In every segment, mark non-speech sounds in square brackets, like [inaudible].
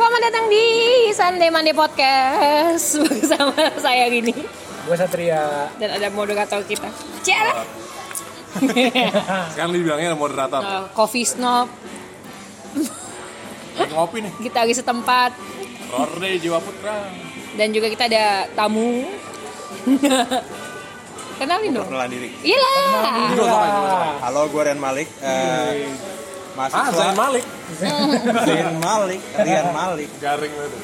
Selamat datang di Sunday Monday Podcast [laughs] bersama saya Rini Gue Satria. dan ada moderator kita. Ciara. Sekarang [laughs] dibilangnya moderator. Uh, coffee snob, Lagi ngopi nih. gitaris setempat, Rorde Jiwa Putra. dan juga kita ada tamu. [laughs] Kenalin dong. Perkenalan diri. Iya lah. Halo, gue Rian Malik. Eh, Ah, mahasiswa. [laughs] Zain Malik. Rian Malik. Rian Malik. Garing itu.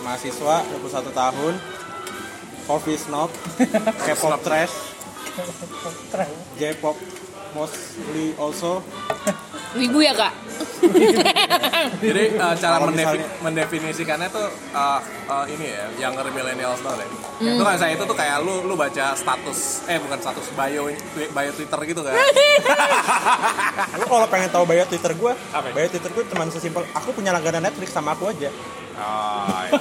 Mahasiswa 21 tahun. Coffee snob. [laughs] K-pop trash. J-pop mostly also. Wibu ya kak? [laughs] Jadi eh, cara mendefi- misalnya- mendefinisikannya tuh eh, eh, ini ya, younger millennials banget ya. Itu kan saya itu tuh kayak lu lu baca status eh bukan status bio bio Twitter gitu kan. Lu kalau pengen tahu bio Twitter gue, bio Twitter gue cuma sesimpel aku punya langganan Netflix sama aku aja. Oh, iya.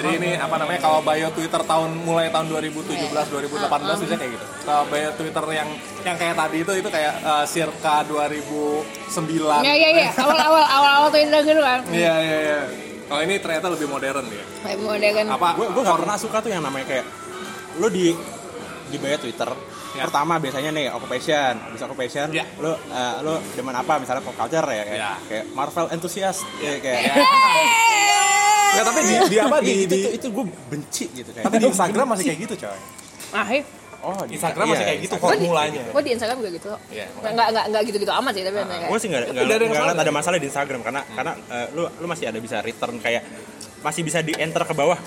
Jadi ini apa namanya kalau bio Twitter tahun mulai tahun 2017 2018 biasanya kayak gitu. Kalau bio Twitter yang yang kayak tadi itu itu kayak eh, circa 2009. Ya ya ya. Awal awal awal awal tuh Indra gitu kan. Iya iya iya. Kalau ini ternyata lebih modern dia. Kayak modern. Apa? Gue gue gak pernah suka tuh yang namanya kayak lu di di bio Twitter. Ya. Pertama biasanya nih occupation, bisa occupation. Ya. Lu eh, lu demen apa misalnya pop culture ya kayak, Ya. kayak Marvel enthusiast ya, kayak Nggak, tapi di, di apa di, itu, di itu, gue benci gitu kayak. tapi di Instagram masih kayak gitu coy. Ah. Oh, di Instagram masih kayak gitu Instagram. formulanya. Kok di Instagram juga gitu? Iya, Nggak nggak nggak nggak gitu-gitu amat sih tapi kayak. Gue sih nggak Tapi nggak dari yang nggak salah. ngeliat ada masalah di Instagram karena karena eh, lu lu masih ada bisa return kayak masih bisa di enter ke bawah.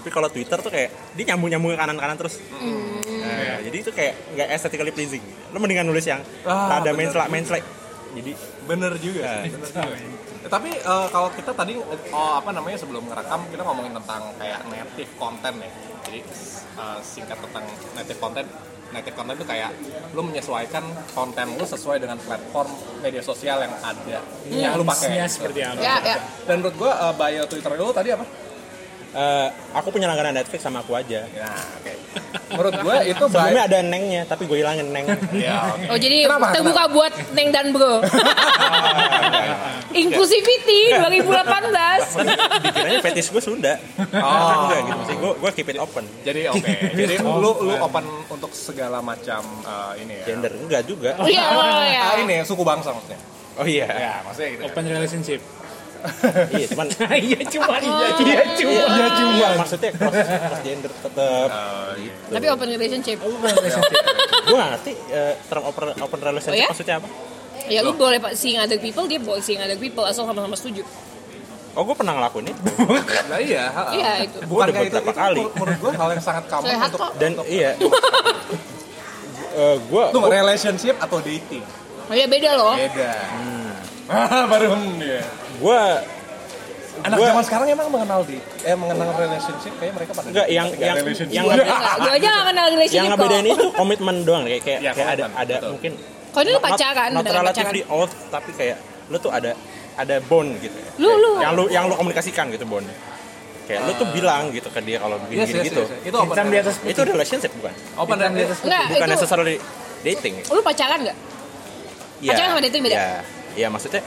Tapi kalau Twitter tuh kayak dia nyambung nyambung ke kanan kanan terus. Nah, jadi itu kayak nggak aesthetically pleasing. Lu mendingan nulis yang Ah, ada main slide main slide. Jadi Bener juga. Nah. sih, bener juga. Eh, Tapi eh, kalau kita tadi oh apa namanya sebelum ngerekam kita ngomongin tentang kayak native content ya. Jadi eh, singkat tentang native content. Native content itu kayak lu menyesuaikan konten lu sesuai dengan platform media sosial yang ada yang lu pakai. Bisnisnya seperti apa? Ya ya. Dan menurut gua eh, bio Twitter lu tadi apa? Eh, aku punya langganan Netflix sama aku aja. Ya, oke. Menurut gua [laughs] itu Sebelumnya ada nengnya tapi gue hilangin neng. [laughs] Ya, oke. Oh jadi Kenapa? terbuka buat Neng dan Bro. [laughs] Inclusivity 2018. Dikiranya fetish gue Sunda. Oh. Enggak gitu sih. Gue gue keep it open. Jadi oke. Jadi lu lu open untuk segala macam eh, ini ya. Gender enggak juga. Oh iya, oh iya. Ah, ini suku bangsa maksudnya. Oh iya. Ya, maksudnya gitu. Open relationship. [laughs] Iya, cuman Iya cuma iya iya cuma. Iya cuma maksudnya cross, cross gender tetap. gitu. Tapi open relationship. Open relationship. Gue ngerti eh, term open open relationship Oh ya? maksudnya apa? Ya lu boleh pak seeing other people, dia boleh seeing other people asal sama-sama setuju. Oh gue pernah ngelakuin itu Nah iya. Iya itu. Bukan kayak itu, beberapa itu kali. menurut gue hal yang sangat common untuk dan iya. Eh, gue Tuh, relationship atau dating. Oh iya beda loh. Beda. Ah, [laughs] baru ya. Gue Anak Gua- zaman sekarang emang mengenal di eh mengenal relationship kayak mereka pada Enggak, yang- yang- relationship. yang- Gue aja gak kenal relationship yang ngebedain itu komitmen doang kayak kayak, Iya, kayak ada ada betul. mungkin Kalau ini lu not- pacaran, not beneran relatively old tapi kayak lu tuh ada ada bond gitu ya. Lu, lu. yang lu yang lu komunikasikan gitu bond kayak lu tuh bilang gitu ke dia kalau begini Yes, yes, gitu yes, yes. Itu open di atas itu relationship bukan open di atas Enggak, bukan itu necessarily dating lu pacaran gak? Iya. Pacaran sama dating beda? Iya, Iya, maksudnya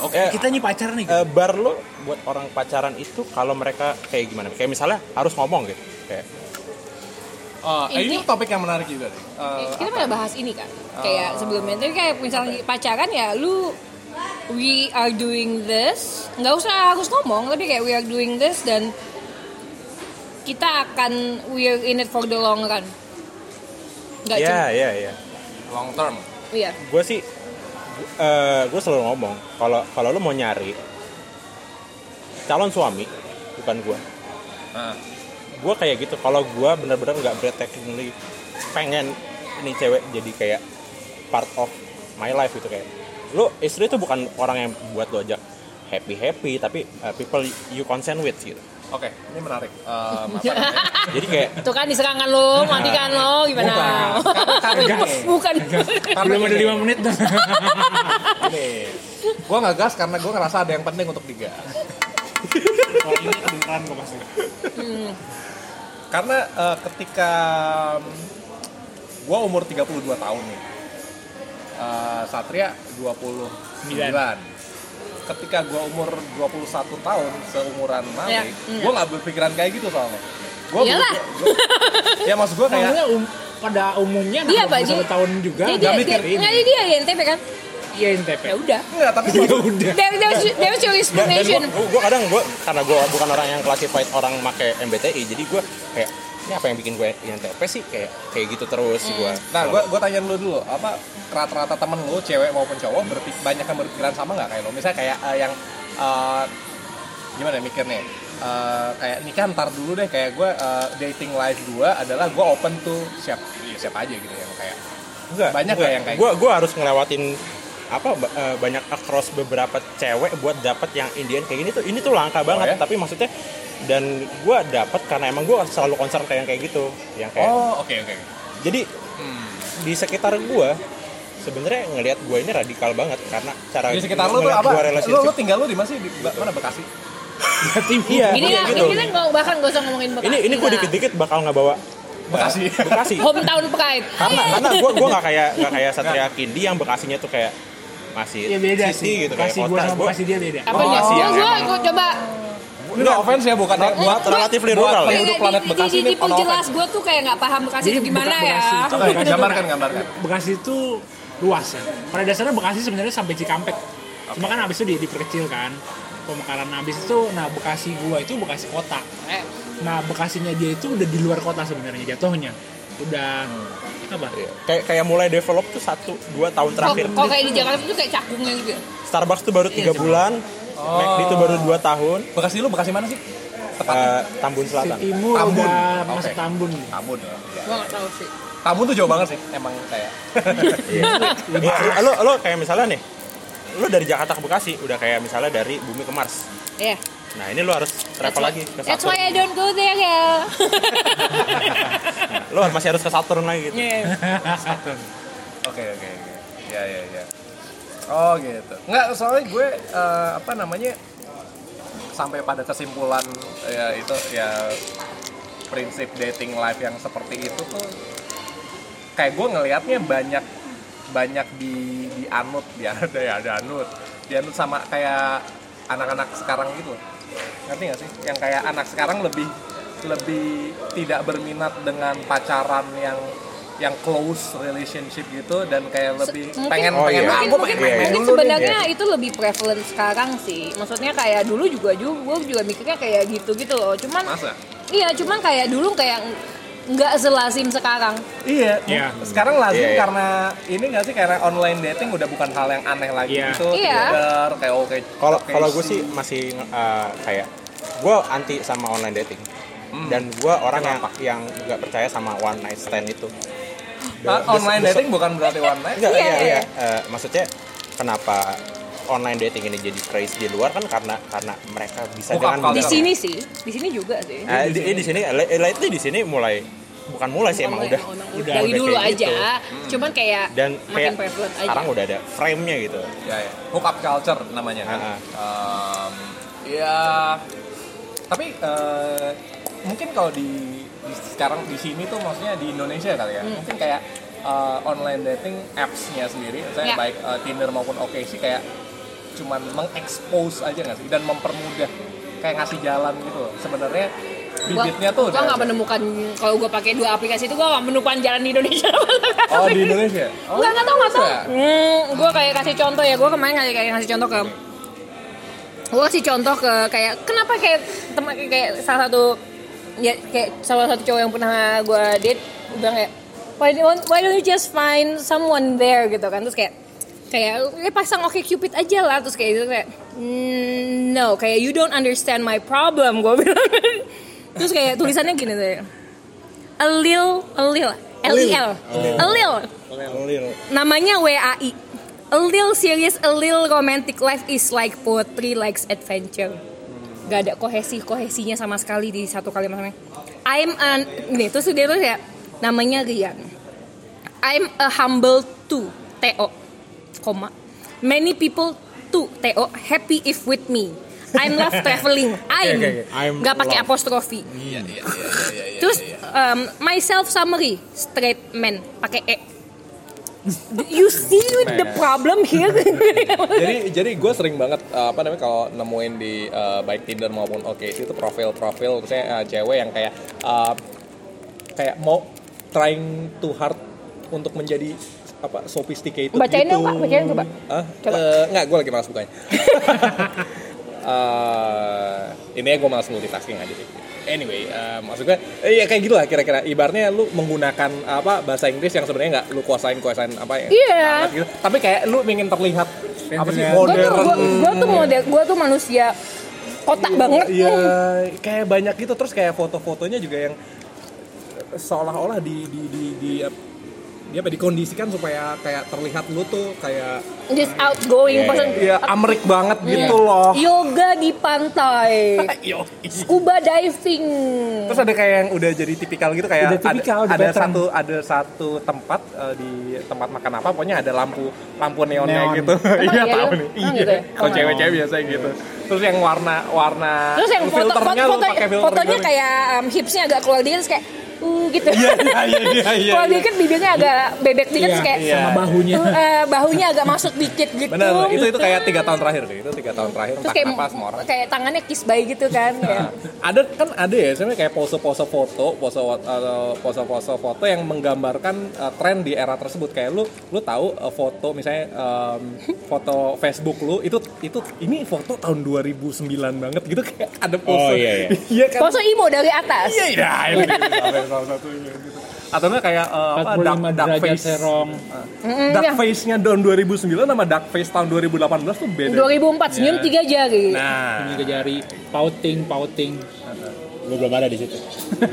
Oke. eh, Kita nih pacaran nih. eh, bar lo buat orang pacaran itu kalau mereka kayak gimana? Kayak misalnya harus ngomong gitu. Kayak eh, ini Ini- topik yang menarik juga nih. Eh, Kita pernah bahas ini kan, kayak sebelumnya. Tapi kayak misalnya pacaran ya, lu we are doing this, nggak usah harus ngomong, tapi kayak we are doing this dan kita akan we are in it for the long run. Nggak Iya, cuma, iya, iya. long term. iya. Gue sih eh gue selalu ngomong kalau kalau lo mau nyari calon suami bukan gue. Nah, Gue kayak gitu. Kalau gue bener-bener nggak breathtakingly pengen ini cewek jadi kayak part of my life gitu kayak. Lo istri itu bukan orang yang buat lo ajak happy happy tapi uh, people you consent with gitu. Oke, ini menarik. Eh, [laughs] apa namanya? Jadi kayak Tuh kan diserangan lo, matikan lo, gimana? Bukan. Karena Belum ada ini- lima menit. Nih, gue nggak gas karena gue ngerasa ada yang penting untuk digas. Oh, ini kedengeran kok pasti. Karena eh, ketika gue umur 32 tahun nih, eh, Satria 29. Ketika gue umur 21 tahun seumuran Malik, Iya, iya. gue nggak berpikiran kayak gitu soalnya. Gue Iyalah. [laughs] ya maksud gue kayak Maksudnya um, pada umumnya Iya, anak Pak, 21 jadi- tahun juga dia, mikir dia, ini. dia ya NTP kan? Iya NTP. Ya udah. enggak, tapi [laughs] Ya udah. There, there's, there's your dan, dan explanation. gue gue kadang gue karena gue bukan orang yang classified orang make MBTI jadi gue kayak ini apa yang bikin gue INTP sih kayak kayak gitu terus Hmm. gue Nah, gue gue tanya lu dulu, apa rata-rata temen lu, cewek maupun cowok, berpik banyak yang berpikiran sama nggak kayak lo? Misalnya kayak eh, yang eh, gimana ya mikirnya? Eh, kayak nikah ntar dulu deh, kayak gue eh, dating life gue adalah gue open to siap, ya, siapa aja gitu yang kayak Enggak, Banyak nggak yang kayak gue gue harus ngelewatin apa ba- banyak across beberapa cewek buat dapat yang Indian kayak gini tuh ini tuh langka banget ya? tapi maksudnya dan gue dapat karena emang gue selalu concern kayak yang kayak gitu yang kayak oh oke oke. jadi Hmm. di sekitar gue sebenarnya ngelihat gue ini radikal banget karena cara Di sekitar lu tuh apa? gua Lu, lu tinggal lu di mana sih? Di ba- mana Bekasi? [laughs] iya Ini lah, gitu. ini kan nggak bahkan nggak usah ngomongin Bekasi ini ini gue lah. dikit-dikit bakal nggak bawa [laughs] Bekasi. Bekasi Hometown Pride. karena karena gue gue nggak kayak nggak kayak Satria Kindi yang Bekasinya tuh kayak masih Ya beda city sih. gitu kayak Bekasi gue sama Bekasi dia beda. Apa Oh, nih? Bekasi Gua, yang coba Enggak offense ya bukan buat relatively buat rural ya. penduduk planet di, Bekasi di, ini ono jelas gue tuh kayak nggak paham Bekasi itu gimana ya. Bekasi gambarkan gambarkan. Bekasi itu luas ya. Pada dasarnya Bekasi sebenarnya sampai Cikampek. Cuma kan abis itu di, diperkecil kan. Pemekaran abis itu, nah Bekasi gua itu Bekasi kota. Nah Bekasinya dia itu udah di luar kota sebenarnya jatuhnya. Udah apa? Iya. kayak kayak mulai develop tuh satu dua tahun terakhir kok kayak di Jakarta tuh kayak cakungnya gitu. Starbucks tuh baru tiga Iya, bulan McD tuh baru dua tahun Bekasi lu Bekasi mana sih? eh, Tambun Selatan Timur Tambun. udah Oke. masuk Tambun. Tambun. Gue nggak tahu sih. Tambun tuh jauh banget sih, emang kayak. Iya. Iya, lo lo kayak misalnya nih lo dari Jakarta ke Bekasi udah kayak misalnya dari bumi ke Mars Iya. nah ini lo harus travel lagi ke That's Saturn why I don't go there ya. lo masih harus ke Saturn lagi gitu Iya. Oke oke oke. Ya ya ya. Oh gitu. Enggak, soalnya gue eh, apa namanya sampai pada kesimpulan ya itu ya prinsip dating life yang seperti itu tuh kayak gue ngelihatnya banyak banyak di dianut ya ada ya ada anut. Dianut sama kayak anak-anak sekarang gitu. Ngerti gak sih? Yang kayak anak sekarang lebih lebih tidak berminat dengan pacaran yang yang close relationship gitu dan kayak lebih mungkin- pengen Oh, pengen iya. ah, mungkin, gue mungkin, main mungkin nih. sebenarnya itu lebih prevalent sekarang sih. Maksudnya kayak dulu juga juga gue juga mikirnya kayak gitu gitu loh. Cuman masa iya, cuman kayak dulu kayak nggak selazim sekarang. Iya, Iya. sekarang lazim Iya, iya. karena ini nggak sih karena online dating udah bukan hal yang aneh lagi Iya. gitu. Iya. Tinder, kayak oke. kalau oke kalau gue sih. sih masih eh, kayak gue anti sama online dating Hmm. dan gue orang yang Kenapa? yang nggak percaya sama one night stand itu online besok- dating bukan berarti one night. Enggak, Iya, iya, iya. iya. Eh, maksudnya kenapa online dating ini jadi craze di luar kan karena karena mereka bisa Hookup dengan culture. Di sini sih, di sini juga sih. Eh, di, di sini lately di sini mulai bukan mulai sih emang udah udah- dari udah dulu kayak aja. gitu. Cuman kayak dan makin kayak prevalent aja. sekarang udah ada frame-nya gitu. Ya, ya. Hookup culture namanya kan. Ah, Em, ya, tapi eh, mungkin kalau di, di sekarang di sini tuh maksudnya di Indonesia kali ya. Mungkin kayak eh, online dating apps-nya sendiri, misalnya Ya. baik eh, Tinder maupun OkCupid kayak cuman mengekspos aja nggak sih dan mempermudah kayak ngasih jalan gitu. Sebenarnya Gua- bibitnya tuh gua nggak menemukan kalau gua pakai dua aplikasi itu gua nggak menemukan jalan di Indonesia. [laughs] Oh di Indonesia? Oh, enggak tahu, enggak tahu. bisa? Hmm, gue kayak kasih contoh ya, gue kemarin kayak, kayak ngasih contoh ke gue kasih contoh ke kayak kenapa kayak teman kayak salah satu ya kayak salah satu cowok yang pernah gue date bilang kayak why don't, why don't you just find someone there? Gitu kan. Terus kayak kayak ya pasang oke cupid aja lah. Terus kayak gitu kayak "Mm, no kayak you don't understand my problem gue [laughs] bilang. Terus kayak tulisannya gini tuh a lil a lil L I L a lil. Namanya WAI a little serious a little romantic life is like poetry likes adventure gak ada kohesi kohesinya sama sekali di satu kalimat namanya. I'm an ini terus dia tuh ya namanya Rian. I'm a humble too TO koma. Many people too TO happy if with me. I'm love [laughs] traveling. I'm. oke, oke. I'm nggak pakai apostrofi. Iya, iya, iya, iya, iya, Terus iya. um, myself summary straight man pakai e. You see the problem here? [laughs] jadi jadi gue sering banget uh, apa namanya kalau nemuin di uh, baik Tinder maupun oke itu profil profil misalnya uh, cewek yang kayak uh, kayak mau trying too hard untuk menjadi apa sophisticated Bacain gitu. dong, Pak. Bacain coba. Hah? Coba. Eh, nggak, gue lagi malas bukanya. [laughs] Eh, ini ya gue malas multitasking aja sih. Anyway, eh, maksud gue, eh, ya kayak gitu lah kira-kira. Ibaratnya lu menggunakan apa bahasa Inggris yang sebenarnya nggak lu kuasain kuasain apa ya? Iya. banget gitu. Tapi kayak lu ingin terlihat apa sih Fancy. gue tuh modern. gua, gua tuh model gue tuh manusia kotak banget Iya, kayak banyak gitu terus kayak foto-fotonya juga yang seolah-olah di di di di, di apa dikondisikan supaya kayak terlihat lu tuh kayak this outgoing Iya, person ya Amerik banget Iya. gitu loh. yoga di pantai [laughs] Yo. scuba diving Terus ada kayak yang udah jadi tipikal gitu kayak Udah tipikal, ada, ada pattern. satu ada satu tempat eh, di tempat makan apa pokoknya ada lampu lampu neonnya Neon. gitu. [laughs] Iya iya tahu lu? nih. Iya. gitu ya? Kalau Oh. cewek-cewek biasanya gitu. Terus yang warna warna terus yang foto, foto, foto, pakai filter fotonya gitu. kayak um, hipsnya agak keluar dikit terus kayak uh gitu Iya iya iya iya [laughs] iya. keluar dikit bibirnya agak bebek dikit terus kayak iya. sama bahunya uh, eh, bahunya agak masuk dikit gitu Benar, itu itu kayak tiga tahun terakhir deh. Itu tiga tahun terakhir terus entah kayak kenapa semua orang. kayak tangannya kiss bayi gitu kan ya. ada kan ada ya sebenarnya kayak pose-pose foto, pose uh, pose-pose foto yang menggambarkan uh, tren di era tersebut kayak lu lu tahu uh, foto misalnya um, foto Facebook lu itu itu ini foto tahun 2009 banget gitu kayak ada pose. Oh, iya, iya. Iya kan? pose imo dari atas Iya, iya, [laughs] salah- salah satunya gitu. Atau enggak kayak uh, apa 45 dark, dark face serong Mm, dark iya. face-nya tahun 2009 sama dark face tahun 2018 tuh beda. 2004 senyum tiga jari Nah, ini ke jari pouting pouting Gue belum ada di situ.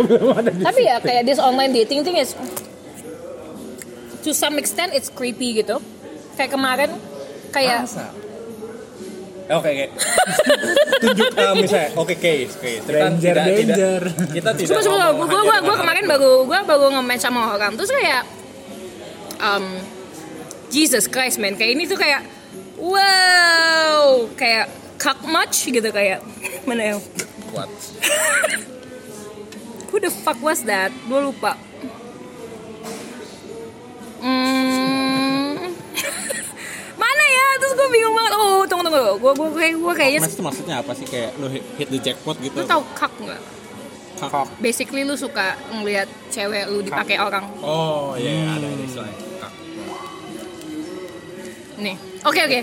[laughs] tapi ya kayak this online dating thing is to some extent it's creepy gitu kayak kemarin kayak Masa? Oke, oke. [laughs] Tunjuk uh, misalnya, oke case, case. Kita Danger, tidak, danger. Tidak, kita tidak. Sumpah, sumpah, gue gue gue kemarin baru gue baru nge-match sama orang terus kayak um, Jesus Christ man kayak ini tuh kayak wow kayak cock much gitu kayak [laughs] mana ya What? who the fuck was that gue lupa gue bingung banget. Oh tunggu tunggu. Gue gue kayak gue kayaknya Mas itu maksudnya apa sih? Kayak lu hit, hit the jackpot gitu? lu tau cock nggak? Kak. basically lu suka ngelihat cewek lu dipakai orang. Oh iya, ada ada istilahnya. Nih, oke oke.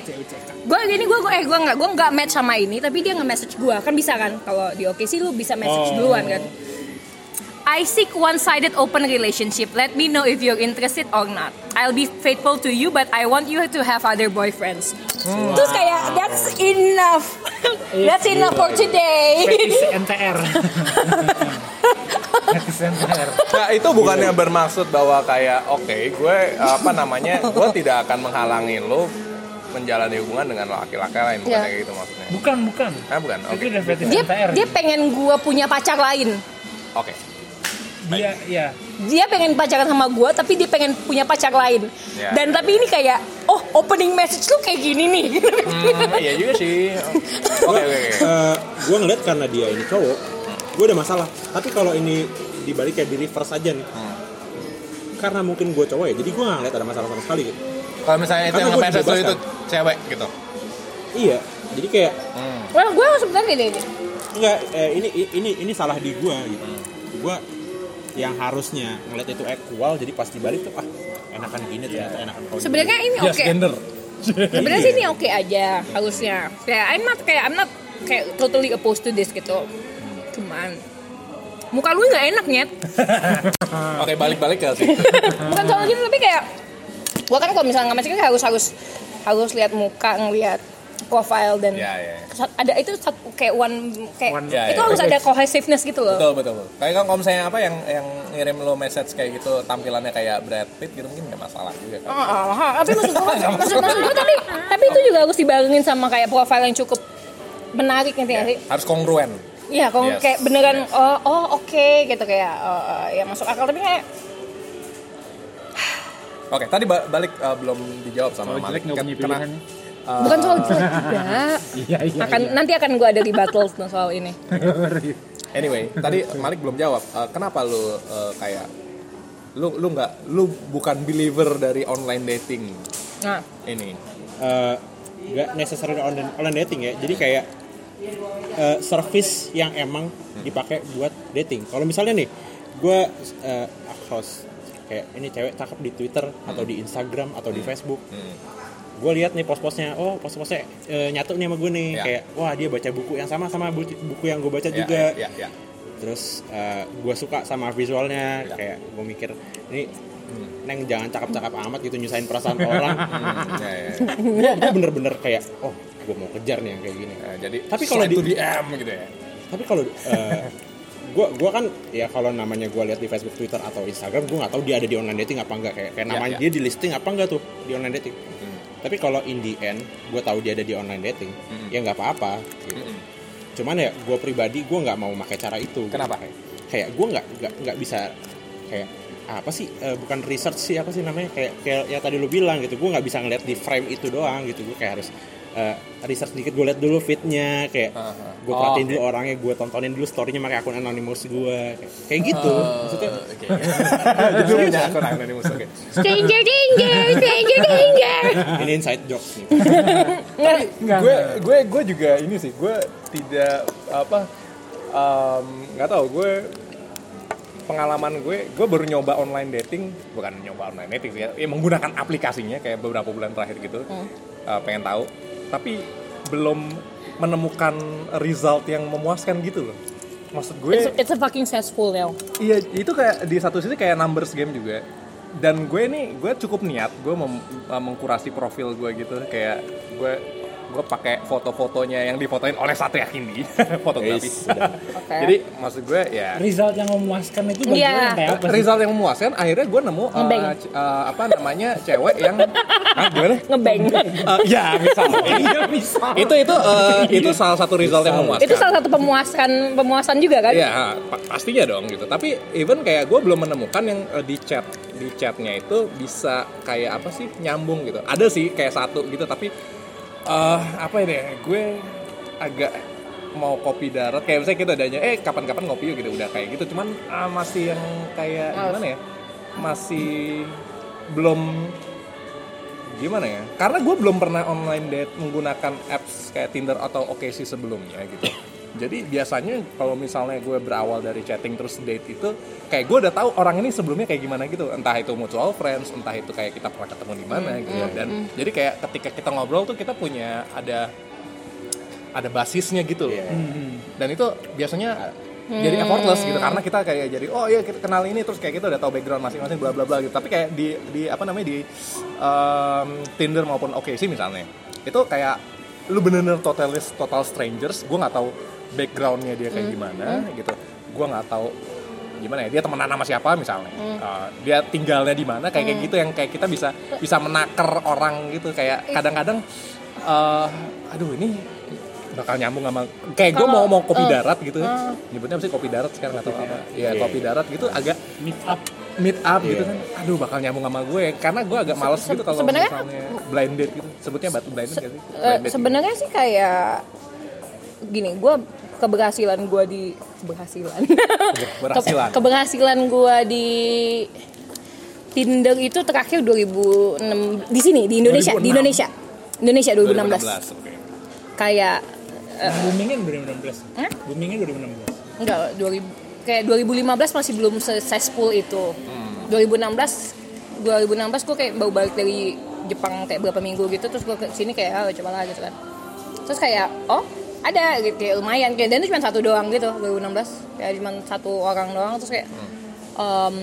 Gue gini gue gue eh gue nggak gue nggak match sama ini tapi dia nge-message gue kan bisa kan? Kalau di oke sih lu bisa message Oh. duluan kan. I seek one-sided open relationship. Let me know if you're interested or not. I'll be faithful to you, but I want you to have other boyfriends. Terus kayak that's enough. [laughs] that's enough for today. Fetis [laughs] NTR Nah itu bukannya bermaksud bahwa kayak oke gue apa namanya gue tidak akan menghalangi lo menjalani hubungan dengan laki-laki lain bukan kayak gitu maksudnya. bukan bukan Ah bukan. Oke. itu udah fetis dia NTR dia pengen gue punya pacar lain. Oke. Dia ya dia pengen pacaran sama gue tapi dia pengen punya pacar lain Ya. dan tapi ini kayak oh opening message lu kayak gini nih Hmm, iya juga sih. [laughs] Oke oke oke. gue ngeliat karena dia ini cowok, gue ada masalah. Tapi kalau ini dibalik kayak di reverse aja nih, karena mungkin gue cowok ya, jadi gue nggak ngeliat ada masalah sama sekali gitu. Kalau misalnya itu Karena yang lo itu cewek gitu. Iya, jadi kayak well gue sebenarnya ini enggak eh, ini ini ini salah di gue gitu. Gue yang harusnya ngeliat itu equal, jadi pas dibalik tuh ah enakan gini ternyata enakan kau. sebenarnya ini oke. gender. sebenarnya sih ini oke aja harusnya. Kayak I'm not kayak I'm not kayak totally opposed to this gitu. Cuman muka lu nggak enak nyet. [laughs] Oke balik-balik ke sih. [laughs] bukan soal gitu tapi kayak gua kan kalau misalnya nggak kan harus harus harus lihat muka ngelihat profile dan Ya ya. Sat- ada itu satu kayak one kayak One- Ya, itu ya. harus ada cohesiveness gitu loh Betul betul. betul. Kayak kan kalau misalnya apa yang yang ngirim lo message kayak gitu tampilannya kayak Brad Pitt gitu mungkin nggak masalah juga kan. Ah, ah. tapi maksud gue [laughs] maksud, maksud gue tapi tapi itu juga harus dibarengin sama kayak profile yang cukup menarik nanti sih Harus kongruen. Iya, kalau Yes, kayak beneran yes. oh, oh oke gitu kayak oh, oh, ya masuk akal tapi kayak Oke, tadi ba- balik uh, belum dijawab sama Malik. jelek Ken- punya pilihan bukan soal jelek juga. [laughs] iya iya Akan nanti akan gue ada di battle soal ini. [laughs] Anyway, tadi Malik belum jawab. Uh, kenapa lu uh, kayak Lu lu nggak lu bukan believer dari online dating Nah, ini. Eh, nggak necessarily online, online dating ya jadi kayak eh, service yang emang dipakai buat dating kalau misalnya nih gue uh, host kayak ini cewek cakep di Twitter atau di Instagram atau di Facebook Hmm. Gue lihat nih post-postnya oh post-postnya eh, nyatu nih sama gue nih Ya. kayak wah dia baca buku yang sama sama buku, buku yang gue baca Ya, juga Ya, ya, ya. terus gue suka sama visualnya Ya. kayak gue mikir ini neng jangan cakep-cakep amat gitu nyusahin perasaan [laughs] orang Hmm, ya, ya. [laughs] gue bener-bener kayak oh gue mau kejar nih yang kayak gini Nah, jadi Tapi kalau di- DM gitu ya. tapi kalau [laughs] gue gua kan ya kalau namanya gue lihat di Facebook Twitter atau Instagram gue nggak tahu dia ada di online dating apa enggak kayak kayak Ya, namanya ya. dia di listing apa enggak tuh di online dating Hmm. Tapi kalau in the end gue tahu dia ada di online dating Hmm. ya nggak apa-apa gitu. Mm-mm. cuman ya gue pribadi gue nggak mau pakai cara itu. Kenapa? kayak, kayak gue nggak nggak bisa kayak apa sih eh, bukan research sih apa sih namanya kayak kayak yang tadi lu bilang gitu gue nggak bisa ngeliat di frame itu doang gitu gue kayak harus eh, research dikit gue liat dulu fitnya kayak gue Oh, perhatiin oke. dulu orangnya gue tontonin dulu storynya pakai akun anonymous gue kayak, kayak gitu maksudnya Eh, oke. [laughs] Jadi lu punya akun anonymous oke. stranger danger, stranger danger. ini inside jokes nih Nggak. gue gue gue juga ini sih gue tidak apa em, nggak tahu gue pengalaman gue gue baru nyoba online dating bukan nyoba online dating sih ya, ya menggunakan aplikasinya kayak beberapa bulan terakhir gitu Eh, pengen tahu tapi belum menemukan result yang memuaskan gitu loh maksud gue It's, it's a fucking cesspool now. Iya, itu kayak di satu sisi kayak numbers game juga. Dan gue nih, gue cukup niat, gue mem- mengkurasi profil gue gitu, kayak gue gue pakai foto-fotonya yang difotoin oleh Satria Kindi, [laughs] fotografi. Yes, sudah. Oke. Jadi maksud gue ya result yang memuaskan itu bagi Iya. yang kayak apa sih? result yang memuaskan. Akhirnya gue nemu uh, uh, apa namanya cewek yang [laughs] ah, gimana? Ngebeng. Uh, ya misalnya. [laughs] itu itu uh, itu salah satu result yang memuaskan. Itu salah satu pemuaskan pemuasan juga kan? Iya, pa- pastinya dong gitu. Tapi even kayak gue belum menemukan yang eh, di chat di chatnya itu bisa kayak apa sih nyambung gitu. Ada sih kayak satu gitu, tapi eh apa ini? ya, Gue agak mau kopi darat. Kayak misalnya kita adanya eh kapan-kapan ngopi yuk gitu. Udah kayak gitu. Cuman ah, masih yang kayak Males. gimana ya? Masih belum gimana ya? Karena gue belum pernah online date menggunakan apps kayak Tinder atau OkCupid sebelumnya gitu jadi biasanya kalau misalnya gue berawal dari chatting terus date itu kayak gue udah tahu orang ini sebelumnya kayak gimana gitu. Entah itu mutual friends entah itu kayak kita pernah ketemu di mana gitu. dan jadi kayak ketika kita ngobrol tuh kita punya ada ada basisnya gitu loh. Dan itu biasanya jadi effortless gitu. Karena kita kayak jadi oh iya kita kenal ini terus kayak kita udah tahu background masing-masing bla bla bla gitu. Tapi kayak di di apa namanya di em, Tinder maupun OkCupid misalnya itu kayak lu bener-bener totalis total strangers gue nggak tahu backgroundnya dia kayak gimana gitu. Gue nggak tahu gimana ya dia temenan sama siapa misalnya. Uh, dia tinggalnya di mana kayak kayak gitu yang kayak kita bisa bisa menaker orang gitu. Kayak kadang-kadang eh, aduh ini bakal nyambung sama kayak gue mau mau kopi eh, darat gitu eh. nyebutnya sih kopi darat sekarang tahu apa? ya Iya, kopi iya. darat gitu agak meet up. meet up gitu Iya. kan. Aduh bakal nyambung sama gue. Karena gue agak males gitu kalau sebenarnya- misalnya blind date gitu. Sebutnya batu blind date Eh, Blind date sebenarnya sih kayak gini, gue keberhasilan gue di keberhasilan. Keberhasilan. [laughs] Ke- keberhasilan gue di Tinder itu terakhir 2006 di sini di Indonesia, di 2006. Indonesia. Indonesia 2016. 2016 oke Kayak boomingnya 2016 Hah? boomingnya 2016 enggak 2000 kayak 2015 masih belum successful itu. 2016 2016 gue kayak baru balik dari Jepang kayak berapa minggu gitu terus gue ke sini kayak ah coba lah gitu kan. Terus kayak oh ada gitu kayak lumayan. Kayak dan itu cuma satu doang gitu 2016 kayak cuma satu orang doang terus kayak em,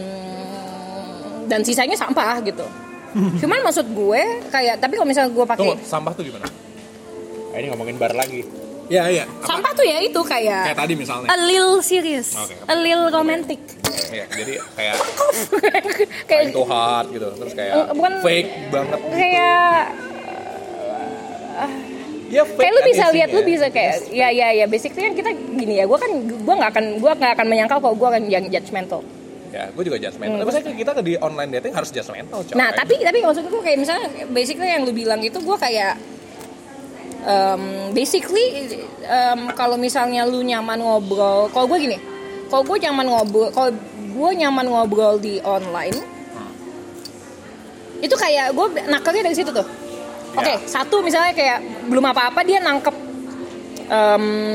dan sisanya sampah gitu. Cuman maksud gue kayak tapi kalau misalnya gue pakai sampah tuh gimana? Ah, ini ngomongin bar lagi. Iya iya. Apa? sampah tuh ya itu kayak kayak tadi misalnya. a little serious, oke. a little romantic. Iya, jadi kayak [laughs] kayak into heart gitu terus kayak bukan- fake banget kayak ya fake kayak lu bisa lihat lu bisa kayak ya ya ya basically kan kita gini ya gue kan gue nggak akan gue nggak akan menyangkal kalau gue akan yang judgmental. Ya gue juga judgmental. Hmm, tapi saya kita di online dating harus judgmental coy. Nah tapi tapi maksud gue kayak misalnya basically yang lu bilang itu gue kayak um, basically um, kalau misalnya lu nyaman ngobrol kalau gue gini kalau gue nyaman ngobrol kalau gue nyaman ngobrol di online itu kayak gue nakalnya dari situ tuh oke Ya. satu misalnya kayak belum apa-apa dia nangkep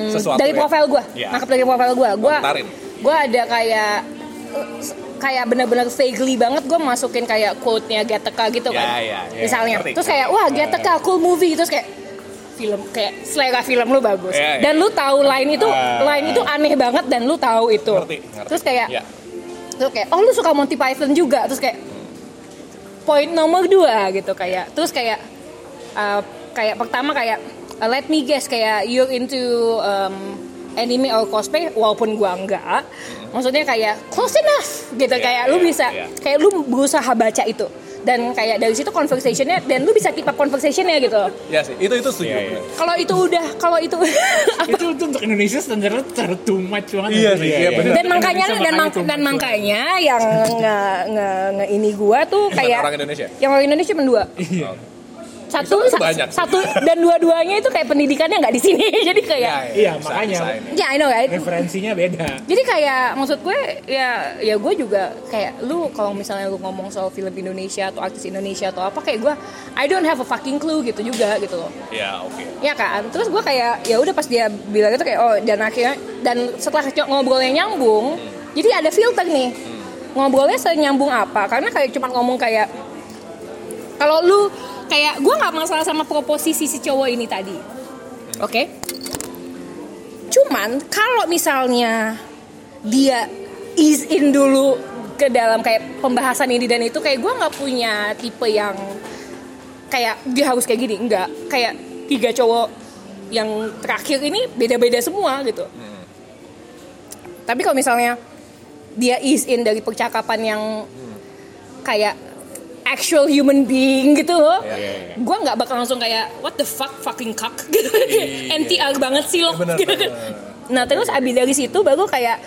Sesuatu dari ya? profil gue Ya. nangkep dari profil gue gue gue ada kayak kayak bener-bener vaguely banget gue masukin kayak quote-nya Gattaca gitu Ya, kan ya, ya. misalnya Ngerti. terus kayak wah Gattaca cool movie terus kayak film kayak selera film lu bagus Ya, ya. dan lu tahu line itu Ah. line itu aneh banget dan lu tahu itu Ngerti, ngerti. terus kayak Ya. terus kayak oh lu suka Monty Python juga terus kayak poin nomor dua gitu kayak terus kayak uh, kayak pertama kayak uh, let me guess kayak you're into um, anime or cosplay walaupun gua enggak maksudnya kayak close enough gitu Iya, kayak lu iya, bisa iya. kayak lu berusaha baca itu dan kayak dari situ conversationnya dan lu bisa keep up conversationnya gitu Ya sih, itu itu setuju. Iya, iya. bener. kalau itu udah kalau itu [laughs] itu itu untuk Indonesia standarnya terlalu too much banget Iya sih, iya bener. dan makanya dan, mang- too dan makanya yang nge, nge, nge ini gua tuh kayak orang Indonesia. yang orang Indonesia cuma dua Iya. Satu Bisa sa- banyak. satu dan dua-duanya itu kayak pendidikannya nggak di sini [laughs] jadi kayak Iya, makanya. ini. ya I know right Referensinya beda. jadi kayak maksud gue ya ya gue juga kayak lu kalau misalnya lu ngomong soal film Indonesia atau artis Indonesia atau apa kayak gue I don't have a fucking clue gitu juga gitu loh Ya, oke. ya kan terus gue kayak ya udah pas dia bilang itu kayak oh dan akhirnya dan setelah ngobrolnya nyambung jadi ada filter nih ngobrolnya senyambung apa karena kayak cuma ngomong kayak kalau lu kayak gue nggak masalah sama proposisi si cowok ini tadi. Oke? Cuman kalau misalnya dia ease in dulu ke dalam kayak pembahasan ini dan itu kayak gue nggak punya tipe yang kayak dia harus kayak gini. Enggak kayak tiga cowok yang terakhir ini beda-beda semua gitu. Tapi kalau misalnya dia ease in dari percakapan yang kayak actual human being gitu loh Iya, iya, iya. gue nggak bakal langsung kayak what the fuck fucking cock [laughs] gitu NTR banget sih lo Iya, bener, gitu. bener. nah terus abis dari situ baru kayak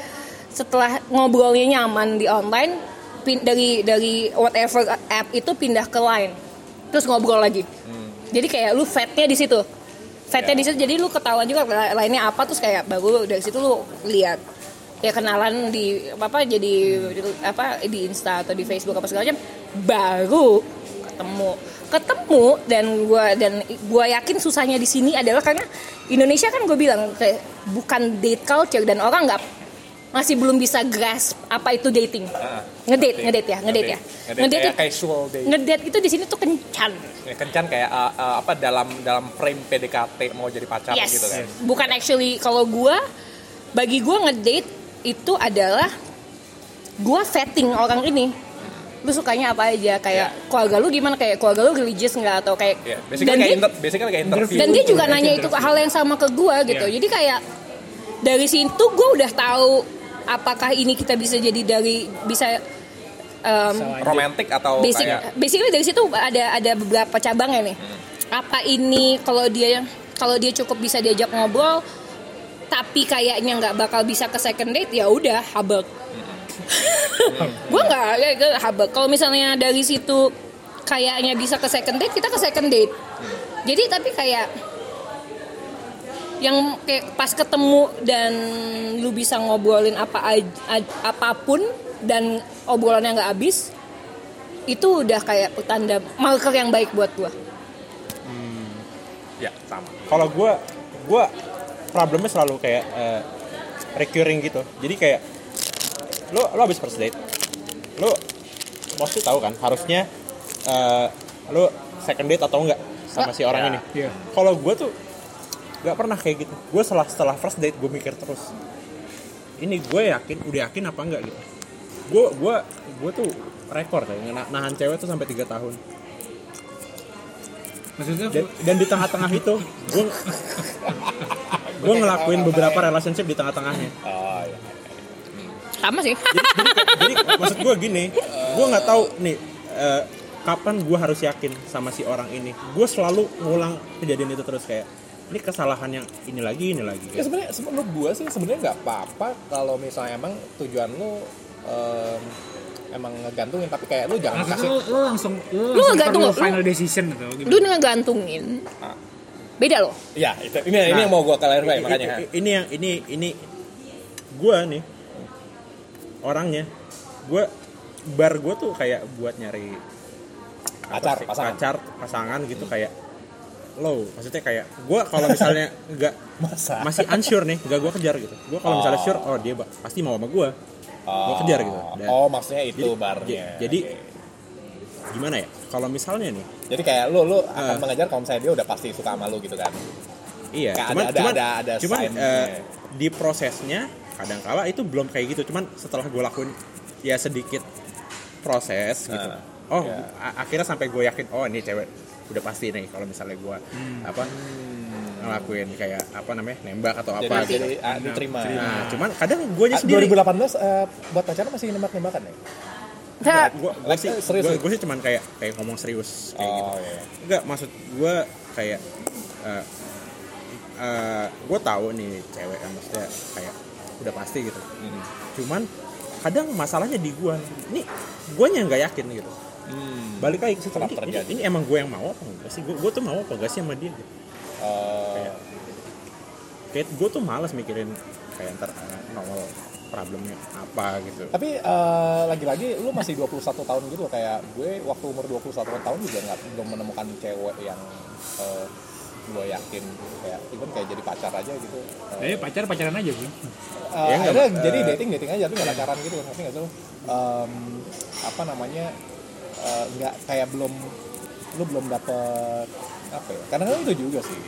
setelah ngobrolnya nyaman di online pin- dari dari whatever app itu pindah ke line terus ngobrol lagi jadi kayak lu fatnya di situ fatnya Ya. di situ jadi lu ketahuan juga la- lainnya apa terus kayak baru dari situ lu lihat ya kenalan di apa jadi apa di Insta atau di Facebook apa segala macam baru ketemu ketemu dan gua dan gua yakin susahnya di sini adalah karena Indonesia kan gue bilang kayak bukan date culture dan orang nggak masih belum bisa grasp apa itu dating Ah, ngedate ngerti. ngedate ya ngedate ya Ngedate kayak itu- casual date. ngedate itu di sini tuh kencan Ya, kencan kayak uh, uh, apa dalam dalam frame PDKT mau jadi pacar yes gitu kan. bukan actually kalau gua bagi gua ngedate itu adalah gua vetting orang ini. Lu sukanya apa aja? Kayak keluarga lu gimana? Kayak keluarga lu religious nggak? Atau kayak Ya, dan basically kayak dia, inter, basically kayak interview. dan dia juga Interview. nanya itu hal yang sama ke gua gitu. Iya. jadi kayak dari situ gua udah tahu apakah ini kita bisa jadi dari bisa um, romantic atau basic kayak basically dari situ ada ada beberapa cabangnya nih. Apa ini kalau dia kalau dia cukup bisa diajak ngobrol tapi kayaknya nggak bakal bisa ke second date ya udah habek [laughs] gue nggak kayak habek kalau misalnya dari situ kayaknya bisa ke second date kita ke second date jadi tapi kayak yang kayak pas ketemu dan lu bisa ngobrolin apa aj- aj- apa pun dan obrolannya nggak habis itu udah kayak petanda marker yang baik buat gua. ya sama. kalau gue gue problemnya selalu kayak eh, recurring gitu. Jadi kayak lo lo habis first date lo mesti tahu kan harusnya eh, lo second date atau enggak sama si orang ini. Iya. kalau gue tuh nggak pernah kayak gitu. Gue setelah setelah first date gue mikir terus ini gue yakin udah yakin apa enggak gitu. Gue gue gue tuh rekor kayak nah- nahan cewek tuh sampai tiga tahun. Maksudnya dan, dan di tengah-tengah itu gue gue ngelakuin beberapa relationship di tengah-tengahnya Oh iya. Sama sih. jadi maksud gue gini gue nggak tahu nih eh, kapan gue harus yakin sama si orang ini gue selalu ngulang kejadian itu terus kayak ini kesalahan yang ini lagi ini lagi Ya sebenarnya se- menurut gua sih sebenarnya nggak apa-apa kalau misalnya emang tujuan lu em, emang ngegantungin tapi kayak lu jangan maksudnya kasih lu, lu langsung lu Lu langsung perlu final lu- decision atau Lu ngegantungin. Ah. Beda loh. ya itu ini ini Nah, yang mau gua clarify I- makanya i- ini yang ini ini gue nih orangnya gue bar gue tuh kayak buat nyari Pacar, sih, pasangan. pacar pasangan gitu kayak lo maksudnya kayak gue kalau misalnya [laughs] nggak Masa? masih unsure nih nggak gue kejar gitu gue kalau misalnya sure oh dia pasti mau sama gue gue kejar gitu Dan- oh maksudnya itu jadi- barnya jadi. Gimana ya kalau misalnya nih jadi kayak lu lu akan Ah. mengejar kalau misalnya dia udah pasti suka sama lu gitu kan Iya, Kayak cuman ada- ada- cuman, ada- ada cuman eh, di prosesnya kadang-kala itu belum kayak gitu. Cuman setelah gue lakuin ya sedikit proses gitu. Nah, oh, a- akhirnya sampai gue yakin oh ini cewek udah pasti nih kalau misalnya gue Hmm. apa ngelakuin kayak apa namanya nembak atau jadi apa jadi gitu. ah, diterima Nah, cuman kadang gue Ah, sendiri 2018 eh, buat pacaran masih nembak-nembakan ya? Nah, gue sih serius, gue, sih cuman kayak kayak ngomong serius kayak gitu. Oh iya. Enggak, maksud gue kayak eh eh, gue tahu nih cewek yang maksudnya kayak udah pasti gitu. Hmm. Cuman kadang masalahnya di gue. Ini gue yang nggak yakin gitu. Hmm. Balik lagi ke situ. Kerap Ini, ini, terjadi. ini emang gue yang mau apa enggak sih? Gue, gue tuh mau apa enggak sih sama dia? Gitu. Eh, Kayak gue tuh malas mikirin kayak ntar eh, nongol problemnya apa gitu. tapi eh, lagi-lagi lu masih 21 tahun gitu loh. kayak gue waktu umur 21 tahun juga nggak belum menemukan cewek yang eh, gue yakin kayak even kayak jadi pacar aja gitu. Eh, Eh pacar pacaran aja sih. Eh, Ya, nggak, akhirnya eh, jadi dating dating aja tapi nggak pacaran gitu ngerti nggak sih lu? Em, apa namanya nggak kayak belum lu belum dapet apa ya karena kan itu juga sih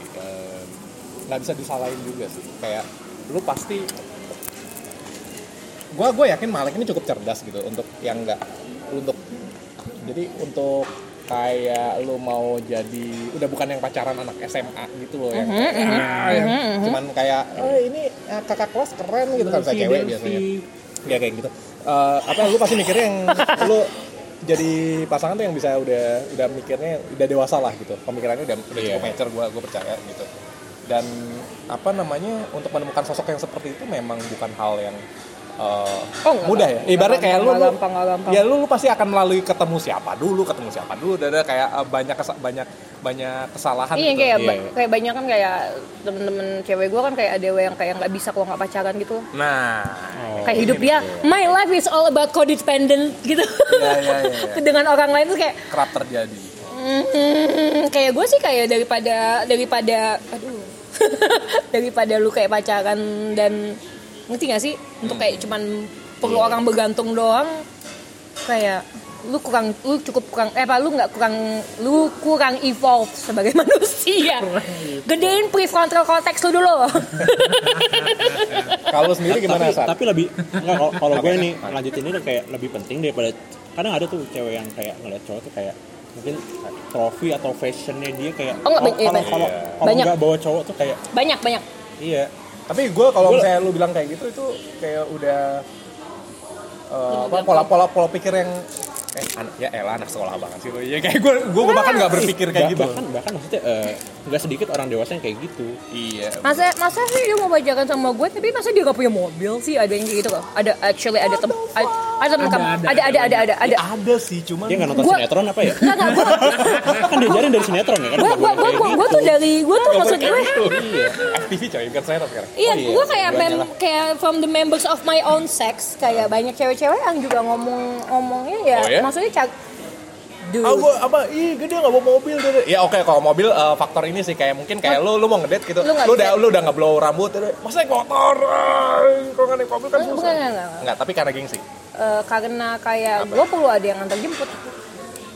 nggak bisa disalahin juga sih kayak lu pasti gua gue yakin Malik ini cukup cerdas gitu untuk yang nggak untuk jadi untuk kayak lu mau jadi udah bukan yang pacaran anak SMA gitu loh yang kayak, ah, yang cuman kayak oh ini ah, kakak kelas keren gitu kan saya cewek biasanya. Ya kayak gitu. Eh, apa lu pasti mikirnya yang [laughs] lu jadi pasangan tuh yang bisa udah udah mikirnya udah dewasa lah gitu. Pemikirannya udah udah cukup Iya. mature gua gua percaya gitu. Dan apa namanya untuk menemukan sosok yang seperti itu memang bukan hal yang eh, Oh, nggak mudah ya ibaratnya kayak lu, lu gampang, ya lu, lu pasti akan melalui ketemu siapa dulu ketemu siapa dulu dan ada kayak eh, banyak kesa- banyak banyak kesalahan Iya gitu. kayak Iya, ba- iya. kayak banyak kan kayak temen-temen cewek gue kan kayak ada yang kayak nggak bisa kalau nggak pacaran gitu. nah kayak hidup dia, my life is all about codependent gitu. Iya, iya, iya, iya. [laughs] Dengan orang lain tuh kayak kerap terjadi Hmm, kayak gue sih kayak daripada daripada aduh [laughs] daripada lu kayak pacaran dan ngerti gak sih? Untuk kayak cuman perlu Iya. orang bergantung doang. Kayak lu kurang lu cukup kurang eh apa lu nggak kurang lu kurang evolve sebagai [laughs] manusia. Gedein prefrontal cortex lu dulu. [laughs] Kalau sendiri gimana tapi, Sar? tapi lebih enggak kalau- kalau gue nih lanjutin ini kayak lebih penting daripada kadang ada tuh cewek yang kayak ngeliat cowok tuh kayak mungkin trofi atau fashionnya dia kayak Oh, nggak, kalau iya, kalau iya. kalau kalau Banyak. nggak bawa cowok tuh kayak banyak banyak. Iya tapi gue kalau misalnya lu bilang kayak gitu itu kayak udah apa pola pola pola pikir yang eh anak ya elah anak sekolah banget sih lu. Ya kayak gue gue bahkan nggak berpikir kayak Bah- gitu. bahkan bahkan maksudnya eh, nggak sedikit orang dewasa yang kayak gitu. Iya. Masa masa sih dia mau pacaran sama gue tapi masa dia gak punya mobil sih? Ada yang kayak gitu loh ada actually ada tem ada ada Ada, ada, ada ada ada ada ada. Ada sih cuman dia nggak nonton Gua- sinetron apa ya? Nggak, nggak, gue [laughs] kan diajarin dari sinetron ya kan? Gue gue gue gue gitu. tuh dari gue tuh maksud gue iya. FTV coy bukan saya sekarang. Iya Oh, iya. gue kayak mem kayak from the members of my own sex kayak banyak cewek-cewek yang juga ngomong ngomongnya ya Oh, ya? maksudnya Dude. Ah, gua apa? Ih, gede nggak bawa mobil deh. Ya oke, kalau mobil eh, faktor ini sih kayak mungkin kayak lu lu mau ngedate gitu. Lu Lu, udah lu udah nggak blow rambut, masa motor? Ay, Kalau nggak naik mobil kan Bukan, susah. enggak, enggak. Enggak, tapi karena gengsi. Eh, karena kayak gue perlu ada yang antar jemput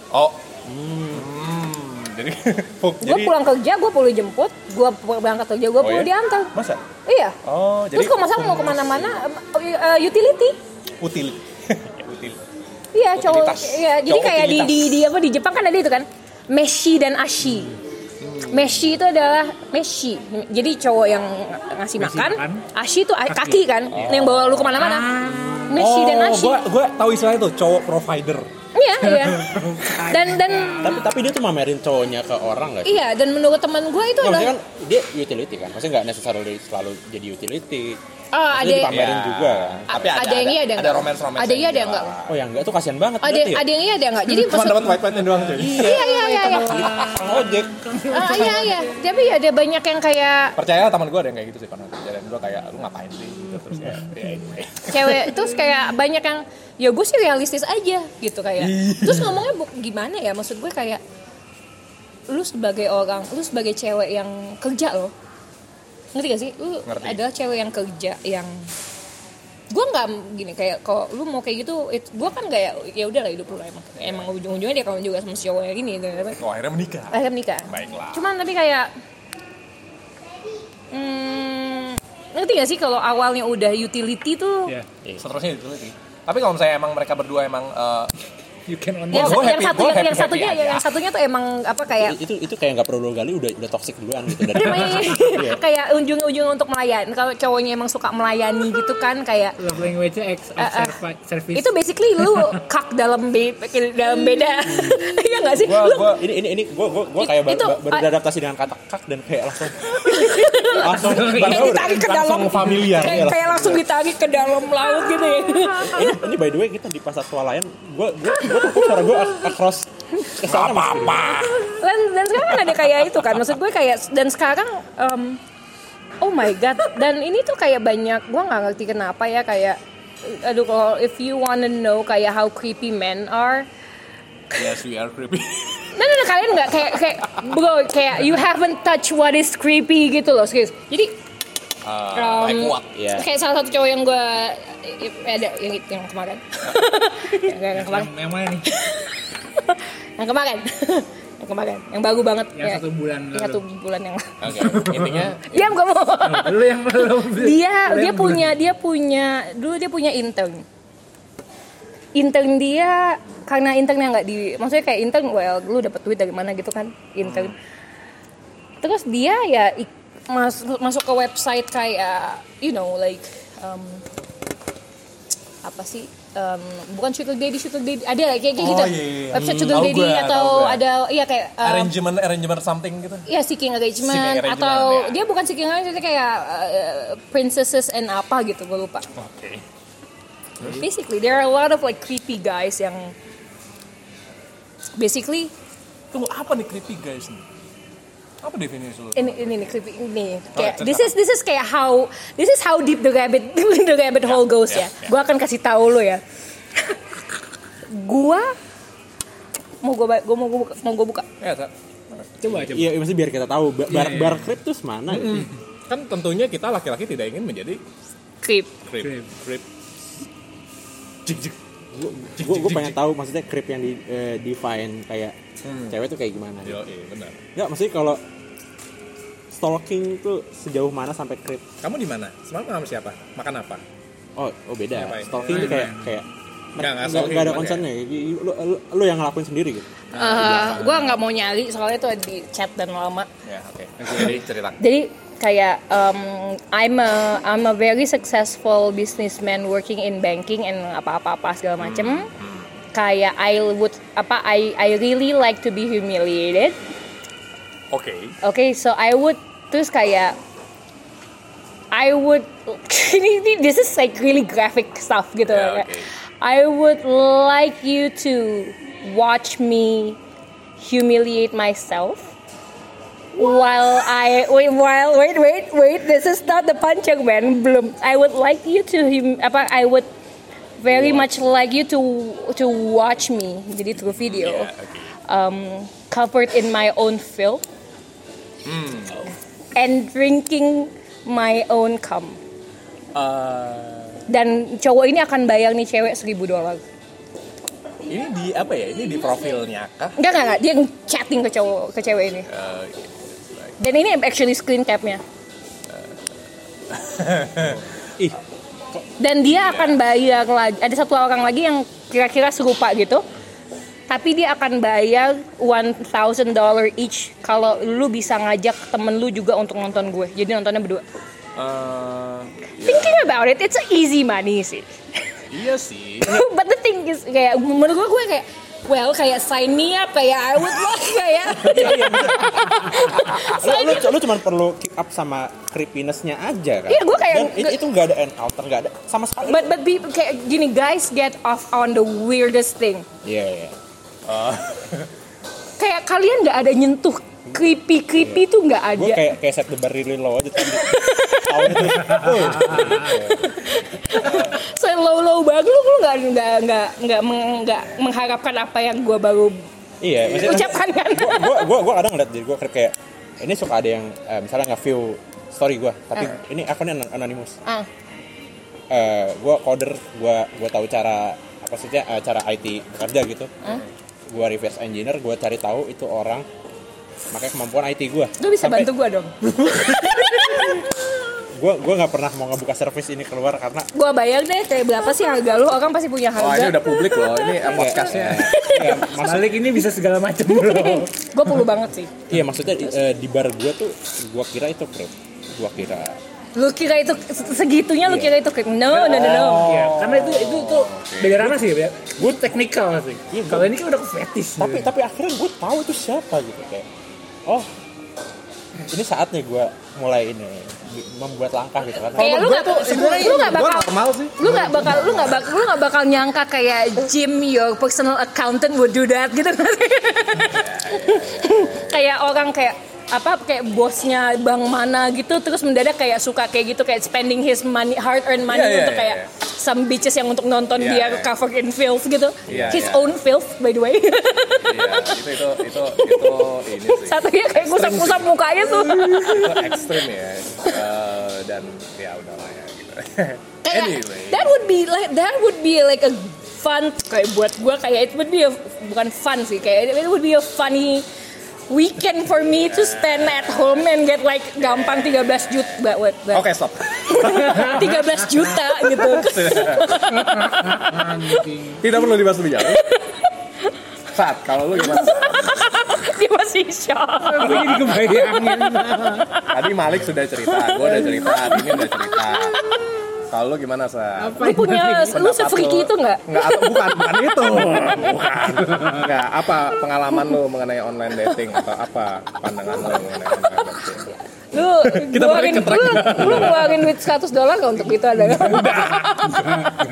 Oh. Hmm. Jadi, [laughs] gue jadi pulang kerja gue perlu jemput gue berangkat kerja gue Oh, perlu iya? diantar masa? iya Oh, jadi terus kalau masa mau ke mana-mana eh, utility util. [laughs] Ya. Iya, cowok iya, jadi Cowok kayak di, di di apa di Jepang kan ada itu kan. Meshi dan Ashi. Meshi itu adalah Meshi. Jadi cowok yang ngasih Ngasih makan, makan. Ashi itu a- kaki kan, yang bawa lu ke mana-mana. Meshi dan Oh, Ashi. gua gua tahu istilahnya tuh cowok provider. Iya, iya. [laughs] Dan dan tapi tapi dia tuh mamerin cowoknya ke orang sih iya, dan menurut teman gue itu maksudnya adalah kan dia utility kan maksudnya nggak necessarily selalu jadi utility Ah, Maksudnya ada dipamerin Ya. juga kan. Tapi ada- ada yang iya ada ada enggak? romance-romance Ada iya yang ada enggak? Oh yang enggak tuh kasihan banget Ada berarti ya? ada yang iya ada enggak? Jadi Cuma dapat white white doang cuy. Iya iya iya iya. Kang ojek. Ah, iya iya. Tapi ada banyak yang kayak Percaya teman gue ada yang kayak gitu sih pernah kejadian gue kayak lu ngapain sih gitu terus kayak ya cewek terus kayak banyak yang ya gue sih realistis aja gitu kayak Iya. terus ngomongnya gimana ya maksud gue kayak lu sebagai orang lu sebagai cewek yang kerja loh ngerti gak sih lu Ngerti. adalah cewek yang kerja yang gue nggak gini kayak kalau lu mau kayak gitu gue kan kayak ya udah lah hidup lu emang emang ujung-ujungnya dia kalau juga sama si cowok yang ini gitu Oh akhirnya menikah. akhirnya menikah Baiklah. cuman tapi kayak hmm, ngerti gak sih kalau awalnya udah utility tuh Ya, Seterusnya lagi. Tapi kalau misalnya emang mereka berdua emang eh, you can only yang, Gua yang happy- satu gua yang, yang satunya aja. yang satunya tuh emang apa kayak itu itu kayak nggak perlu dua kali udah udah toxic duluan gitu dari Dia main- [laughs] kayak ujung-ujung untuk melayani. Kalau cowoknya emang suka melayani gitu kan kayak love language-nya ex eh. servi- service. itu basically lu [laughs] kak dalam be dalam beda. Iya nggak sih? Gua- lu gua- ini ini ini gue gue gue kayak Itu, baru, baru beradaptasi dengan kata kak dan kayak langsung [laughs] langsung kayak ditarik ke dalam. langsung familiar kayak, ya kayak langsung ditarik ke dalam laut gitu ya. Ini ini by the way kita di pasar swalayan gue gue gue takut suara gue across ke sana Mas. dan, dan sekarang kan ada kayak itu kan maksud gue kayak dan sekarang em, oh my god dan ini tuh kayak banyak gue nggak ngerti kenapa ya kayak aduh kalau if you wanna know kayak how creepy men are yes we are creepy. Nah, nah, nah, kalian nggak kayak kayak bro kayak you haven't touch what is creepy gitu loh serius. Jadi Eh, um, like what? Kayak salah satu cowok yang gue ada yang [laughs] yang kemarin, yang, yang kemarin, yang, yang mana nih? yang kemarin, yang kemarin, yang baru banget. Yang ya. satu bulan Yang lalu. satu bulan yang. Oke, intinya [laughs] Diam kamu. [laughs] Lu yang belum. dia lu dia punya dia punya dulu dia punya intern. Intern dia karena internnya nggak di maksudnya kayak intern well lu dapat duit dari mana gitu kan intern. Terus dia ya ik- mas- masuk ke website kayak you know like um, apa sih um, bukan sugar daddy sugar daddy ada kayak kayak Oh, gitu iya, iya. website Hmm, sugar tahu daddy gua, atau ada iya kayak um, arrangement arrangement something gitu. Ya seeking arrangement, Seeking arrangement, atau ya. dia bukan seeking arrangement kayak uh, princesses and apa gitu gue lupa. Oke. Basically there are a lot of like creepy guys yang basically Tunggu apa nih creepy guys nih? Apa definisi lu? ini ini nih creepy ini kayak cerita. this is this is kayak how this is how deep the rabbit [laughs] the rabbit hole goes ya, ya. ya. Gue akan kasih tahu lo ya. gua mau gue gua mau gue buka, mau gue buka. Ya, Sa. Coba coba. iya maksudnya biar kita tahu ba- bar Iya, iya. bar krip tuh mana gitu. kan tentunya kita laki-laki tidak ingin menjadi Creep. creep. Creep. Creep. Jik jik. Gue gue pengen tahu maksudnya krip yang di eh, define kayak cewek tuh kayak gimana Yo, iya benar. Enggak, maksudnya kalau stalking tuh sejauh mana sampai krip Kamu di mana? Semalam sama siapa? Makan apa? oh oh beda Ngapain? stalking tuh kayak kayak Nggak, nggak nggak nggak ada cuman concernnya lu, lu, lu yang ngelakuin sendiri gitu Uh, gue nggak mau nyari soalnya itu di chat dan lama. Ya, oke. Jadi cerita. Jadi kayak um, I'm a I'm a very successful businessman working in banking and apa-apa-apa segala macem. Kayak I would apa I I really like to be humiliated. Oke. Okay, so I would terus kayak I would [laughs] ini ini- this is like really graphic stuff gitu. Yeah, Kayak, okay. I would like you to watch me humiliate myself while I wait while wait wait wait this is not the punching man. Belum. I would like you to hum, apa I would very much like you to to watch me. Jadi through video. Ya, oke. um, covered in my own filth. And drinking my own cum. Eh, dan cowok ini akan bayar nih cewek seribu dolar. Ini di apa ya? Ini di profilnya kah? enggak enggak enggak. Dia chatting ke cowok ke cewek ini. Eh, dan ini actually screen capnya. [laughs] Ih. Dan dia akan bayar lagi ada satu orang lagi yang kira-kira serupa gitu. Tapi dia akan bayar $1,000 each kalau lu bisa ngajak temen lu juga untuk nonton gue. Jadi nontonnya berdua. Eh, thinking about it it's a easy money sih. Iya sih. [laughs] but the thing is kayak menurut gue gue kayak well kayak sign me up kayak I would like [laughs] kayak. Lu, lu, lu cuma perlu keep up sama creepiness-nya aja kan? Iya, gua kayak- Dan it- itu nggak ada encounter nggak ada sama sekali. But but be, kayak gini guys get off on the weirdest thing. Iya iya. Kayak kalian nggak ada nyentuh creepy creepy tuh nggak ada. gue kayak kayak set the bar really low aja tadi itu so low low banget. Lu lu nggak nggak nggak nggak nggak mengharapkan apa yang gue baru iya maksudnya ucapkan kan? gue gue gue kadang ngeliat diri gue kayak ini suka ada yang eh, misalnya nge-view story gue tapi Ah. ini akunnya anon- anonymous. Ah. Eh gue coder gue gue tahu cara apa sih eh, cara IT bekerja gitu. Ah. gue reverse engineer gue cari tahu itu orang makanya kemampuan IT gue lu bisa bantu gue dong [laughs] gue gue nggak pernah mau ngebuka service ini keluar karena gue bayar deh kayak berapa sih harga lu orang pasti punya Wah ini harga udah publik loh, ini eh, podcastnya. ya, maksud Malik ini bisa segala macam bro. [laughs] gue perlu banget sih iya maksudnya eh, di bar gue tuh gue kira itu krip gue kira lu kira itu segitunya lu Iya. kira itu kayak no no no no Iya, karena itu itu tuh beda ranah sih, ya. Gue teknikal sih. Kalau ini kan udah ke fetish. tapi gitu. tapi akhirnya gue tahu itu siapa gitu kayak oh. Ini saatnya gue mulai ini membuat langkah gitu kan. Kayak lu nggak lu nggak Gua bakal normal sih. lu nggak bakal lu nggak bakal lu nggak bakal nyangka kayak Jim your personal accountant would do that gitu [laughs] kayak orang kayak apa kayak bosnya bank mana gitu terus mendadak kayak suka kayak gitu kayak spending his money hard earned money Iya, iya, untuk kayak some bitches yang untuk nonton Iya, dia iya. covered in filth gitu Iya, his iya. own filth by the way Iya, itu itu itu itu ini sih. satunya kayak ngusap-ngusap mukanya tuh [laughs] Itu ekstrim ya. Eh, dan ya udahlah ya gitu. [laughs] kayak anyway. that would be like that would be like a fun kayak buat gua kayak it would be a, bukan fun sih kayak it would be a funny weekend for me to stand at home and get like gampang 13 juta Oke, stop. [laughs] 13 juta gitu Tidak perlu dibahas lebih jauh. Saat kalau lu gimana? [laughs] dia masih shock Gue jadi kebayangin. Tadi Malik sudah cerita, gue udah cerita, ini udah cerita. Kalau lu gimana sa? lu punya lu se-freaky itu nggak Enggak, atau bukan, bukan itu. Bukan. Enggak, apa pengalaman lu mengenai online dating atau apa pandangan lu mengenai online dating? lu [laughs] Kita ngeluarin lu, lu ngeluarin duit 100 dolar nggak untuk itu ada nggak?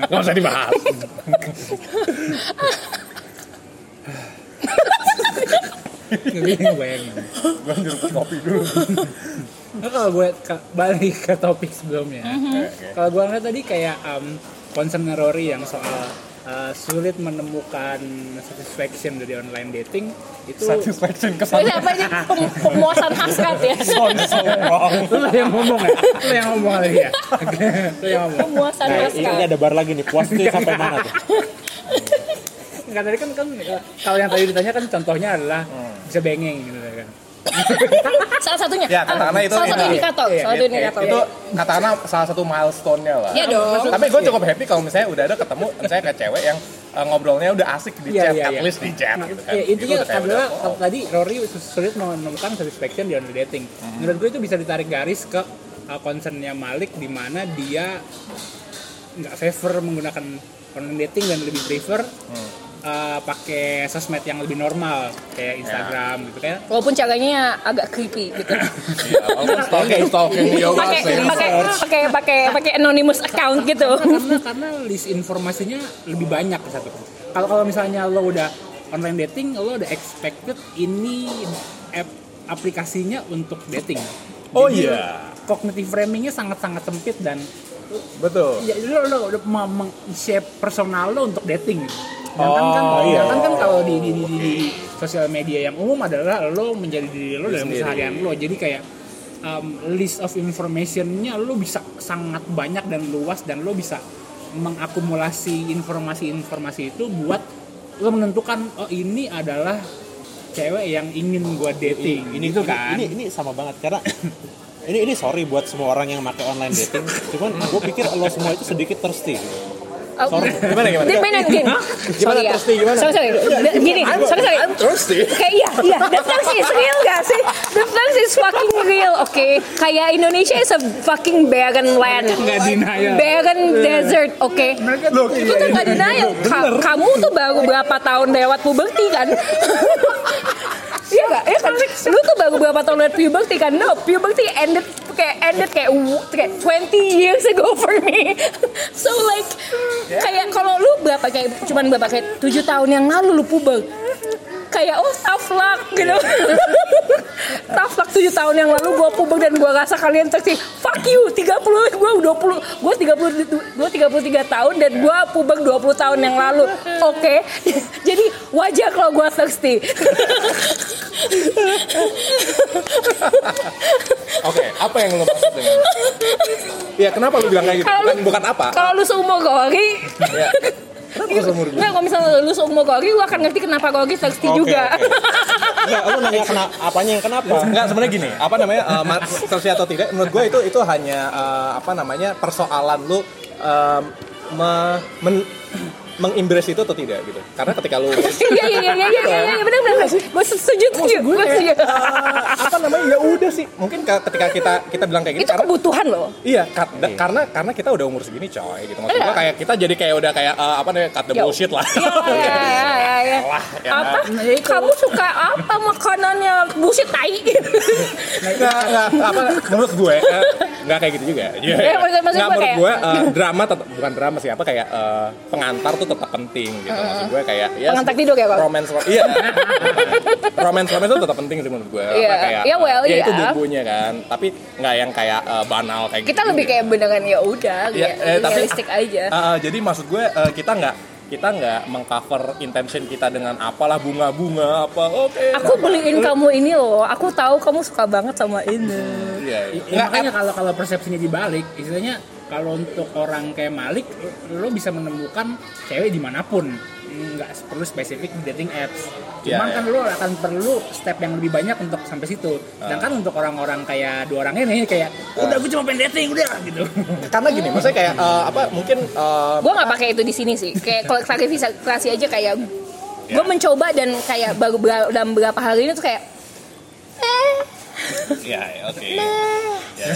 Enggak usah dibahas. [laughs] Ngebayangin. Gue nyuruh kopi dulu. Nah, kalau gue ke- balik ke topik sebelumnya, Mhm. Oke. kalau gue ngeliat tadi kayak um, concern Rory yang soal uh, sulit menemukan satisfaction dari online dating itu Satisfaction kesan. apa ini Pem- pemuasan hasrat ya [laughs] lu lah yang ngomong ya lu yang ngomong lagi ya lu yang ngomong pemuasan Nah, ini, ini hasrat ada bar lagi nih puas tuh sampai mana tuh [laughs] Enggak tadi kan kan eh, kalau yang tadi ditanya kan contohnya adalah bisa bengeng gitu kan [laughs] salah satunya Ya, katakanlah itu salah satu indikator Iya, salah satu iya, indikator itu katakanlah salah satu milestone-nya lah. Iya dong. Tapi gue cukup happy kalau misalnya udah ada ketemu misalnya kayak cewek yang uh, ngobrolnya udah asik di Iya, chat, iya, at iya. least di chat gitu kan. Ya, Itu intinya adalah oh. tadi Rory sulit menemukan satisfaction di online dating. Hmm. Menurut gue itu bisa ditarik garis ke uh, concernnya Malik di mana dia nggak favor menggunakan online dating dan lebih prefer Hmm. Uh, pakai sosmed yang lebih normal kayak Instagram gitu kan. walaupun caranya agak creepy gitu [laughs] Iya, pakai sih. pakai pakai pakai pakai anonymous account gitu karena karena list informasinya lebih banyak satu. Kalau kalau misalnya lo udah online dating, lo udah expected ini app aplikasinya untuk dating. Oh iya. Cognitive framingnya sangat-sangat sempit dan Betul. ya, lo, lo udah meng-shape personal lo untuk dating. Sedangkan kan, Oh, iya. sedangkan kan kalau di, di, di, di, di sosial media yang umum adalah lo menjadi diri lo dalam keseharian lo. Jadi kayak um, list of informationnya lo bisa sangat banyak dan luas dan lo bisa mengakumulasi informasi-informasi itu buat lo menentukan oh ini adalah cewek yang ingin gua dating ini gitu ini- kan ini, ini sama banget karena ini ini sorry buat semua orang yang pakai online dating cuman gue pikir lo semua itu sedikit thirsty gitu. Oh, Gimana, gimana? Gimana, gini. Gimana, Sorry ya. thirsty, gimana? Sorry, sorry. Gini, sorry, sorry. thirsty. Kayak iya, iya. The thirst is real gak sih? The thirst is fucking real, oke? Kayak Indonesia is a fucking barren land. Nggak denial. Barren desert, oke? Loh, Itu tuh gak denial. Ka- kamu tuh baru berapa tahun lewat puberti kan? [laughs] Iya gak? Iya kan? Lu tuh baru berapa tahun lewat puberti kan? No, puberty ended kayak ended kayak, kayak 20 years ago for me. [laughs] So like kayak kalau lu berapa kayak cuman berapa kayak 7 tahun yang lalu lu puber. Kayak oh tough luck gitu. [laughs] tough luck 7 tahun yang lalu gua puber dan gua rasa kalian seksi. Fuck you 30 gua 20 gua 30 gua 33 tahun dan gua puber 20 tahun yang lalu. Oke. [laughs] Jadi wajar kalau gua thirsty. Oke, apa yang lo maksud dengan? Iya, kenapa lu bilang kayak gitu? Bukan, lu- bukan apa? Kalau lu seumur Gori, Ya. Kenapa lu seumur gue? Enggak, kalau misalnya lu seumur Gori, lu akan ngerti kenapa Gori thirsty Oke, juga. oke. Enggak, lu nanya kenapa apanya yang kenapa? Enggak, sebenarnya gini, apa namanya, uh, thirsty atau tidak, menurut gue itu itu hanya uh, apa namanya persoalan lu um, me- men- mengembrace itu atau tidak gitu. Karena ketika lu [laughs] Iya iya iya iya iya iya iya benar benar. Gue setuju setuju. Gue setuju. apa namanya ya udah sih, mungkin ke- ketika kita kita bilang kayak gitu Itu karena kebutuhan loh. Iya, da- karena karena kita udah umur segini coy gitu. Maksud Iya. gua kayak kita jadi kayak udah kayak uh, apa namanya cut the Ya. bullshit lah. [laughs] Iya iya iya iya. iya. Lah, ya. Apa? Kamu suka apa makanannya bullshit tai? Nggak, [laughs] nggak, apa menurut gue eh, nggak kayak gitu juga. Iya. Eh, Nggak, menurut gue eh, drama tetap bukan drama sih apa kayak eh, pengantar tuh tetap penting gitu. Maksud gue kayak ya Pengantar tidur ya, Bang? Romance iya. [laughs] romance romance itu tetap penting sih menurut gue. Iya. kayak Iya, well, ya itu iya. bumbunya kan. Tapi nggak yang kayak eh, banal kayak Kita gitu lebih juga. kayak beneran ya udah, Iya, kayak eh, tapi realistik aja. Ah, ah, jadi maksud gue eh, kita nggak kita nggak mengcover intention kita dengan apalah bunga-bunga apa oke Aku beliin kamu ini loh. Aku tahu kamu suka banget sama ini. iya, iya. Ya, makanya kalau kalau persepsinya dibalik, istilahnya kalau untuk orang kayak Malik, lo bisa menemukan cewek di mana pun, nggak perlu spesifik di dating apps. Cuman Iya, kan lo akan perlu step yang lebih banyak untuk sampai situ. Sedangkan untuk orang-orang kayak dua orang ini kayak, udah gue cuma pengen dating, udah gitu. [laughs] karena gini maksudnya kayak eh, apa mungkin eh, gue nggak pakai itu di sini sih kayak kalau klarifikasi aja kayak gue mencoba dan kayak baru dalam beberapa hari ini tuh kayak eh ya ya, oke. Ya.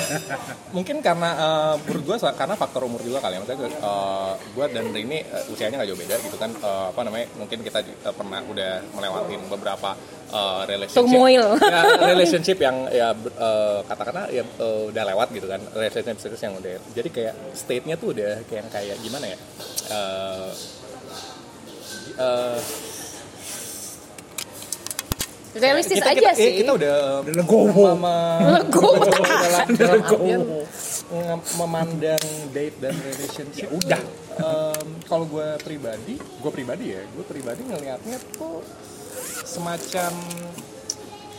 mungkin karena eh, menurut gue karena faktor umur juga kali ya maksudnya eh, gue dan Rini eh, usianya nggak jauh beda gitu kan Eh, apa namanya mungkin kita eh, pernah udah melewatin beberapa eh, relationship ya, relationship yang ya eh, katakanlah ya eh, udah lewat gitu kan relationship serius yang udah jadi kayak state-nya tuh udah kayak kayak gimana ya Eh, eh, realistis kita, aja kita, sih eh, kita udah legowo. Legowo. [laughs] nge- memandang date dan relationship udah. em, kalau gue pribadi gue pribadi ya gue pribadi ngelihatnya tuh semacam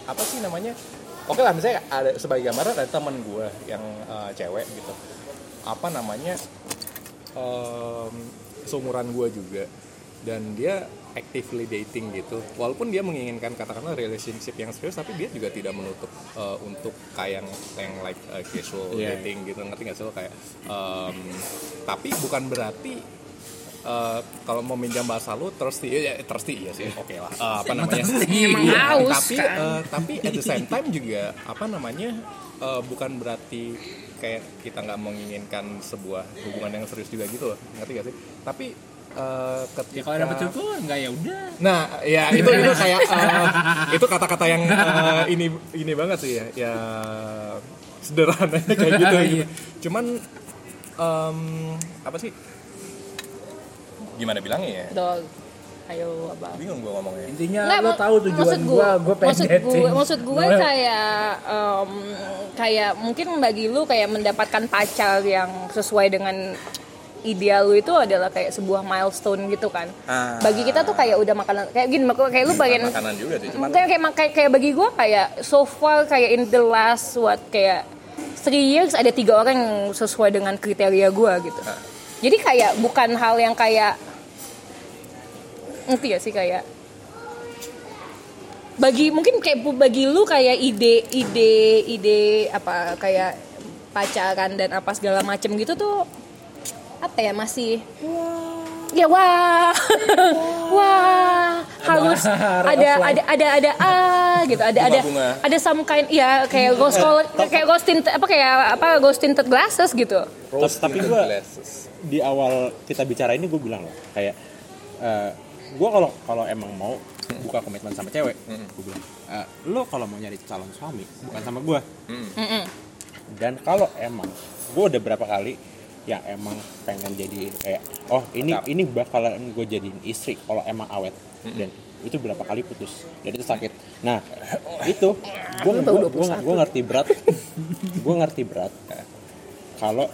apa sih namanya oke lah misalnya ada sebagai gambaran ada teman gue yang eh, cewek gitu apa namanya em, seumuran gue juga dan dia actively dating gitu. Walaupun dia menginginkan katakanlah relationship yang serius tapi dia juga tidak menutup eh, untuk kayak yang, yang like eh, casual Iya. dating gitu. Ngerti nggak sih lo? Kayak em, tapi bukan berarti eh, kalau mau minjam bahasa lu thirsty. Ya ya, thirsty iya sih. Oke lah. Eh, apa namanya? Iya, tapi kan? eh, tapi at the same time juga apa namanya eh, bukan berarti kayak kita nggak menginginkan sebuah hubungan yang serius juga gitu loh. Ngerti gak sih? Tapi eh, Ya ketika kalau dapet syukur, nggak ya udah. Nah, ya itu itu kayak eh, itu kata-kata yang eh, ini ini banget sih ya, ya sederhana [laughs] kayak gitu. gitu. Cuman em, apa sih? Gimana bilangnya ya? dog ayo abang Bingung gue ngomongnya. Intinya Nggak, lo tahu tujuan maksud gua, gua pengen maksud dating. gue, maksud gue Gua- kayak em, kayak mungkin bagi lu kayak mendapatkan pacar yang sesuai dengan ideal lu itu adalah kayak sebuah milestone gitu kan. Ah. Bagi kita tuh kayak udah makanan kayak gini kayak lu pengen Makanan juga sih, cuman kayak kayak kayak, kayak bagi gue kayak so far kayak in the last what kayak three years ada tiga orang yang sesuai dengan kriteria gue gitu. Ah. Jadi kayak bukan hal yang kayak ngerti ya sih kayak bagi mungkin kayak bagi lu kayak ide ide ide apa kayak pacaran dan apa segala macem gitu tuh apa ya masih ya wah. Wah. Harus ada ada ada ada ah gitu. Ada ada ada some kind ya kayak ghost color kayak ghost tinted apa kayak apa ghost tinted glasses gitu. Rose tapi glasses. di awal kita bicara ini gue bilang loh kayak eh gue kalau kalau emang mau buka komitmen sama cewek gue bilang eh, lo kalau mau nyari calon suami bukan sama gue Mm-mm. dan kalau emang gue udah berapa kali yang emang pengen jadi kayak oh ini Mantap. ini bakalan gue jadiin istri kalau emang awet dan itu berapa kali putus dan itu sakit nah itu gue gue 21. gue ngerti berat [laughs] gue ngerti berat kalau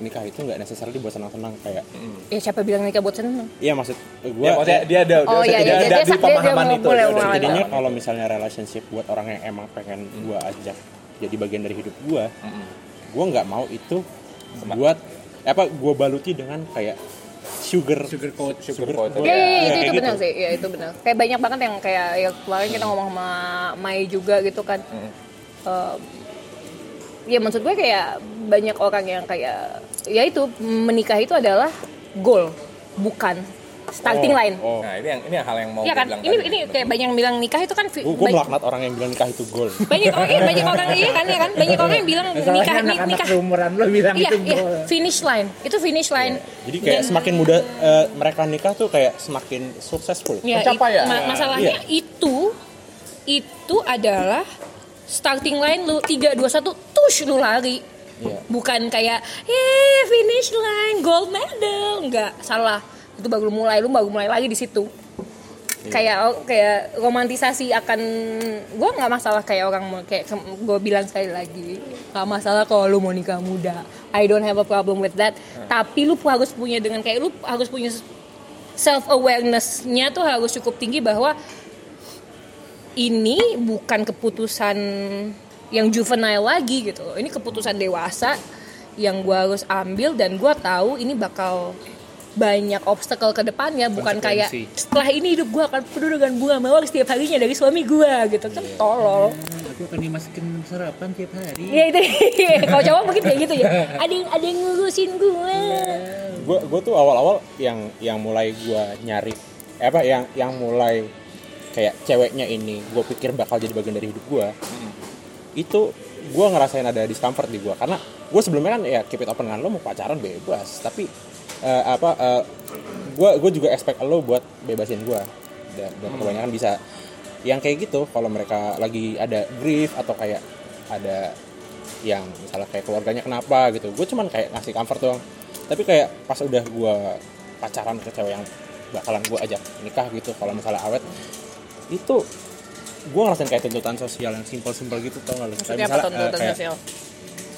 nikah itu nggak necessarily buat senang-senang kayak ya siapa bilang nikah buat seneng iya maksud gue Ya, maksudnya dia ada, Oh, dia, iya, dia, iya, ada dia- di dia pemahaman itu. boleh, dia ada di boleh. jadinya kalau misalnya relationship buat orang yang emang pengen gue ajak jadi bagian dari hidup gue gue nggak mau itu buat apa gue baluti dengan kayak sugar sugar coat Sugar sugar coat. Iya, iya, iya, Iya, itu, itu benar gitu. sih, ya itu benar. Kayak banyak banget yang kayak ya kemarin kita ngomong sama Mai juga gitu kan. Em, ya maksud gue kayak banyak orang yang kayak ya itu menikah itu adalah goal, bukan starting Oh, line. oh. Nah, ini yang ini yang hal yang mau Iya kan? bilang Ini tadi. ini kayak banyak yang bilang nikah itu kan fi- gue melaknat orang yang bilang nikah itu goal [laughs] banyak orang iya, banyak orang iya kan ya kan banyak orang yang bilang Masalahnya nikah ni- anak-anak nikah seumuran lo bilang iya itu iya goal. finish line itu finish line jadi kayak semakin muda eh, mereka nikah tuh kayak semakin successful Ya, Pencapaian. it- ma- masalahnya itu itu adalah starting line lu 3 2 1 tush lu lari. Iya. Bukan kayak eh finish line gold medal, enggak, salah. Itu baru mulai, lu baru mulai lagi di situ. Kayak kayak romantisasi akan gua nggak masalah kayak orang mau kayak gue bilang sekali lagi nggak masalah kalau lu mau nikah muda I don't have a problem with that tapi lu harus punya dengan kayak lu harus punya self awareness-nya tuh harus cukup tinggi bahwa ini bukan keputusan yang juvenile lagi gitu. Ini keputusan dewasa yang gua harus ambil dan gua tahu ini bakal banyak obstacle ke depannya bukan kayak setelah ini hidup gua akan penuh dengan bunga mawar setiap harinya dari suami gua gitu. Kan tolol. Aku akan dimasukin sarapan tiap hari. Ya itu. [laughs] Kalau cowok mungkin kayak gitu ya. Ada yang ada yang ngurusin gua. Gue gue tuh awal-awal yang yang mulai gue nyari eh, apa yang yang mulai kayak ceweknya ini gue pikir bakal jadi bagian dari hidup gue itu gue ngerasain ada discomfort di gue karena gue sebelumnya kan ya keep it open dengan lo mau pacaran bebas. Tapi eh, apa gue gue juga expect lo buat bebasin gue dan, dan kebanyakan bisa. Yang kayak gitu kalau mereka lagi ada grief atau kayak ada yang misalnya kayak keluarganya kenapa gitu gue cuman kayak ngasih comfort doang. Tapi kayak pas udah gue pacaran ke cewek yang bakalan gue ajak nikah gitu kalau misalnya awet itu gue ngerasain kayak tuntutan sosial yang simpel-simpel gitu tau gak lu? maksudnya apa misalnya, eh, kayak, sosial?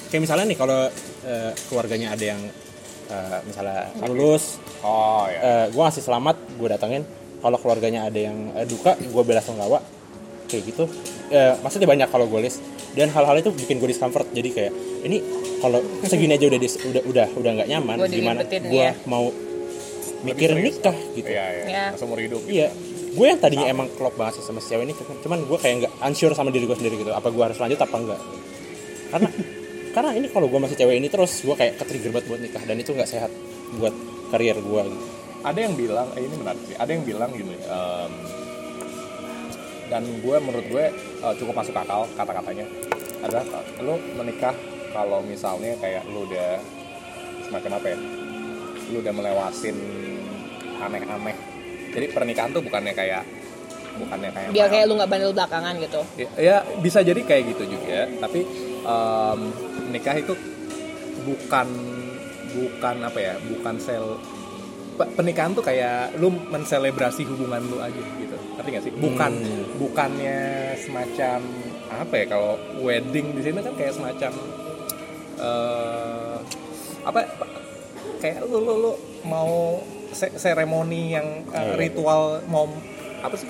kayak misalnya nih kalau eh, keluarganya ada yang eh, misalnya lulus Oh ya. gue ngasih selamat gue datengin. Kalau keluarganya ada yang eh, duka gue bela sungkawa. Kayak gitu. Eh, maksudnya banyak kalau gue list. Dan hal-hal itu bikin gue discomfort. Jadi kayak ini kalau segini aja udah dis- udah udah udah nggak nyaman Gua gimana gue ya. mau mikir nikah gitu. Iya, iya. Ya. Seumur hidup. iya. gue yang tadinya emang klop banget sih sama si cewek ini. Cuman, cuman gue kayak nggak unsure sama diri gue sendiri gitu. Apa gue harus lanjut apa enggak? Karena karena ini kalau gue masih cewek ini terus gue kayak ketrigger banget buat nikah dan itu nggak sehat buat karir gue gitu. Ada yang bilang eh, ini menarik sih ada yang bilang gini em, dan gue menurut gue eh, cukup masuk akal kata-katanya. Adalah lu menikah kalau misalnya kayak lu udah semacam apa ya lu udah melewatin aneh-aneh. Jadi pernikahan tuh bukannya kayak bukannya kayak biar kayak lu nggak bandel belakangan gitu. Ya, ya, bisa jadi kayak gitu juga tapi em, nikah itu bukan bukan apa ya bukan sel pe- pernikahan tuh kayak lu menselebrasi hubungan lu aja gitu ngerti gak sih bukan Hmm. bukannya semacam apa ya kalau wedding di sini kan kayak semacam eh apa kayak lu lu, lu mau se- seremoni yang Iya. ritual mau apa sih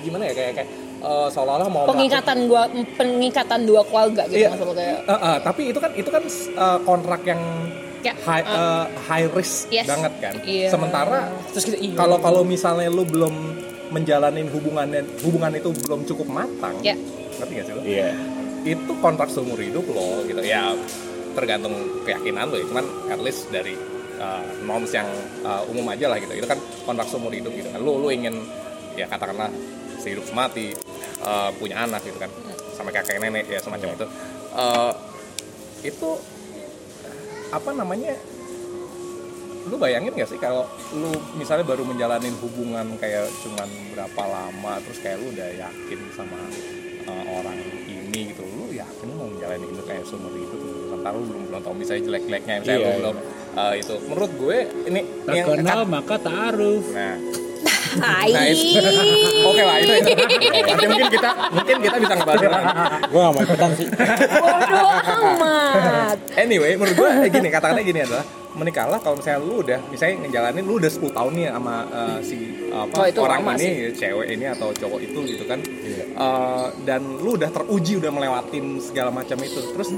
gimana ya kayak kayak eh, seolah-olah mau pengikatan gua pengikatan dua keluarga gitu Iya. maksud lu kayak Eh, eh, tapi itu kan itu kan eh, kontrak yang Ya, high eh, high risk Yes. banget kan. Iya. Sementara terus gitu iya. kalau kalau misalnya lu belum menjalanin hubungan hubungan itu belum cukup matang, ya ngerti gak sih lu? iya Itu kontrak seumur hidup lo gitu ya tergantung keyakinan lo ya. Cuman at least dari uh, norms yang uh, umum aja lah gitu itu kan kontrak seumur hidup gitu kan lu lu ingin ya katakanlah sehidup semati uh, punya anak gitu kan sama kakek nenek ya semacam itu Uh, itu apa namanya lu bayangin gak sih kalau lu misalnya baru menjalanin hubungan kayak cuman berapa lama terus kayak lu udah yakin sama uh, orang ini gitu lu yakin mau menjalani itu kayak seumur hidup gitu. sementara lu belum belum tahu misalnya jelek-jeleknya misalnya Iya, lu iya. belum uh, itu menurut gue ini Tak yang kenal maka ta'aruf. nah. Nah, itu- oke lah itu, itu. Nanti mungkin kita mungkin kita bisa ngebahas nanti. gue gak mau ikutan sih. Bodoh amat. Anyway, menurut gue eh, gini, kata-katanya gini adalah menikahlah kalau misalnya lu udah misalnya ngejalanin lu udah 10 tahun nih sama eh, si apa Oh, itu orang ini cewek ini atau cowok itu gitu kan. Eh, dan lu udah teruji udah melewatin segala macam itu. Terus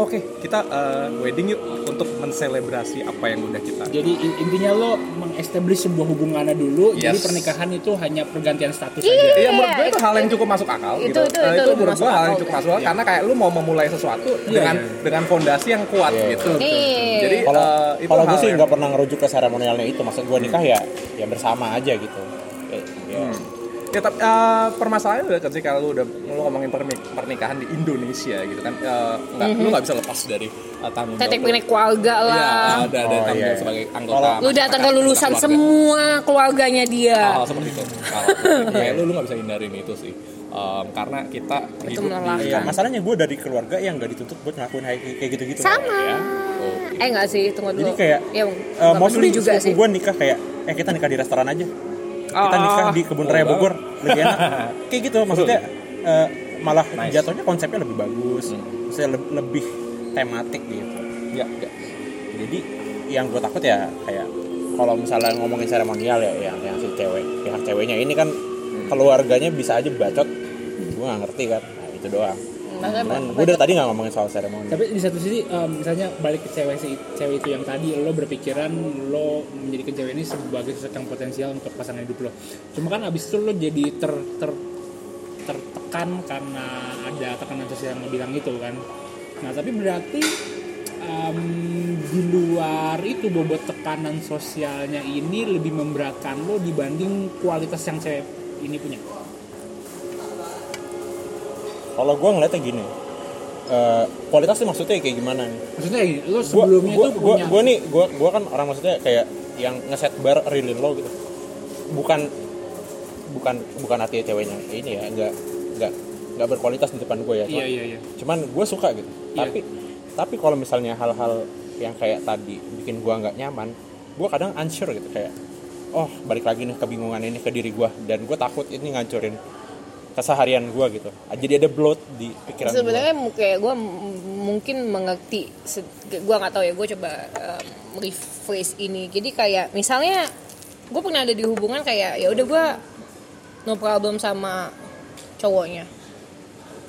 oke kita eh, wedding yuk untuk menselebrasi apa yang udah kita Jadi in- intinya lo mengestablish sebuah hubungannya dulu. Jadi Yes. pernikahan itu hanya pergantian status Iya. aja. Iya menurut gue itu hal yang cukup masuk akal Itu- gitu. itu- itu itu lebih menurut masuk gue hal yang akal. cukup masuk akal karena kayak lu mau memulai sesuatu dengan iya. dengan fondasi yang kuat Iya. gitu. Nih. Jadi kalau eh, itu kalau gue sih yang- nggak pernah ngerujuk ke seremonialnya itu maksud gue nikah ya ya bersama aja gitu. Ya tapi eh, permasalahannya udah ketika lu udah lu ngomongin pernik- pernikahan di Indonesia gitu kan eh, nggak lu nggak bisa lepas dari eh, tanggung jawab. Tetek pinek keluarga Iya, lah. ada ada Oh, tanggung iya, jawab iya. sebagai anggota. Kalau- Lu datang ke lulusan keluarga. semua keluarganya dia. Hal-hal seperti itu. Hal [laughs] kayak lu lu nggak bisa hindarin itu sih. Em, karena kita hidup melelahkan. di Iya, masalahnya gue dari keluarga yang nggak dituntut buat ngelakuin kayak kayak gitu-gitu Sama. ya. Oh, Eh enggak sih, tunggu dulu. Jadi kayak ya, uh, nggak mostly juga sih. gue nikah kayak eh kita nikah di restoran aja kita Oh. nikah di kebun raya Bogor lebih enak. [laughs] Kayak gitu maksudnya uh, malah Nice. jatuhnya konsepnya lebih bagus. Maksudnya le- lebih tematik gitu. Ya, ya. jadi yang gue takut ya kayak kalau misalnya ngomongin seremonial ya yang yang si cewek pihak ceweknya ini kan keluarganya bisa aja bacot. Gue nggak ngerti kan. Nah, itu doang Cuman gue dari tadi nggak ngomongin soal seremoni Tapi di satu sisi, em, misalnya balik ke cewek si cewek itu yang tadi, lo berpikiran lo menjadikan cewek ini sebagai sesuatu yang potensial untuk pasangan hidup lo. Cuma kan abis itu lo jadi ter, ter tertekan karena ada tekanan sosial yang bilang itu kan. Nah tapi berarti em, di luar itu bobot tekanan sosialnya ini lebih memberatkan lo dibanding kualitas yang cewek ini punya. Kalau gue ngeliatnya gini eh, kualitasnya maksudnya kayak gimana nih? Maksudnya gini, lo sebelumnya gua, itu gua, punya gua nih gua gua kan orang maksudnya kayak yang ngeset bar realin lo gitu. Bukan bukan bukan artinya ceweknya ini ya nggak nggak nggak berkualitas di depan gue ya. Iya iya iya. cuman gue suka gitu. Iya. tapi tapi kalau misalnya hal-hal yang kayak tadi bikin gue nggak nyaman gue kadang unsure gitu kayak oh balik lagi nih kebingungan ini ke diri gue dan gue takut ini ngancurin keseharian gue gitu jadi ada bloat di pikiran gue Sebenarnya kayak gue mungkin mengerti, gue nggak tahu ya. Gue coba um, rephrase ini. Jadi kayak misalnya gue pernah ada di hubungan kayak ya udah gue no problem sama cowoknya.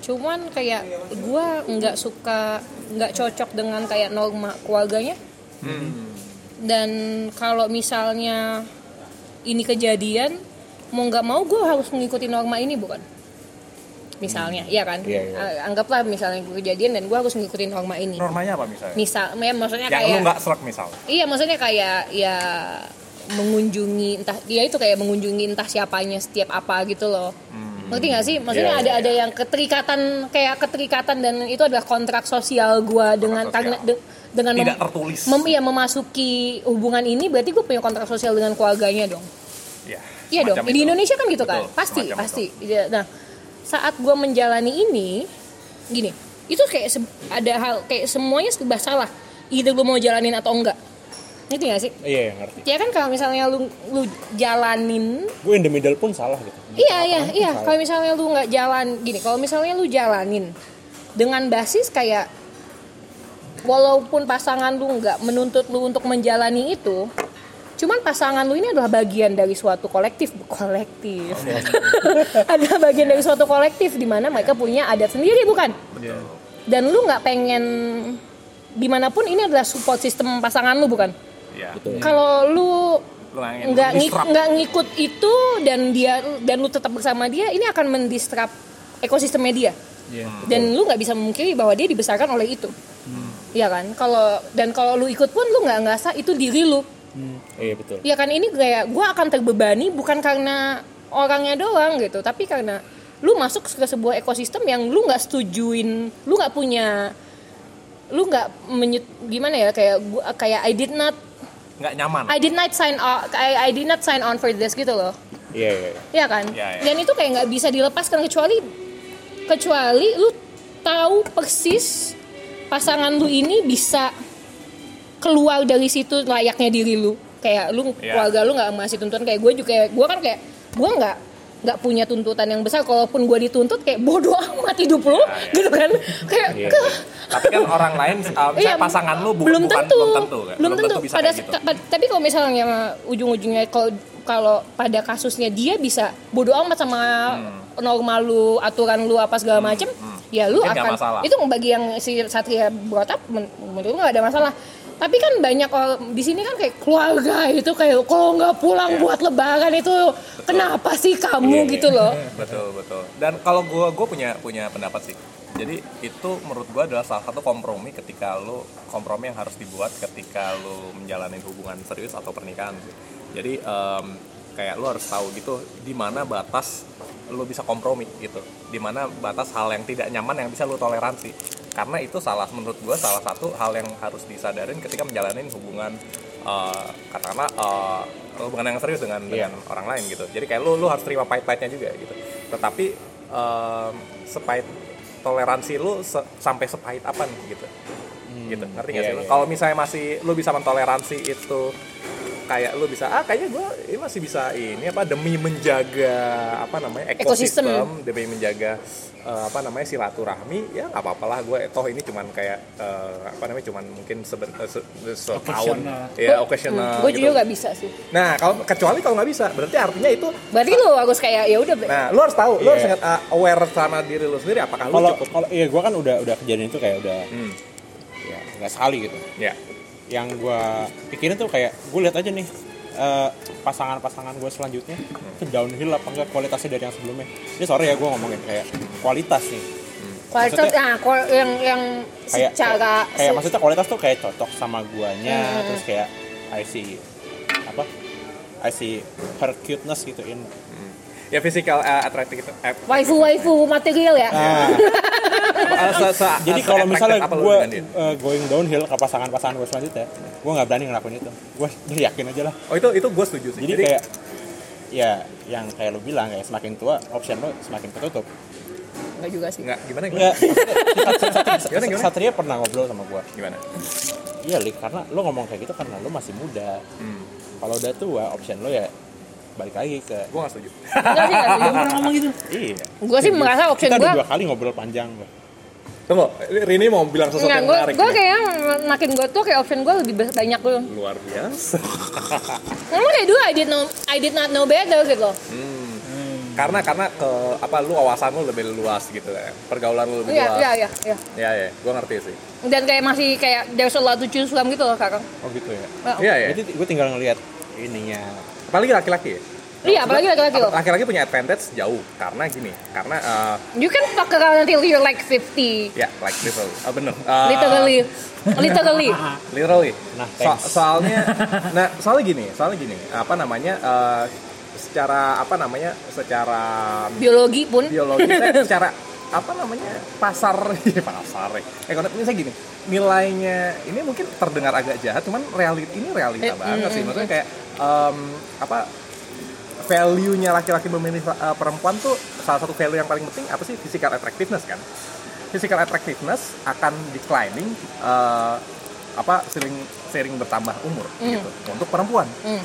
Cuman kayak gue nggak suka, nggak cocok dengan kayak norma keluarganya. Dan kalau misalnya ini kejadian, mau nggak mau gue harus mengikuti norma ini bukan? Misalnya, iya kan? Iya, iya. A- Anggaplah misalnya gue kejadian dan gue harus ngikutin norma ini. Normanya apa misalnya? Misal, ya maksudnya yang kayak lu nggak serak misal. Iya, maksudnya kayak ya mengunjungi entah dia itu kayak mengunjungi entah siapanya setiap apa gitu loh. Ngerti gak sih? Maksudnya Iya, ada iya, ada yang keterikatan kayak keterikatan dan itu adalah kontrak sosial gua dengan sosial. karena de- dengan Tidak tertulis. mem, iya, memasuki hubungan ini berarti gue punya kontrak sosial dengan keluarganya dong. Ya, Iya dong. semacam Di itu. Indonesia kan gitu kan. Betul, Pasti, pasti. Iya, Nah, saat gue menjalani ini, gini, itu kayak ada hal kayak semuanya serba salah. Either lu mau jalanin atau enggak. Ngerti gak sih? iya ngerti Ya kan kalau misalnya lu lu jalanin, gue in the middle pun salah gitu iya iya iya. Kalau misalnya lu nggak jalan, gini, kalau misalnya lu jalanin dengan basis kayak walaupun pasangan lu nggak menuntut lu untuk menjalani itu, cuman pasangan lu ini adalah bagian dari suatu kolektif, kolektif. [laughs] adalah bagian dari suatu kolektif di mana mereka punya adat sendiri bukan? Iya. Dan lu nggak pengen di mana pun ini adalah support sistem pasangan lu bukan? Iya. Kalau lu nggak ngik- nggak ngikut itu dan dia dan lu tetap bersama dia, ini akan mendistrap ekosistemnya dia. Iya. Dan lu nggak bisa memungkiri bahwa dia dibesarkan oleh itu. Iya kan? Kalau dan kalau lu ikut pun lu nggak ngerasa itu diri lu. Iya betul Ya kan ini kayak gue akan terbebani bukan karena orangnya doang gitu, tapi karena lu masuk ke sebuah ekosistem yang lu nggak setujuin, lu nggak punya, lu nggak menyet gimana ya kayak gua kayak I did not nggak nyaman I did not sign on I, I did not sign on for this gitu loh. iya iya iya. Iya kan? Iya, iya. Dan itu kayak nggak bisa dilepaskan kecuali kecuali lu tahu persis pasangan lu ini bisa keluar dari situ layaknya diri lu. Kayak lu Iya. keluarga lu nggak masih tuntutan kayak gue juga gue kan kayak gue nggak nggak punya tuntutan yang besar kalaupun gue dituntut kayak bodoh amat hidup lu iya. gitu kan kayak Iya, ke- tapi kan orang lain uh, [laughs] misalnya Iya, pasangan lu bu- belum bukan tentu, belum tentu kan? belum tentu. bisa pada kayak gitu. ta- tapi kalau misalnya ujung-ujungnya kalau kalau pada kasusnya dia bisa bodoh amat sama normal lu, aturan lu apa segala macem, ya lu Hmm. Mungkin akan itu bagi yang si Satria brought up men- menurut gue nggak ada masalah. Tapi kan banyak orang di sini kan kayak keluarga itu kayak kalau nggak pulang Iya. buat lebaran itu kenapa sih kamu? Iya, gitu loh. [laughs] betul betul. Dan kalau gue gue punya punya pendapat sih. Jadi itu menurut gue adalah salah satu kompromi ketika lu kompromi yang harus dibuat ketika lu menjalani hubungan serius atau pernikahan sih. Jadi em, kayak lu harus tahu gitu di mana batas lu bisa kompromi gitu. Di mana batas hal yang tidak nyaman yang bisa lu toleransi. Karena itu salah menurut gue salah satu hal yang harus disadarin ketika menjalani hubungan eh, katakanlah eh, hubungan yang serius dengan Iya. dengan orang lain gitu. Jadi kayak lu lu harus terima pahit-pahitnya juga gitu. Tetapi em, sepahit toleransi lu se- sampai sepahit apa nih gitu gitu. Ngerti nggak iya, sih iya. kalau misalnya masih lu bisa mentoleransi itu kayak lu bisa ah kayaknya gue ini masih bisa ini apa demi menjaga apa namanya ekosistem, Ekosistem. demi menjaga eh, apa namanya silaturahmi ya nggak apa-apa lah gue toh ini cuman kayak eh, apa namanya cuman mungkin sebentar se, se- setahun Occasional. ya occasional gue gitu. juga nggak bisa sih. nah kalau kecuali kalau nggak bisa berarti artinya itu Berarti lu harus kayak ya udah nah lu harus tahu lu Iya. harus ingat, uh, aware sama diri lu sendiri apakah lu kalau cukup kalau iya gue kan udah udah kejadian itu kayak udah hmm, ya nggak sekali gitu ya yang gue pikirin tuh kayak gue lihat aja nih eh, pasangan-pasangan gue selanjutnya itu downhill apa enggak kualitasnya dari yang sebelumnya. Ini sorry ya gue ngomongin kayak kualitas nih. Kualitas Maksudnya- nah, kual- yang yang kayak secara kayak, kayak se- maksudnya kualitas tuh kayak cocok sama guanya Hmm. terus kayak I see apa? I see her cuteness gitu in ya physical uh, attractive itu eh, waifu waifu material ya. Nah, uh, se- se- jadi kalau misalnya gue uh, going downhill ke pasangan-pasangan gue selanjutnya gue nggak berani ngelakuin itu gue [laughs] yakin aja lah oh itu itu gue setuju sih jadi, kayak ya yang kayak lu bilang kayak semakin tua option lo semakin ketutup Enggak juga sih. nggak gimana gimana Enggak, [laughs] Satria, Gimana, gimana? Satria pernah ngobrol sama gua. gimana Iya, Lik, karena lo ngomong kayak gitu karena lo masih muda. hmm. Kalau udah tua, option lo ya balik lagi ke gue nggak setuju Enggak sih, enggak sih. ngomong gitu iya. Gue sih merasa option Kita gue udah dua kali ngobrol panjang, gua. tunggu Rini mau bilang sesuatu Enggak, yang gue menarik gue nih. kayak makin gue tuh kayak option gue lebih ba- banyak dulu. luar biasa [laughs] Emang kayak dulu I did know I did not know better gitu loh. Hmm. karena karena ke apa lu wawasan lu lebih luas gitu ya pergaulan lu lebih Iya, luas iya, iya, iya. ya ya gue ngerti sih Dan kayak masih kayak there's a lot to choose from gitu loh sekarang. Oh gitu ya. Iya ya Jadi gue tinggal ngelihat ininya. Apalagi laki-laki ya Iya, apalagi laki-laki loh. laki-laki punya advantage jauh karena gini karena uh, You can fuck around until you're like 50. ya like literally oh, bener Uh, Literally. Literally. [laughs] literally Nah, So- soalnya [laughs] nah soalnya gini soalnya gini apa namanya uh, secara apa namanya secara Biologi pun. biologi saya secara apa namanya pasar. [laughs] Pasar. Ekonomi ini saya gini nilainya ini mungkin terdengar agak jahat cuman realit ini realita Eh, banget mm, sih. mm, maksudnya kayak em, apa value-nya laki-laki memilih uh, perempuan tuh salah satu value yang paling penting apa sih? Physical attractiveness kan? Physical attractiveness akan declining uh, apa sering sering bertambah umur Mm. gitu untuk perempuan. Hmm.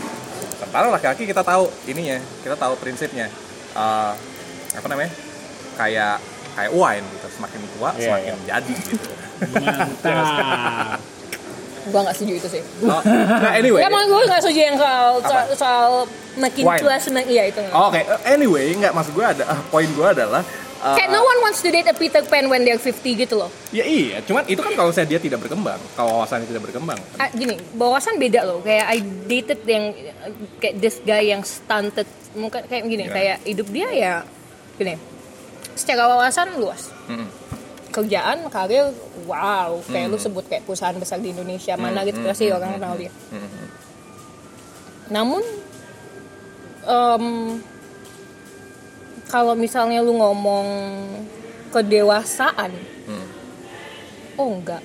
sementara laki-laki kita tahu ininya kita tahu prinsipnya Eh, apa namanya kayak kayak wine gitu semakin tua Iya, semakin iya. jadi gitu mantap Gue gak setuju itu sih. Oh, nah anyway Gak mau gue gak setuju yang soal, soal, soal makin Wine. tua semakin iya itu. Oh, oke anyway nggak maksud gue ada ah, poin gue adalah eh, Kayak no one wants to date a Peter Pan when they're 50 gitu loh. ya iya cuman itu kan kalau saya dia tidak berkembang kalau wawasannya tidak berkembang Ah, gini, bawasan beda loh. Kayak I dated yang kayak this guy yang stunted. Mungkin kayak gini, Gimana? kayak hidup dia ya gini. Secara wawasan luas. Mm-mm. kerjaan karir wow. Kayak lu sebut kayak perusahaan besar di Indonesia mana gitu pasti orang kenal dia. Namun em, kalau misalnya lu ngomong kedewasaan oh enggak.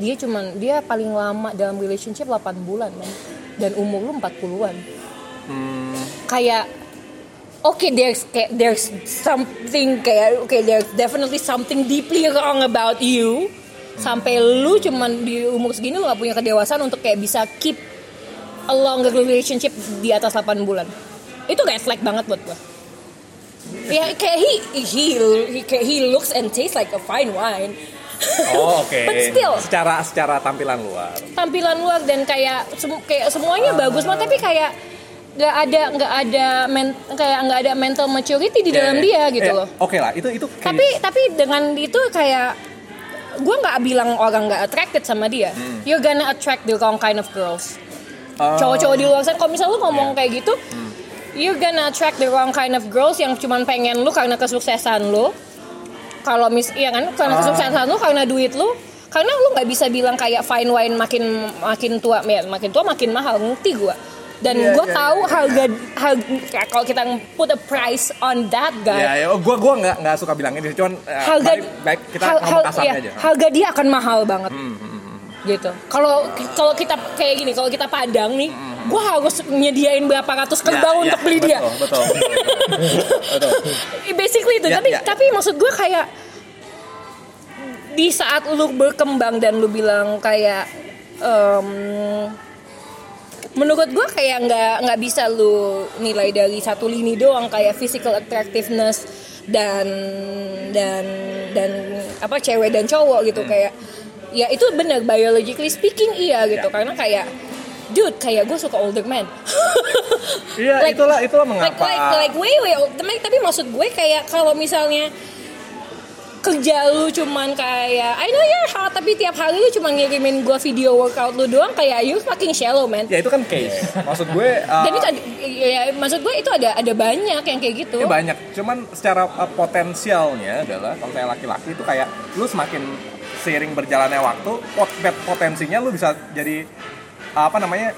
Dia cuman dia paling lama dalam relationship 8 bulan man. dan umur lu 40-an kayak oke there's there's something kayak oke there's definitely something deeply wrong about you sampai lu cuman di umur segini lu gak punya kedewasaan untuk kayak bisa keep a longer relationship di atas 8 bulan itu kayak flag banget buat gua ya kayak he he he, kayak he looks and tastes like a fine wine [laughs] Oh, oke. But still. Secara secara tampilan luar. tampilan luar dan kayak semu- kayak semuanya bagus banget tapi kayak nggak ada nggak ada men, kayak nggak ada mental maturity di dalam dia gitu Eh, loh Oke lah, itu itu kayak- tapi tapi dengan itu kayak gue nggak bilang orang nggak attracted sama dia Hmm. you're gonna attract the wrong kind of girls Oh. cowok-cowok di luar sana kalau misalnya lu ngomong Iya. kayak gitu Hmm. you're gonna attract the wrong kind of girls yang cuman pengen lu karena kesuksesan lu kalau mis iya kan karena Ah. kesuksesan lu karena duit lu karena lu nggak bisa bilang kayak fine wine makin makin tua ya, makin tua makin mahal ngerti gua dan Iya, gua iya, tahu harga harga kalau kita put a price on that guy. Ya, ya, gua gua nggak nggak suka bilang ini, cuman eh, harga baik, baik kita hal- hal- iya, aja. Hmm, harga dia akan mahal banget. Gitu. Kalau kalau kita kayak gini kalau kita padang nih gua harus nyediain berapa ratus kerbau Hmm, Ya, untuk ya, beli dia. betul, Betul, betul, [laughs] betul. basically itu. Ya, tapi ya. tapi maksud gue kayak di saat lu berkembang dan lu bilang kayak em, menurut gue kayak nggak nggak bisa lu nilai dari satu lini doang kayak physical attractiveness dan dan dan apa cewek dan cowok gitu kayak ya itu benar biologically speaking iya gitu Ya. karena kayak dude kayak gue suka older man Iya, [laughs] Like- itulah itulah like mengapa. like like way way old. tapi, tapi maksud gue kayak kalau misalnya kerja lu cuman kayak I know you're hot tapi tiap hari lu cuma ngirimin gue video workout lu doang kayak you fucking shallow man Ya itu kan case. Maksud gue uh, dan itu ada, ya, maksud gue itu ada ada banyak yang kayak gitu Ya banyak, cuman secara uh, potensialnya adalah kalau saya laki-laki itu kayak lu semakin seiring berjalannya waktu pot- potensinya lu bisa jadi uh, apa namanya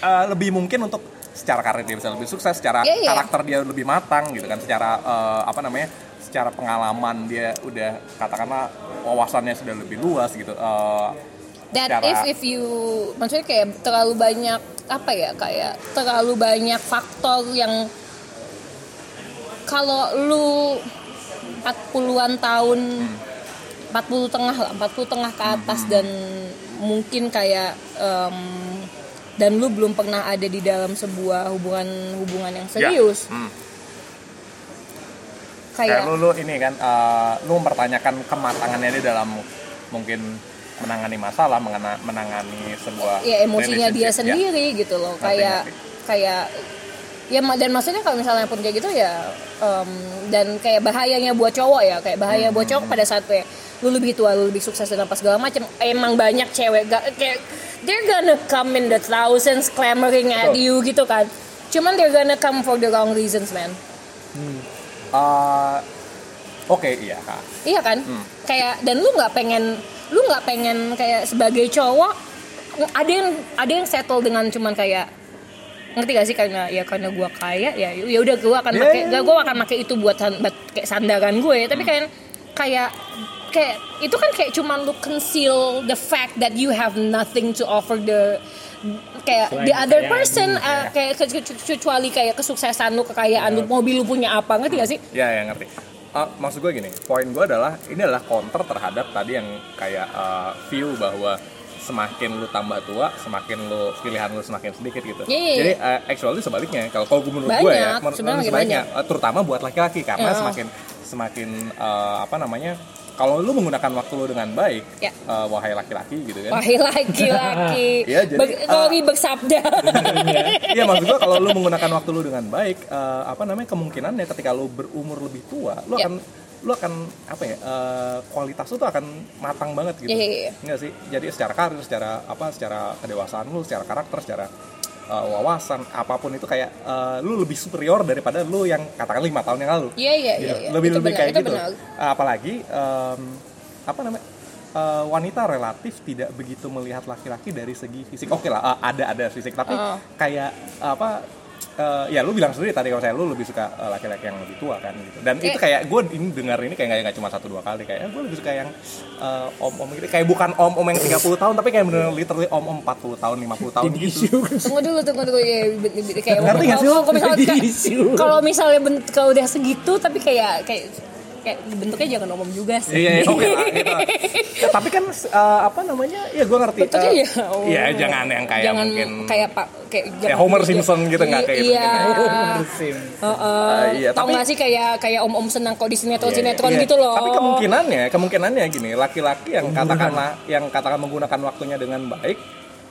uh, lebih mungkin untuk secara karir dia bisa lebih sukses, secara Iya, iya. karakter dia lebih matang gitu kan, secara uh, apa namanya, secara pengalaman dia udah katakanlah wawasannya sudah lebih luas gitu. Uh, that secara- if if you maksudnya kayak terlalu banyak apa ya kayak terlalu banyak faktor yang kalau lu 40-an tahun 40 tengah lah 40 tengah ke atas dan mungkin kayak em, dan lu belum pernah ada di dalam sebuah hubungan hubungan yang serius Hmm. Kayak kayak lu, lu ini kan uh, lu mempertanyakan kematangannya dia dalam mungkin menangani masalah mengena- menangani sebuah ya emosinya dia ya. sendiri gitu loh Ngerti, kayak ngerti. kayak ya dan maksudnya kalau misalnya pun kayak gitu ya em, dan kayak bahayanya buat cowok ya kayak bahaya buat Hmm. cowok pada saat kayak lu lebih tua lu lebih sukses dan apa segala macam emang banyak cewek ga, kayak they're gonna come in the thousands clamoring at Betul. you gitu kan cuman they're gonna come for the wrong reasons man Uh, oke iya kak Iya kan? Hmm. Kayak dan lu nggak pengen lu nggak pengen kayak sebagai cowok ada yang ada yang settle dengan cuman kayak ngerti gak sih? Karena ya karena gua kaya ya ya udah gua akan pakai yeah, gak gua akan pakai itu buat, san- buat kayak sandaran gue. Tapi kayak kayak kayak itu kan kayak cuman lu conceal the fact that you have nothing to offer the kayak Selain the other person iya. uh, kayak ke- ke- kecuali kayak kesuksesan lu kekayaan lu mobil lu punya apa ngerti gak sih? Ya ya ngerti. Uh, maksud gue gini poin gue adalah ini adalah counter terhadap tadi yang kayak uh, view bahwa semakin lu tambah tua semakin lu pilihan lu semakin sedikit gitu. Iya, iya, jadi uh, actually sebaliknya kalau kalau gue menurut gue ya Banyak, menurut menurut sebaliknya uh, terutama buat laki-laki karena Iya. semakin semakin uh, apa namanya kalau lu menggunakan waktu lu dengan baik Ya. uh, wahai laki-laki gitu kan Wahai laki-laki Iya, [laughs] jadi, Ber- Rory uh, bersabda [laughs] Iya maksud gua kalau lu menggunakan waktu lu dengan baik, eh, apa namanya kemungkinannya ketika lu berumur lebih tua, lu Ya. akan lu akan apa ya eh, kualitas lu tuh akan matang banget gitu. Iya, iya, iya. Enggak sih? Jadi secara karir, secara apa, secara kedewasaan lu, secara karakter, secara uh, wawasan apa pun itu kayak uh, lu lebih superior daripada lu yang katakan lima tahun yang lalu Iya iya iya. iya. lebih Itu lebih benar, kayak itu gitu benar. apalagi em, apa namanya eh, wanita relatif tidak begitu melihat laki-laki dari segi fisik oke lah eh, ada ada fisik tapi Oh. kayak apa eh, ya lu bilang sendiri tadi kalau saya lu lebih suka eh, laki-laki yang lebih tua kan gitu. Dan itu Eh. kayak gue ini dengar ini kayak nggak- cuma satu dua kali. Kayak gue lebih suka yang eh, om-om gitu kayak bukan om-om yang 30 tahun tapi kayak bener literally om-om 40 tahun 50 tahun gitu. Tunggu dulu, tunggu dulu. Ya, kayak Ngerti nggak sih lo? kalau- misalnya kalau misalnya kalau udah segitu tapi kayak kayak kayak bentuknya jangan omom juga sih. Iya, iya, oke lah, gitu. Ya, [laughs] tapi kan eh, apa namanya? Ya gue ngerti. Bentuknya eh, ya. oh. Iya, jangan yang kayak jangan mungkin kayak pak kayak Kayak Homer Simpson gitu, nggak kayak Iya. Bersin. Heeh. Ah, iya, Tahu tapi- nggak sih kayak kayak om-om senang kalau di sinetron Iya, sinetron iya. gitu loh. Tapi kemungkinannya, kemungkinannya gini, laki-laki yang katakanlah yang katakan menggunakan waktunya dengan baik,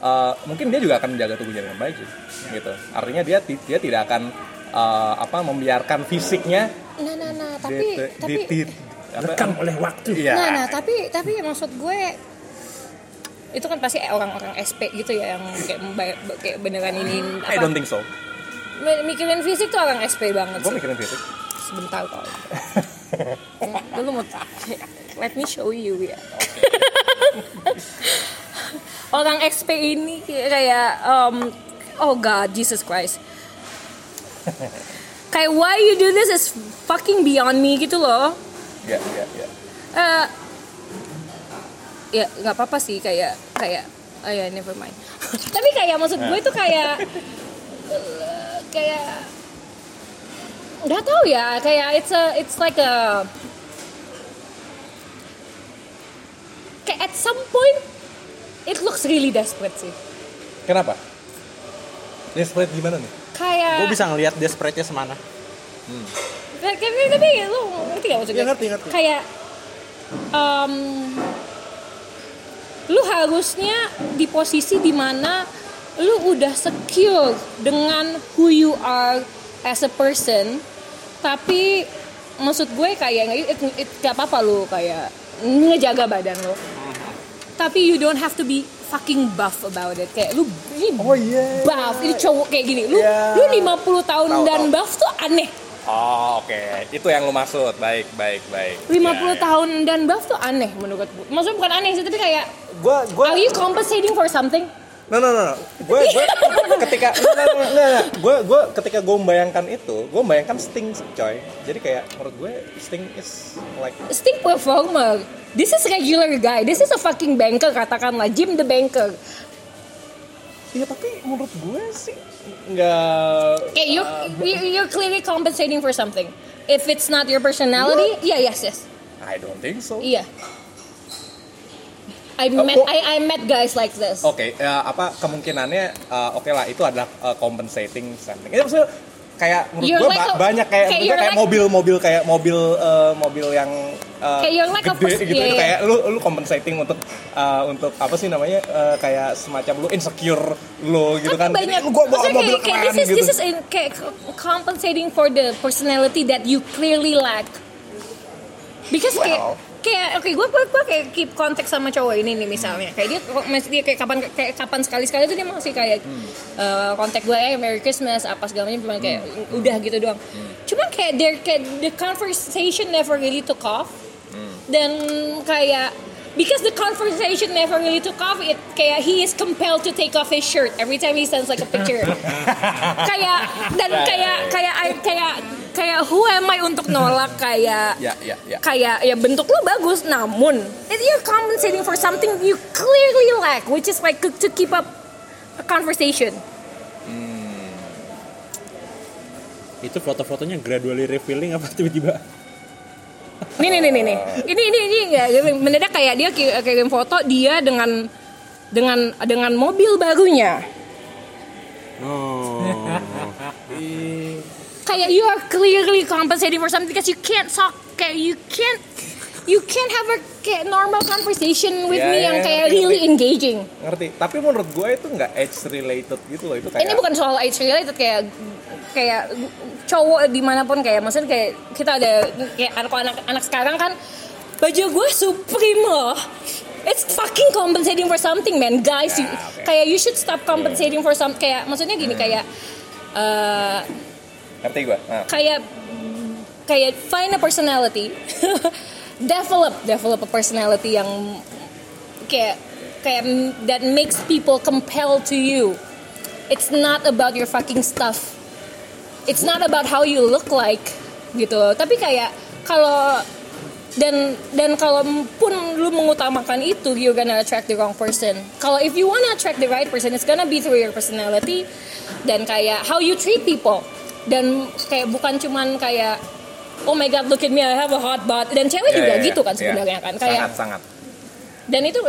eh, mungkin dia juga akan menjaga tubuhnya dengan baik sih. Gitu. Artinya dia dia tidak akan eh, apa membiarkan fisiknya Nah, nah, nah, tapi di- tapi di- di- apa- Rekam oleh waktu. Iya. Nah, nah, tapi tapi maksud gue itu kan pasti orang-orang SP gitu ya yang kayak kayak beneran ini I apa don't think so. mikirin fisik tuh orang SP banget Gue sih. mikirin fisik. Sebentar kok. [laughs] Dulu mau let me show you ya. [laughs] orang XP ini kayak um, oh god Jesus Christ. Kayak why you do this is fucking beyond me gitu loh. Ya, ya, ya. Eh, ya nggak apa-apa sih kayak kayak oh ya never mind [laughs] tapi kayak maksud gue itu kayak eh, [laughs] kayak nggak tahu ya kayak it's a it's like a kayak at some point it looks really desperate sih Kenapa? Desperate gimana nih? Kayak Gue bisa ngelihat desperate-nya semana. tapi tapi, tapi lu ngerti gak maksudnya Ya, ngerti, ngerti. kayak um, lu harusnya di posisi di mana lu udah secure dengan who you are as a person tapi maksud gue kayak it, it, gak apa-apa lu kayak ngejaga badan lo tapi you don't have to be fucking buff about it kayak lu ini Oh, iya. buff ini cowok kayak gini lu Iya. lu 50 tahun Tahu, dan tahu. buff tuh aneh Oh, oke. Itu yang lu maksud. Baik, baik, baik. 50 Ya, ya. tahun dan buff tuh aneh menurut gue. Maksudnya bukan aneh sih, tapi kayak Gua gua Are you compensating for something? No no no, no. gue gue [laughs] ketika no, no, no, no, no. gue gue ketika gue membayangkan itu, gue membayangkan Sting coy. Jadi kayak menurut gue Sting is like Sting performer. This is regular guy. This is a fucking banker katakanlah. Jim the banker. Iya tapi menurut gue sih nggak Okay, you're, you- you're clearly compensating for something. If it's not your personality, yeah, yes, yes. I don't think so. Iya. I Oh, met oh. I, I met guys like this. Oke, ya, apa kemungkinannya eh, oke lah itu adalah eh, compensating something. Itu maksudnya kayak menurut You're gue like a- banyak kayak maksudnya you're kayak like- mobil-mobil kayak mobil eh, mobil yang Okay, you're like gede gitu yeah, itu yeah. kayak lu lu compensating untuk eh, untuk apa sih namanya eh, kayak semacam lu insecure lu gitu Tapi kan. Jadi, banyak. lu gua bawa mobil kayak, kayak keren this is gitu. this is in, kayak compensating for the personality that you clearly lack. Because kayak Well. kayak oke gue gue gue kayak keep konteks sama cowok ini nih misalnya kayak dia masih dia kayak kapan kayak kapan sekali sekali tuh dia masih kayak Hmm. eh, kontak gue eh Merry Christmas apa segala macam cuma kayak udah gitu doang. Hmm. Cuma kayak there kayak the conversation never really took off Hmm. dan kayak because the conversation never really took off it kayak he is compelled to take off his shirt every time he sends like a picture [laughs] kayak dan Ya, ya, kayak ya. kayak I- kayak kayak who am I untuk nolak kayak [laughs] Ya, ya, ya. kayak ya bentuk lu bagus namun if you're compensating for something you clearly lack which is like to keep up a conversation Itu foto-fotonya gradually revealing apa tiba-tiba? Nih nih nih nih nih. Ini ini ini ya mendadak kayak dia ki- kirim foto dia dengan dengan dengan mobil barunya. Oh. [laughs] Kayak you are clearly compensating for something because you can't talk kayak you can't you can't have a kayak normal conversation with Ya, me ya, yang ya, kayak ngerti, really ngerti. engaging. Ngerti. Tapi menurut gue itu nggak age related gitu loh. Itu kayak Ini bukan soal age related kayak kayak cowok di mana pun kayak maksudnya kayak kita ada kayak anak-anak anak sekarang kan baju gue supreme loh it's fucking compensating for something man guys Ya, oke. kayak you should stop compensating for some kayak maksudnya gini kayak eh, ngerti gue nah, kayak kayak find a personality. [laughs] Develop develop a personality yang kayak kayak that makes people compelled to you. It's not about your fucking stuff. It's not about how you look like gitu. Tapi kayak kalau dan dan kalau pun lu mengutamakan itu you're gonna attract the wrong person. Kalau if you wanna attract the right person it's gonna be through your personality dan kayak how you treat people dan kayak bukan cuman kayak oh my god look at me I have a hot butt dan cewek ya, juga ya, ya. gitu kan Ya. sebenarnya kan kayak sangat sangat. Dan itu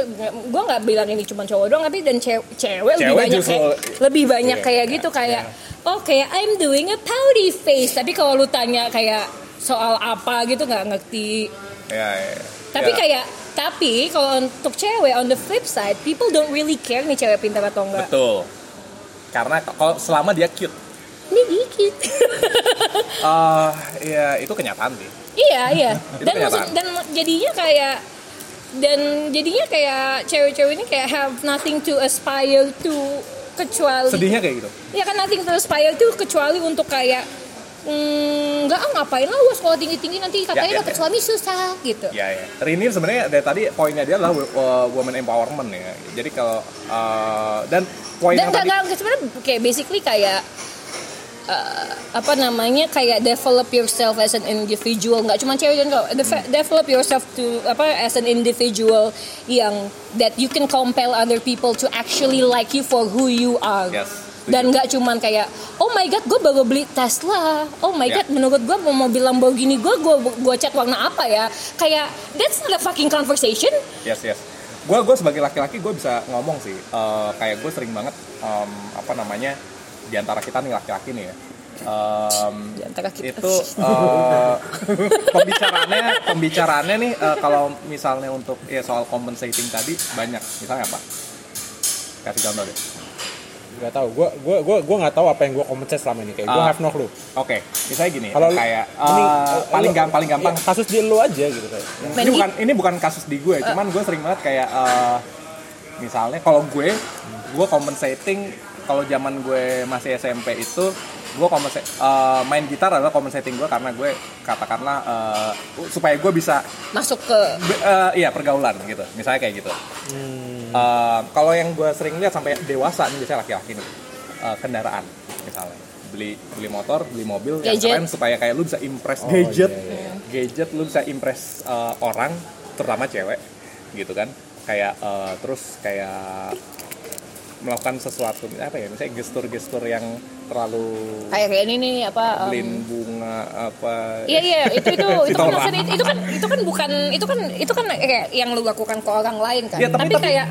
gue nggak bilang ini cuma cowok doang tapi dan cewek, cewek lebih banyak kayak lebih banyak Iya, kayak iya, gitu kayak oh kayak I'm doing a pouty face. Tapi kalau lu tanya kayak soal apa gitu nggak ngerti. Ya, ya, ya. tapi Ya, kayak tapi kalau untuk cewek on the flip side people don't really care nih cewek pintar atau enggak betul. Karena kalau selama dia cute ini dikit eh [laughs] ya itu kenyataan sih iya iya [laughs] dan maksud, dan jadinya kayak dan jadinya kayak cewek-cewek ini kayak have nothing to aspire to kecuali sedihnya kayak gitu ya kan nothing to aspire tuh kecuali untuk kayak mm, nggak ah ngapain lah gue sekolah tinggi tinggi nanti katanya ya, dapet ya. suami susah gitu Ya, ya. Rini sebenarnya dari tadi poinnya dia adalah uh, woman empowerment ya. Jadi kalau uh, dan poin dan yang tadi nggak sebenarnya kayak basically kayak uh, apa namanya kayak develop yourself as an individual. Nggak cuma cewek dan cowok. Deve- develop yourself to apa as an individual yang that you can compel other people to actually like you for who you are. Yes, dan nggak cuman kayak oh my god gue baru beli Tesla. Oh my Ya. god menurut gue mau mobil Lamborghini gue gue gue cat warna apa ya? Kayak that's not a fucking conversation. Yes yes. Gue gue sebagai laki-laki gue bisa ngomong sih. uh, kayak gue sering banget um, apa namanya di antara kita nih laki-laki nih ya. Um, Di antara kita. itu [laughs] uh, pembicaraannya pembicaraannya nih uh, kalau misalnya untuk ya soal compensating tadi banyak misalnya apa kasih contoh deh Gak tau, gue gue gue gue nggak tahu apa yang gue kompensasi selama ini kayak gue Ah. have no clue. oke misalnya gini Kalau kayak uh, eh, paling lu- gampang paling gampang ya, kasus di lu aja gitu kayak. Ini bukan ini bukan kasus di gue cuman gue sering banget kayak eh, misalnya kalau gue gue compensating kalau zaman gue masih SMP itu gue kompensa- eh, main gitar adalah compensating gue karena gue katakanlah eh, supaya gue bisa masuk ke be- eh, iya pergaulan gitu. Misalnya kayak gitu. Eh, kalau yang gue sering lihat sampai dewasa nih biasanya laki-laki nih eh, kendaraan misalnya. Beli beli motor beli mobil yang Gadget. keren supaya kayak lu bisa impress Oh, gadget. iya, gadget lu bisa impress eh, orang terutama cewek gitu kan. Kayak eh, terus kayak melakukan sesuatu apa ya misalnya gestur-gestur yang terlalu kayak kayak ini nih apa um, bunga apa Iya iya itu itu [laughs] itu kan maksudnya itu kan itu kan bukan itu kan itu kan kayak yang lu lakukan ke orang lain kan. Iya, tapi- tapi, tapi- kayak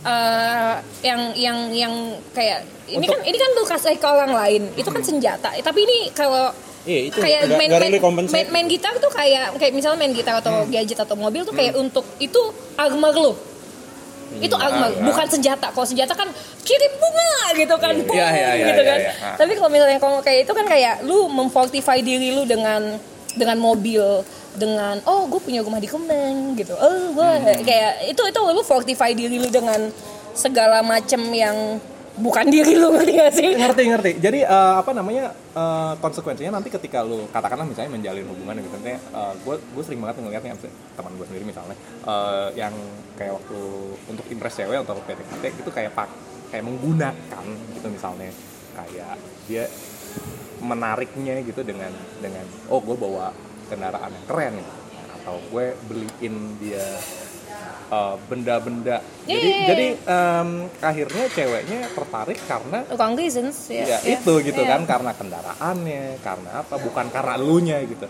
eh, yang yang yang kayak ini Untuk- kan ini kan lu kasih ke orang lain itu kan senjata. Tapi ini kalau Iya itu kayak nggak- main, nggak main, really main, main gitar tuh kayak kayak misalnya main gitar atau Hmm. gadget atau mobil tuh kayak untuk itu armor lu. Itu armor, ah, bukan senjata. Kalau senjata kan kirim bunga gitu kan, boom, Iya, iya, iya, gitu iya, kan. iya. Ah. Tapi kalau misalnya kalau kayak itu kan kayak lu memfortify diri lu dengan dengan mobil, dengan oh gue punya rumah di Kemang gitu. Oh gue Hmm. kayak itu itu lu fortify diri lu dengan segala macam yang bukan diri lu ngerti gak sih? ngerti ngerti jadi eh, apa namanya eh, konsekuensinya nanti ketika lu katakanlah misalnya menjalin hubungan gitu misalnya gue gue sering banget ngeliatnya teman gue sendiri misalnya eh, yang kayak waktu untuk impress cewek atau PDKT itu kayak pak kayak menggunakan gitu misalnya kayak dia menariknya gitu dengan dengan oh gue bawa kendaraan yang keren gitu. atau gue beliin dia eh, benda-benda jadi Iya, iya, jadi em, akhirnya ceweknya tertarik karena Wrong reasons ya. ya, ya. itu gitu Iya. kan karena kendaraannya karena apa bukan karena elunya gitu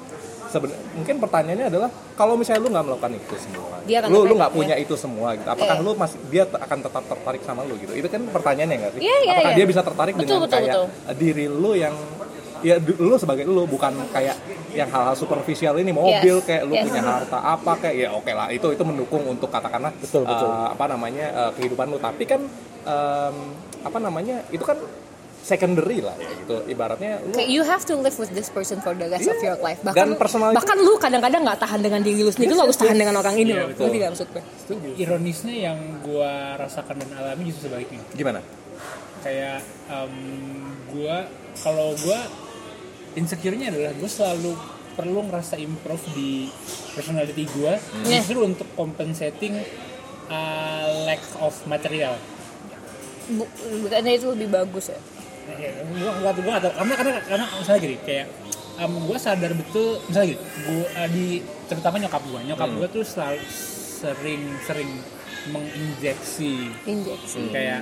Seben mungkin pertanyaannya adalah kalau misalnya lu nggak melakukan itu semua Dia lu lu nggak ya. punya itu semua gitu apakah Iya. lu masih dia akan tetap tertarik sama lu gitu itu kan pertanyaannya nggak sih Iya, iya, apakah iya. dia bisa tertarik Betul, dengan betul, kayak betul. diri lu yang ya lu sebagai lu bukan kayak yang hal-hal superficial ini mobil Yes, kayak lu yes. punya harta apa kayak ya oke lah itu itu mendukung untuk katakanlah Betul, betul. eh, apa namanya eh, kehidupan lu tapi kan em, apa namanya itu kan secondary lah ya gitu ibaratnya lu Kayak you have to live with this person for the rest of Iya. your life. Bahkan Dan bahkan lu kadang-kadang nggak tahan dengan diri lu sendiri, lu harus tahan dengan orang ini Iya, loh. betul. Ngerti nggak maksud gue? Ironisnya yang gua rasakan dan alami justru sebaliknya. gimana Kayak em, gua kalau gua insecure-nya adalah gue selalu perlu ngerasa improve di personality gue Yeah. justru untuk compensating uh, lack of material. Bu- Bukannya itu lebih bagus ya? Gua nggak tahu, gua nggak tahu. Karena karena karena misalnya gini, kayak um, gue sadar betul, misalnya gini, gua di terutama nyokap gue, nyokap gue tuh selalu sering sering menginjeksi Injeksi. kayak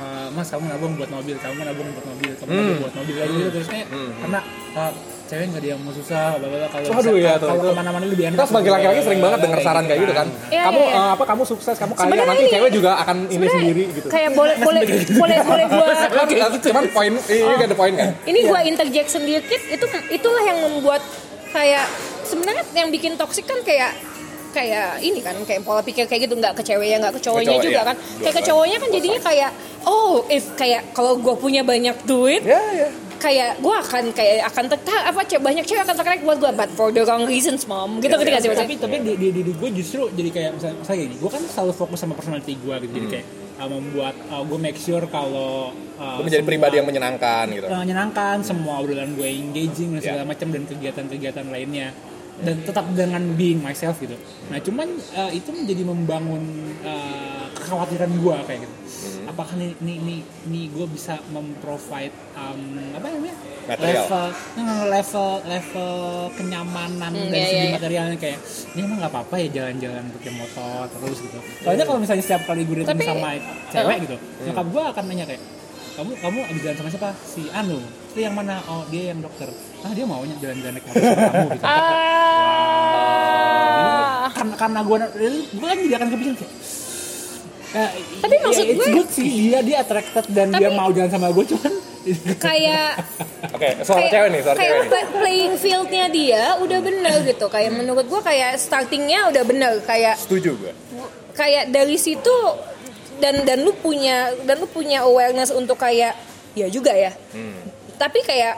uh, mas kamu nabung buat mobil, kamu nabung buat mobil, kamu nabung buat mobil kayak gitu. Terusnya karena uh, cewek nggak ada yang mau susah, bla bla kalau Waduh, bisa- ya, tuh, kalau itu. ke mana-mana lebih enak. kita sebagai laki-laki sering banget dengar saran kayak gitu kan. Iya, kamu iya, iya. eh, apa kamu sukses kamu kaya Sebenarnya nanti ini- cewek juga akan ini sendiri gitu. Kayak boleh boleh boleh boleh gua cuman poin ini kan ada poin kan? Ini gua interject sedikit itu itulah yang membuat kayak sebenarnya yang bikin toksik kan kayak kayak ini kan kayak pola pikir kayak gitu nggak ke ceweknya nggak ke cowoknya cowok, juga iya. kan. Kayak ke cowoknya kan jadinya kayak oh if kayak kalau gue punya banyak duit ya ya. kayak gue akan kayak akan tertarik apa ce- banyak cewek akan tertarik buat gue but for the wrong reasons mom. Gitu ngerti gak sih tapi tapi di, di, di, gue justru jadi kayak misalnya, misalnya gini gue kan selalu fokus sama personality gue gitu. Jadi kayak uh, membuat gue make sure kalau uh, lu menjadi semua- pribadi yang menyenangkan gitu. Uh, menyenangkan semua obrolan gue engaging dan segala Ya. macam dan kegiatan-kegiatan lainnya dan tetap dengan being myself gitu. Nah cuman uh, itu menjadi membangun uh, kekhawatiran gue kayak gitu. Hmm. apakah nih nih nih, nih gue bisa memprovide um, apa namanya? Material. level nah, level level kenyamanan Hmm, dari iya, segi iya, iya. materialnya kayak ini emang nggak apa-apa ya jalan-jalan pakai motor terus gitu. Soalnya kalau misalnya setiap kali gue datang sama cewek gitu Hmm. nyokap gue akan nanya kayak kamu kamu abis jalan sama siapa? Si Anu. Itu yang mana? Oh dia yang dokter ah dia maunya jalan-jalan naik motor sama kamu gitu. Ah. Karena karena gue gue kan jadi akan kepikiran kayak ya, Tapi ya, maksud it's gue- good sih. Dia dia attracted dan dia Tapi- mau jalan sama gue cuman kayak oke suara kayak, cewek nih suara kayak cewek nih. play- playing fieldnya dia udah bener gitu. Kayak menurut gue kayak startingnya udah bener. Kayak setuju gue kayak dari situ dan dan lu punya dan lu punya awareness untuk kayak ya juga ya. Tapi kayak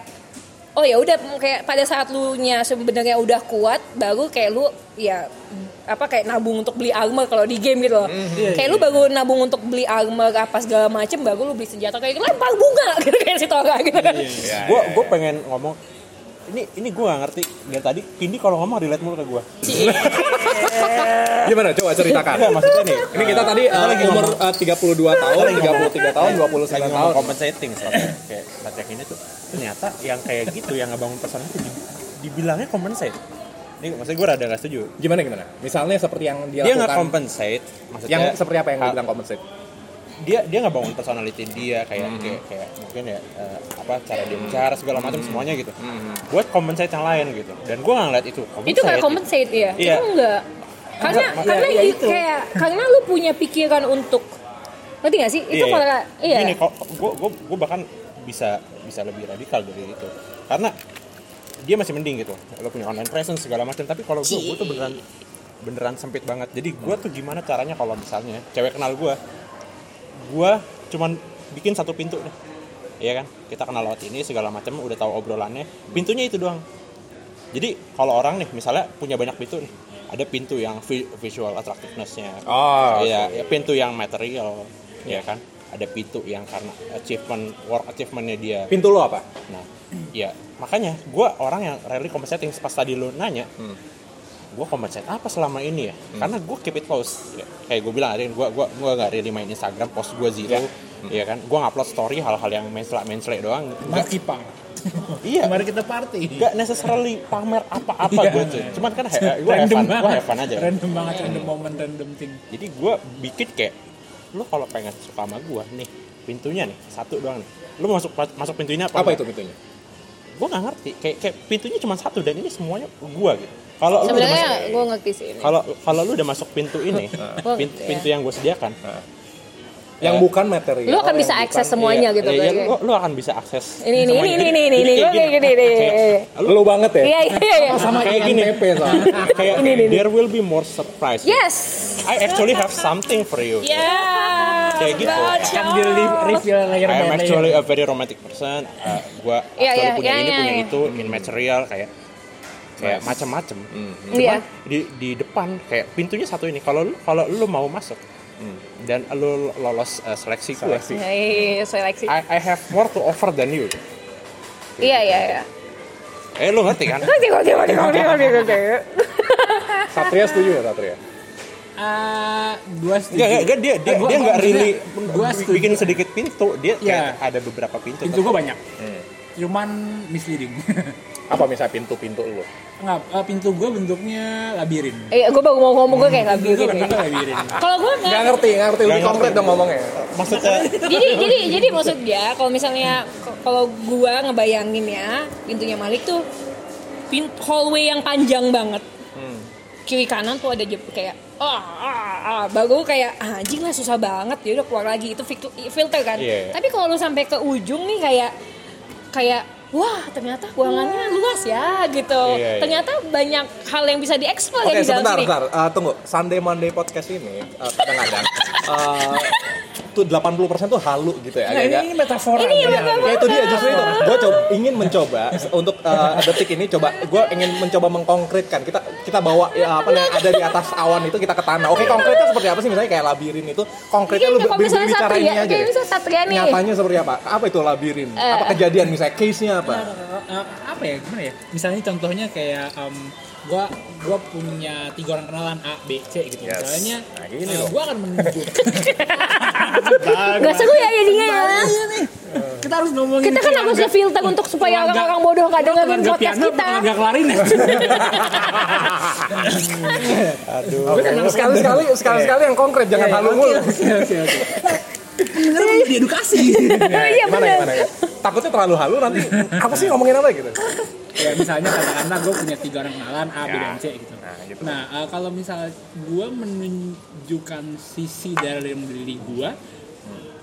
oh ya udah kayak pada saat lu nya sebenarnya udah kuat baru kayak lu ya apa kayak nabung untuk beli armor kalau di game gitu loh. Iya, kayak iya. lu baru nabung untuk beli armor apa segala macem baru lu beli senjata kayak lempar bunga [laughs] gitu kayak si Tora gitu. Kan Ya, gue ya, gue ya. pengen ngomong ini ini gue gak ngerti. Dari tadi Kindi kalau ngomong relate mulu ke gue [laughs] gimana? Coba ceritakan. Enggak maksudnya nih ini kita tadi uh, lagi umur ngomong- uh, 32 tahun 33 tahun 29 lagi tahun. compensating soalnya. Kayak Patrick ini tuh ternyata yang kayak gitu yang ngebangun personal itu di- dibilangnya compensate. Ini maksudnya gue rada gak setuju. Gimana gimana? Misalnya seperti yang dia, dia nggak lakukan compensate maksudnya yang seperti apa yang hal- dibilang compensate? Dia dia nggak bangun personality dia kayak Hmm. kayak kayak mungkin ya eh, apa cara dia bicara segala macam Hmm. semuanya gitu. Buat compensate yang lain gitu. Dan gue nggak ngeliat itu. Itu nggak compensate. ya Iya. itu enggak karena Enggak, karena iya, iya, you- itu. kayak karena lu punya pikiran untuk ngerti gak sih? Itu kalau iya. Kok gue gue gue bahkan bisa bisa lebih radikal dari itu. Karena dia masih mending gitu. Lo punya online presence segala macam, tapi kalau gue gue tuh beneran beneran sempit banget. Jadi gue tuh gimana caranya kalau misalnya cewek kenal gue, gue cuman bikin satu pintu nih. Iya kan? Kita kenal lewat ini segala macam, udah tahu obrolannya. Pintunya itu doang. Jadi kalau orang nih misalnya punya banyak pintu nih, ada pintu yang vi- visual attractiveness-nya, Oh, Iya, ya, pintu yang material, ya kan. Ada pintu yang karena achievement, work achievementnya dia. pintu lo apa Nah, ya makanya gue orang yang rarely compensating pas tadi lo nanya, Hmm. gue compensate apa selama ini ya? Karena gue keep it close. Ya, kayak gue bilang, gue gua gua gak really main Instagram, post gue zero, ya kan. Gue ngupload story hal-hal yang menslek menslek doang. Nggak- Maki pang iya, mari kita party gak necessarily pamer apa-apa Iya. gue tuh. Cuman kan gue fun, gue fun aja. random banget random moment random thing Jadi gue bikin kayak lu kalau pengen suka sama gue nih pintunya nih satu doang nih. Lu masuk masuk pintu ini apa? apa itu pintunya Gue nggak ngerti. Kayak kayak pintunya cuma satu dan ini semuanya gue gitu. Kalau lu udah sebenarnya masuk gue ngerti sih ini kalau kalau lu udah masuk pintu ini, Gua pintu, ngerti, pintu ya. yang gue sediakan, yang bukan material Lu akan yang bisa bukan- akses semuanya Iya, gitu. iya, kayak- lu, lu akan bisa akses Ini ini ini ini ini ini gue kayak gini deh. lu banget ya Iya iya iya. sama Kayak kayak gini. [laughs] Kayak there will be more surprise Yes. I actually have something for you Ya. Kayak gitu. Kan di re- reveal layer I'm actually a very romantic person. Uh, gua Iya, actually iya, punya iya, ini, iya, punya iya. itu, in material kayak kayak macam-macam. Cuman Iya. di di depan kayak pintunya satu ini. Kalau kalau lu mau masuk dan lu lolos uh, seleksi gua, Hai, seleksi. I, I have more to offer than you. Iya iya iya. Eh lu ngerti kan? [laughs] Ngerti ngerti ngerti ngerti ngerti ngerti. [laughs] Satria setuju ya Satria Ah, gua setuju. Enggak, enggak, dia dia Eh, gua- dia enggak maksudnya, really gua setuju. bikin sedikit pintu. Dia Iya. kayak ada beberapa pintu. Pintu gua banyak. Cuman misleading. [laughs] apa misalnya pintu-pintu lu Enggak, eh, pintu gua bentuknya labirin. Eh, gue baru mau ngomong gue kayak Pintu labirin. bentuknya labirin. Kalau gue nggak nggak. ngerti nggak ngerti lebih konkret ngerti. dong ngomongnya Maksudnya Jadi jadi jadi maksud dia kalau misalnya kalau gua ngebayangin ya pintunya Malik tuh pin hallway yang panjang banget. Kiri kanan tuh ada jep- kayak ah, ah, ah, baru kayak ah, anjing lah susah banget ya udah keluar lagi itu fil- filter kan. Iya. Tapi kalau lu sampai ke ujung nih kayak kayak wah ternyata ruangannya luas ya gitu. Iya, iya. Ternyata banyak hal yang bisa dieksplor Oke ya di dalam sebentar, sini. sebentar. Eh, tunggu. Sunday Monday podcast ini eh, kadang-kadang [laughs] eh, tuh 80% tuh halu gitu ya. Nah, ini, ini metafora. Ini Iya. metafora. Ya itu dia justru itu. Gue coba ingin mencoba untuk eh, detik ini coba gue ingin mencoba mengkonkretkan. Kita kita bawa ya, apa yang ada di atas awan itu kita ke tanah. Oke konkretnya seperti apa sih misalnya kayak labirin itu konkretnya lu kalau bi- misalnya bicara ini aja. kayak deh. misalnya Satria nih. Nyatanya seperti apa? Apa itu labirin? Eh. apa kejadian misalnya case-nya apa? Eh, apa ya gimana ya misalnya contohnya kayak gua gua punya tiga orang kenalan A B C gitu Yes. misalnya Nah, gini eh, gua akan menunjuk [laughs] Gak seru ya jadinya ya. kita harus ngomongin Kita kan harus filter untuk supaya orang-orang bodoh gak dengerin podcast piano, kita. keluarga klarinet [laughs] aduh. Oke, sekali sekali sekali sekali yang konkret jangan halu mulu. Bener perlu diedukasi Iya Gimana bener. gimana ya? Takutnya terlalu halu nanti apa sih ngomongin apa gitu? ya misalnya katakanlah gue punya tiga orang kenalan A, B, Ya. dan C gitu. Nah, gitu. Nah, eh, kalau misalnya gue menunjukkan sisi dari diri gue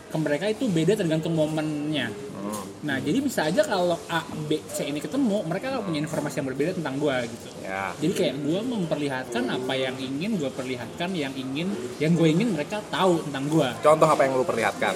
ke mereka itu beda tergantung momennya. Hmm. Nah, jadi bisa aja kalau A, B, C ini ketemu, mereka punya informasi yang berbeda tentang gue gitu. Ya. Jadi kayak gue memperlihatkan apa yang ingin gue perlihatkan, yang ingin, yang gue ingin mereka tahu tentang gue. Contoh apa yang lu perlihatkan?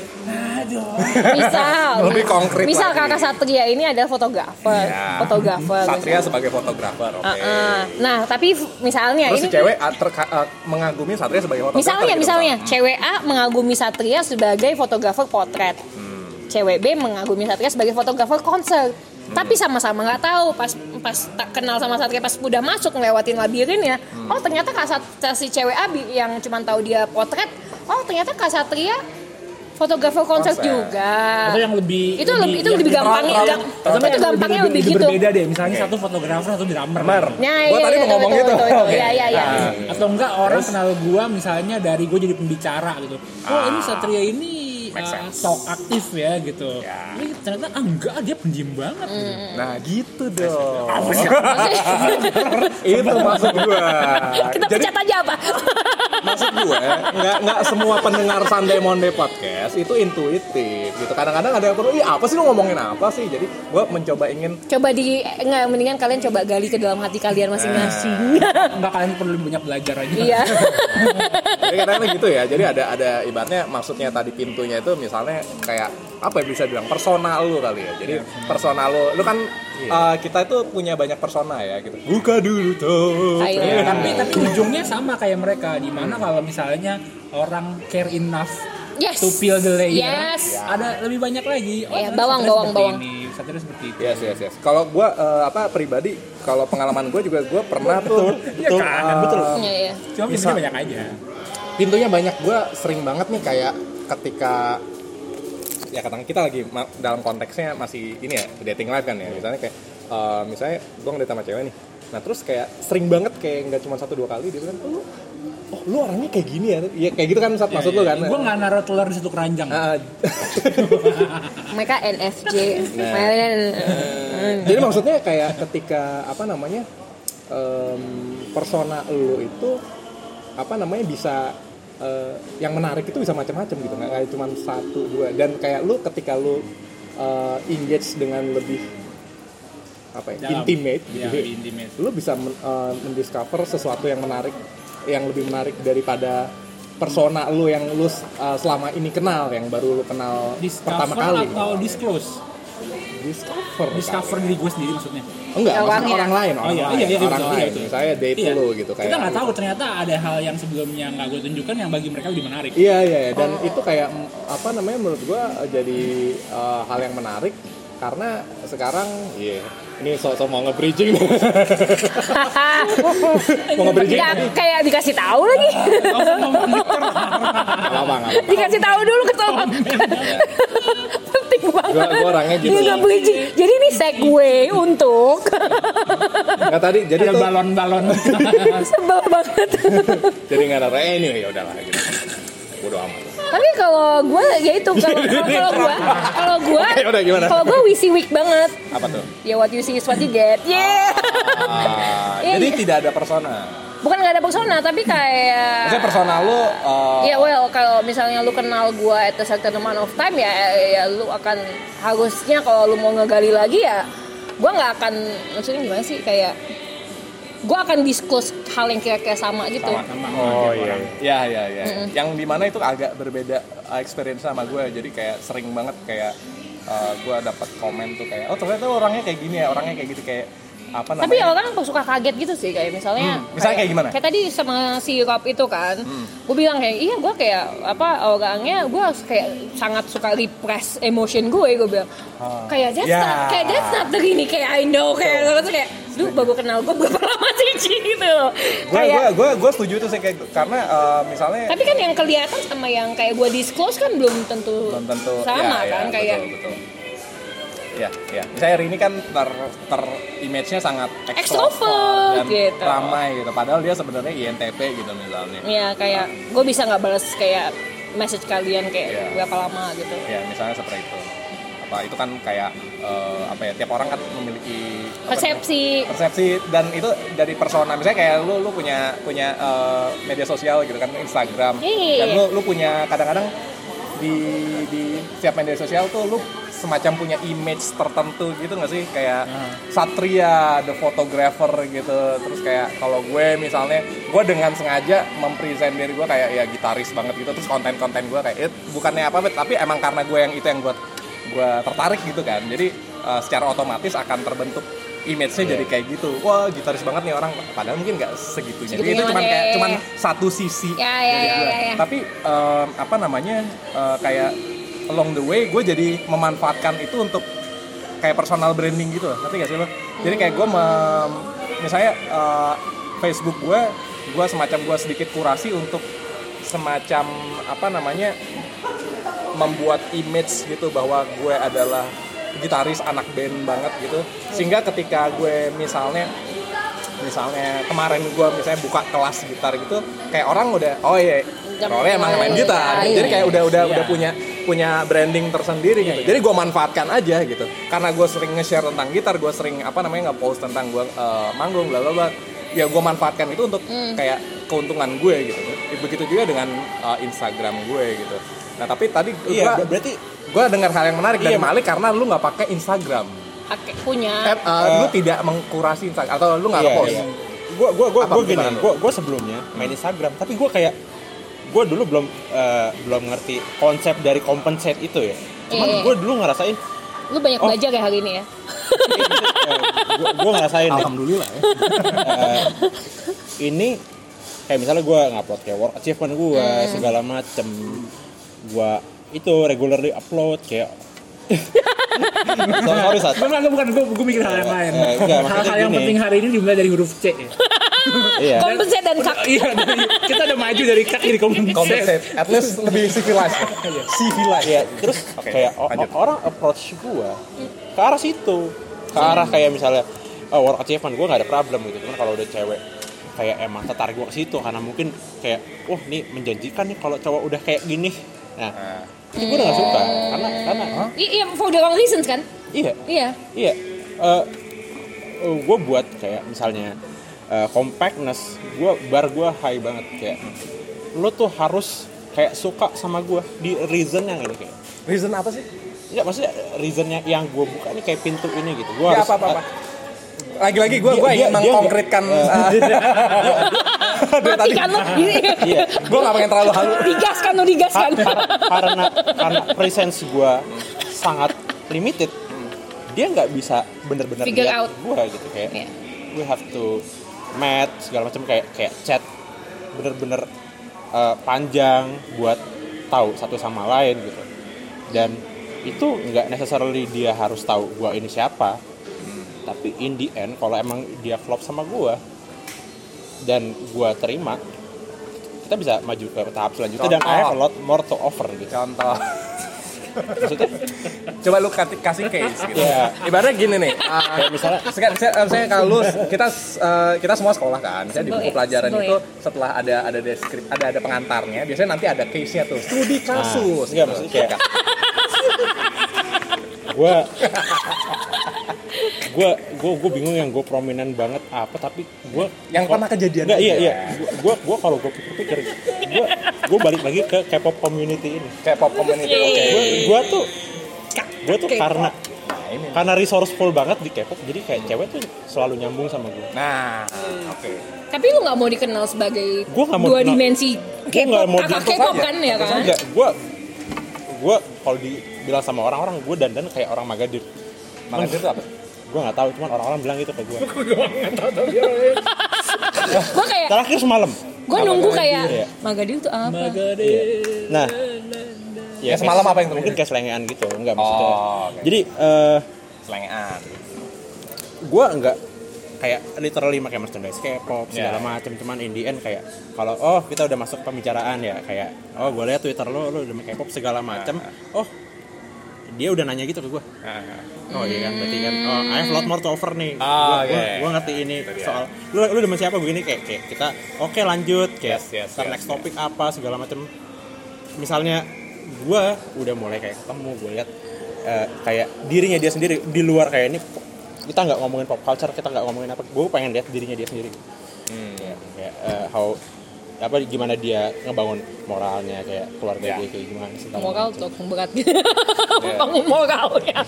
Misal. Lebih konkret Misal lagi. kakak Satria ini adalah fotografer. Ya. Fotografer. Satria misal. sebagai fotografer, oke. Uh, uh. Nah, tapi misalnya Terus ini si cewek terka- ah, mengagumi Satria sebagai fotografer. Misalnya, gitu, misalnya, misal. cewek A mengagumi Satria sebagai fotografer potret, Hmm. Cewek B mengagumi Satria sebagai fotografer konser. Hmm. Tapi sama-sama nggak tahu pas pas tak kenal sama Satria pas udah masuk ngelewatin labirin ya. Hmm. Oh ternyata kak Sat- si cewek A bi- yang cuma tahu dia potret. Oh ternyata kak Satria fotografer konser juga. Atau yang lebih itu lebih itu lebih gampangnya terlalu- gam- Atau itu yang gampangnya lebih gitu. berbeda deh. Misalnya satu fotografer, satu drummer. Bener. Nah, Gua iya, tadi iya, mau ngomong betul, gitu. Iya, iya, iya. Atau enggak orang kenal gua misalnya dari gua jadi pembicara gitu. Oh, ini Satria ini uh, sense. talk aktif ya gitu. Ya. Ini ternyata ah, enggak dia pendiam banget. gitu. Nah gitu dong. [laughs] itu maksud gua. Kita Jadi pecat aja apa? [laughs] maksud gue nggak nggak semua pendengar Sunday Monday podcast itu intuitif gitu. Kadang-kadang ada yang perlu, iya apa sih lu ngomongin apa sih? Jadi gue mencoba ingin coba di nggak mendingan kalian coba gali ke dalam hati kalian masing-masing. [laughs] Enggak kalian perlu banyak belajar aja. Iya. Jadi kadang-kadang gitu ya. Jadi ada ada ibaratnya maksudnya tadi pintunya itu misalnya kayak apa ya bisa bilang personal lu kali ya. Jadi personal lu, lu kan uh, kita itu punya banyak persona ya gitu. Buka dulu tuh. Ayo. Ya, tapi tapi ujungnya sama kayak mereka di mana kalau misalnya orang care enough Yes. to peel the layer Yes. ada lebih banyak lagi oh Iya, ternyata bawang, bawang, seperti bawang. ini Satria seperti itu Yes, yes, yes. Kalau gue apa pribadi, kalau pengalaman gue juga gue pernah tuh Iya kan, betul. Iya, iya. cuma Bisa. pintunya banyak aja pintunya banyak gue sering banget nih kayak ketika ya katakan kita lagi ma- dalam konteksnya masih ini ya dating live kan ya. Misalnya kayak eh, misalnya gue ngeliat sama cewek nih. Nah terus kayak sering banget kayak nggak cuma satu dua kali dia bilang oh, lu oh lu orangnya kayak gini ya? Ya kayak gitu kan saat maksud lu kan? Gue nggak naruh telur di satu keranjang. Ah, [laughs] Mereka NFJ. Nah. jadi maksudnya kayak ketika apa namanya em, persona lu itu apa namanya bisa eh, yang menarik itu bisa macam-macam gitu nggak kayak cuma satu dua dan kayak lu ketika lu eh, engage dengan lebih apa ya Dalam. intimate Ya, gitu lebih intimate. lu bisa men- eh, mendiscover sesuatu yang menarik yang lebih menarik daripada persona lu yang lu eh, selama ini kenal yang baru lu kenal pertama Discover kali atau disclose? Discover Discover diri gue sendiri maksudnya. enggak maksudnya Orangnya. orang lain Oh orang iya, lain iya, iya, orang betul, lain iya, betul. saya date Iya. lu gitu kayak Kita nggak tahu ternyata ada hal yang sebelumnya nggak gue tunjukkan yang bagi mereka lebih menarik. Iya iya iya. dan itu kayak mm, apa namanya menurut gua eh, jadi eh, hal yang menarik karena sekarang iya ini so-so mau nge-bridging [laughs] mau nge-bridging? Ya kayak dikasih tahu lagi. Apa dikasih tahu dulu ke Tom penting banget Gua- gua orangnya gitu. Ini nggak bridging. jadi ini segue untuk. Nggak tadi jadi tuh balon-balon. [laughs] sebel banget. [laughs] Jadi nggak ada eh, ini ya udahlah gitu. Bodo amat tapi kalau gue ya itu. Kalau gue kalau gue [laughs] kalau gue wisi week banget. Apa tuh? Ya what you see is what you get. Yeah [laughs] Ah, Iya, jadi iya. tidak ada persona. bukan nggak ada persona tapi kayak Maksudnya persona lu uh, Ya well kalau misalnya lu kenal gua at a certain amount of time ya ya lu akan harusnya kalau lu mau ngegali lagi ya gua nggak akan maksudnya gimana sih? Kayak gua akan disclose hal yang kira-kira sama gitu. Sama-sama. oh iya Ya ya ya. Yang di mana itu agak berbeda uh, experience sama gue. Jadi kayak sering banget kayak uh, gue dapat komen tuh kayak oh ternyata orangnya kayak gini ya orangnya kayak gitu kayak apa namanya? Tapi orang suka kaget gitu sih kayak misalnya Hmm, misalnya kayak gimana? Kayak tadi sama si Rob itu kan. Gue bilang kayak iya gue kayak apa orangnya gue kayak sangat suka repress emotion gue gue bilang. Kayak that's Ya. not kayak that's not the gini kayak I know kayak terus kayak lu baru kenal gue berapa [laughs] lama sih Ci?" gitu gue gue Kayak gue gue setuju tuh sih kayak karena uh, misalnya tapi kan yang kelihatan sama yang kayak gue disclose kan belum tentu, belum tentu sama ya, kan ya, kayak betul, betul. Ya, ya. Misalnya Rini kan ter, ter image-nya sangat Extrovert, dan gitu. ramai gitu. Padahal dia sebenarnya INTP gitu misalnya. ya kayak gue bisa nggak balas kayak message kalian kayak Iya. berapa lama gitu. Ya, misalnya seperti itu. Apa itu kan kayak eh, apa ya? Tiap orang kan memiliki apa Persepsi persepsi dan itu dari persona misalnya kayak lu lu punya punya eh, media sosial gitu kan Instagram Iya. dan lu lu punya kadang-kadang di di setiap media sosial tuh lu semacam punya image tertentu gitu nggak sih? Kayak Satria the photographer gitu. Terus kayak kalau gue misalnya gue dengan sengaja mempresent diri gue kayak ya gitaris banget gitu. Terus konten-konten gue kayak "Eh, bukannya apa Bet, tapi emang karena gue yang itu yang gue gue tertarik gitu kan. Jadi eh, secara otomatis akan terbentuk image-nya jadi kayak gitu. Wah gitaris banget nih orang. Padahal mungkin nggak segitunya jadi itu cuman ya, kayak ya, cuman ya. satu sisi Ya, ya, ya, ya, ya. tapi em, apa namanya eh, kayak along the way gue jadi memanfaatkan itu untuk kayak personal branding gitu loh. Ngerti gak sih lo? Jadi kayak gue misalnya eh, Facebook gue gue semacam gue sedikit kurasi untuk semacam apa namanya membuat image gitu bahwa gue adalah gitaris anak band banget gitu. Sehingga ketika gue misalnya misalnya kemarin gue misalnya buka kelas gitar gitu kayak orang udah oh iya Rolnya emang main gitar Iya, jadi kayak udah udah Iya. udah punya punya branding tersendiri gitu. iya. jadi gue manfaatkan aja gitu. Karena gue sering nge-share tentang gitar gue sering apa namanya nge-post tentang gue eh, manggung bla bla bla. Ya gue manfaatkan itu untuk kayak keuntungan gue gitu. Begitu juga dengan eh, Instagram gue gitu. Nah tapi tadi Iya, gue ber- berarti gue dengar hal yang menarik dari Iya, Malik karena lu nggak pakai Instagram. Pakai punya. Eh, eh, lu tidak mengkurasi Instagram atau lu nggak Iya, nge-post? iya. Gua gua gua Apa gua gini, gua gua sebelumnya main Instagram, tapi gua kayak gua dulu belum eh, belum ngerti konsep dari compensate itu ya. Cuman Iya. gua dulu ngerasain lu banyak Oh. belajar ya hari ini ya eh, gua, gua ngerasain deh, alhamdulillah ya eh, ini kayak misalnya gua ngupload kayak work achievement gua segala macem gua itu regularly upload kayak so, [laughs] sorry Sat. Bukan, bukan, gue, gue mikir hal yang lain. Eh, enggak, maksudnya Hal-hal yang penting hari ini dimulai dari huruf C. ya. Iya. Kompensat dan kak. Iya, dari- kita udah maju dari kak jadi compensate at least lebih civilized. Civilized. Iya, terus Oke, kayak lanjut. orang approach gua ke arah situ. Ke arah kayak misalnya oh, work achievement gua nggak ada problem gitu. Cuman kalau udah cewek kayak emang tertarik gua ke situ karena mungkin kayak wah nih menjanjikan nih kalau cowok udah kayak gini. Nah, itu gua udah gak suka. Karena karena I- iya for the wrong reasons kan? Iya. Iya. Iya. Eh gue buat kayak misalnya eh, compactness gue bar gue high banget kayak lo tuh harus kayak suka sama gue di reason yang ini kayak Reason apa sih? ya maksudnya reasonnya yang gue buka ini kayak pintu ini gitu gue Ya harus apa apa apa. Lagi-lagi gue gue ingin mengkonkretkan [laughs] uh, dari tadi. kan lo iya Gue gak pengen terlalu halu. digas kan lo digas kan Kar- karena karena presence gue sangat limited dia nggak bisa bener-bener Figure lihat out. gue gitu kayak Iya. we have to match segala macam kayak kayak chat bener-bener uh, panjang buat tahu satu sama lain gitu. Dan itu nggak necessarily dia harus tahu gua ini siapa tapi in the end kalau emang dia klop sama gua dan gua terima kita bisa maju ke tahap selanjutnya dan I have a lot more to offer gitu. Contoh. Maksudnya Coba lu kasih, case gitu. Iya. Ibaratnya gini nih. uh, kayak misalnya misalnya, misalnya, misalnya kalau lu kita uh, kita semua sekolah kan, misalnya di buku pelajaran itu setelah ada ada deskrip ada ada pengantarnya, biasanya nanti ada case-nya tuh, studi kasus. Iya gitu. maksudnya kayak [laughs] gue gue gue gue bingung yang gue prominent banget apa tapi gue Yang pernah kejadian Enggak, iya aja. iya gue gue kalau gue pikir-pikir gue gue balik lagi ke K-pop community ini Kayak pop community. Oke. gue gue tuh gue tuh K-pop. karena Nah, ini. karena resourceful banget di K-pop jadi kayak cewek tuh selalu nyambung sama gue Nah, oke. tapi lu nggak mau dikenal sebagai Gua nggak mau dua dikenal- dimensi K-pop mau kakak K-pop kan ya kan gue gue kalau dibilang sama orang-orang gue dandan kayak orang Magadir Makanya itu apa? gue nggak tahu cuman orang-orang bilang gitu ke gue gue [laughs] kayak terakhir semalam gue nunggu kayak Iya. Magadir tuh apa nah Ya, semalam apa yang terjadi? mungkin kayak selengean gitu enggak maksudnya Oh, oke. jadi eh Selengean. gue enggak kayak literally pakai merchandise K-pop segala Ya. macam cuman in the end kayak kalau oh kita udah masuk pembicaraan ya kayak oh gue lihat Twitter lo lo udah main K-pop segala macam oh dia udah nanya gitu ke gue Nah, oh iya kan berarti kan oh I have a lot more to offer nih Ah, gue oke. gue ngerti ini dia. soal lu lu demen siapa begini kayak kayak kita oke lanjut kayak Yes, yes, yes, next yes. topik apa segala macam misalnya gue udah mulai kayak ketemu gue lihat eh, kayak dirinya dia sendiri di luar kayak ini kita nggak ngomongin pop culture kita nggak ngomongin apa gue pengen lihat dirinya dia sendiri Hmm. kayak, kayak eh, how apa gimana dia ngebangun moralnya kayak keluarga Ya. dia kayak gimana segala moral tuh berat. Gitu [laughs] bangun moral ya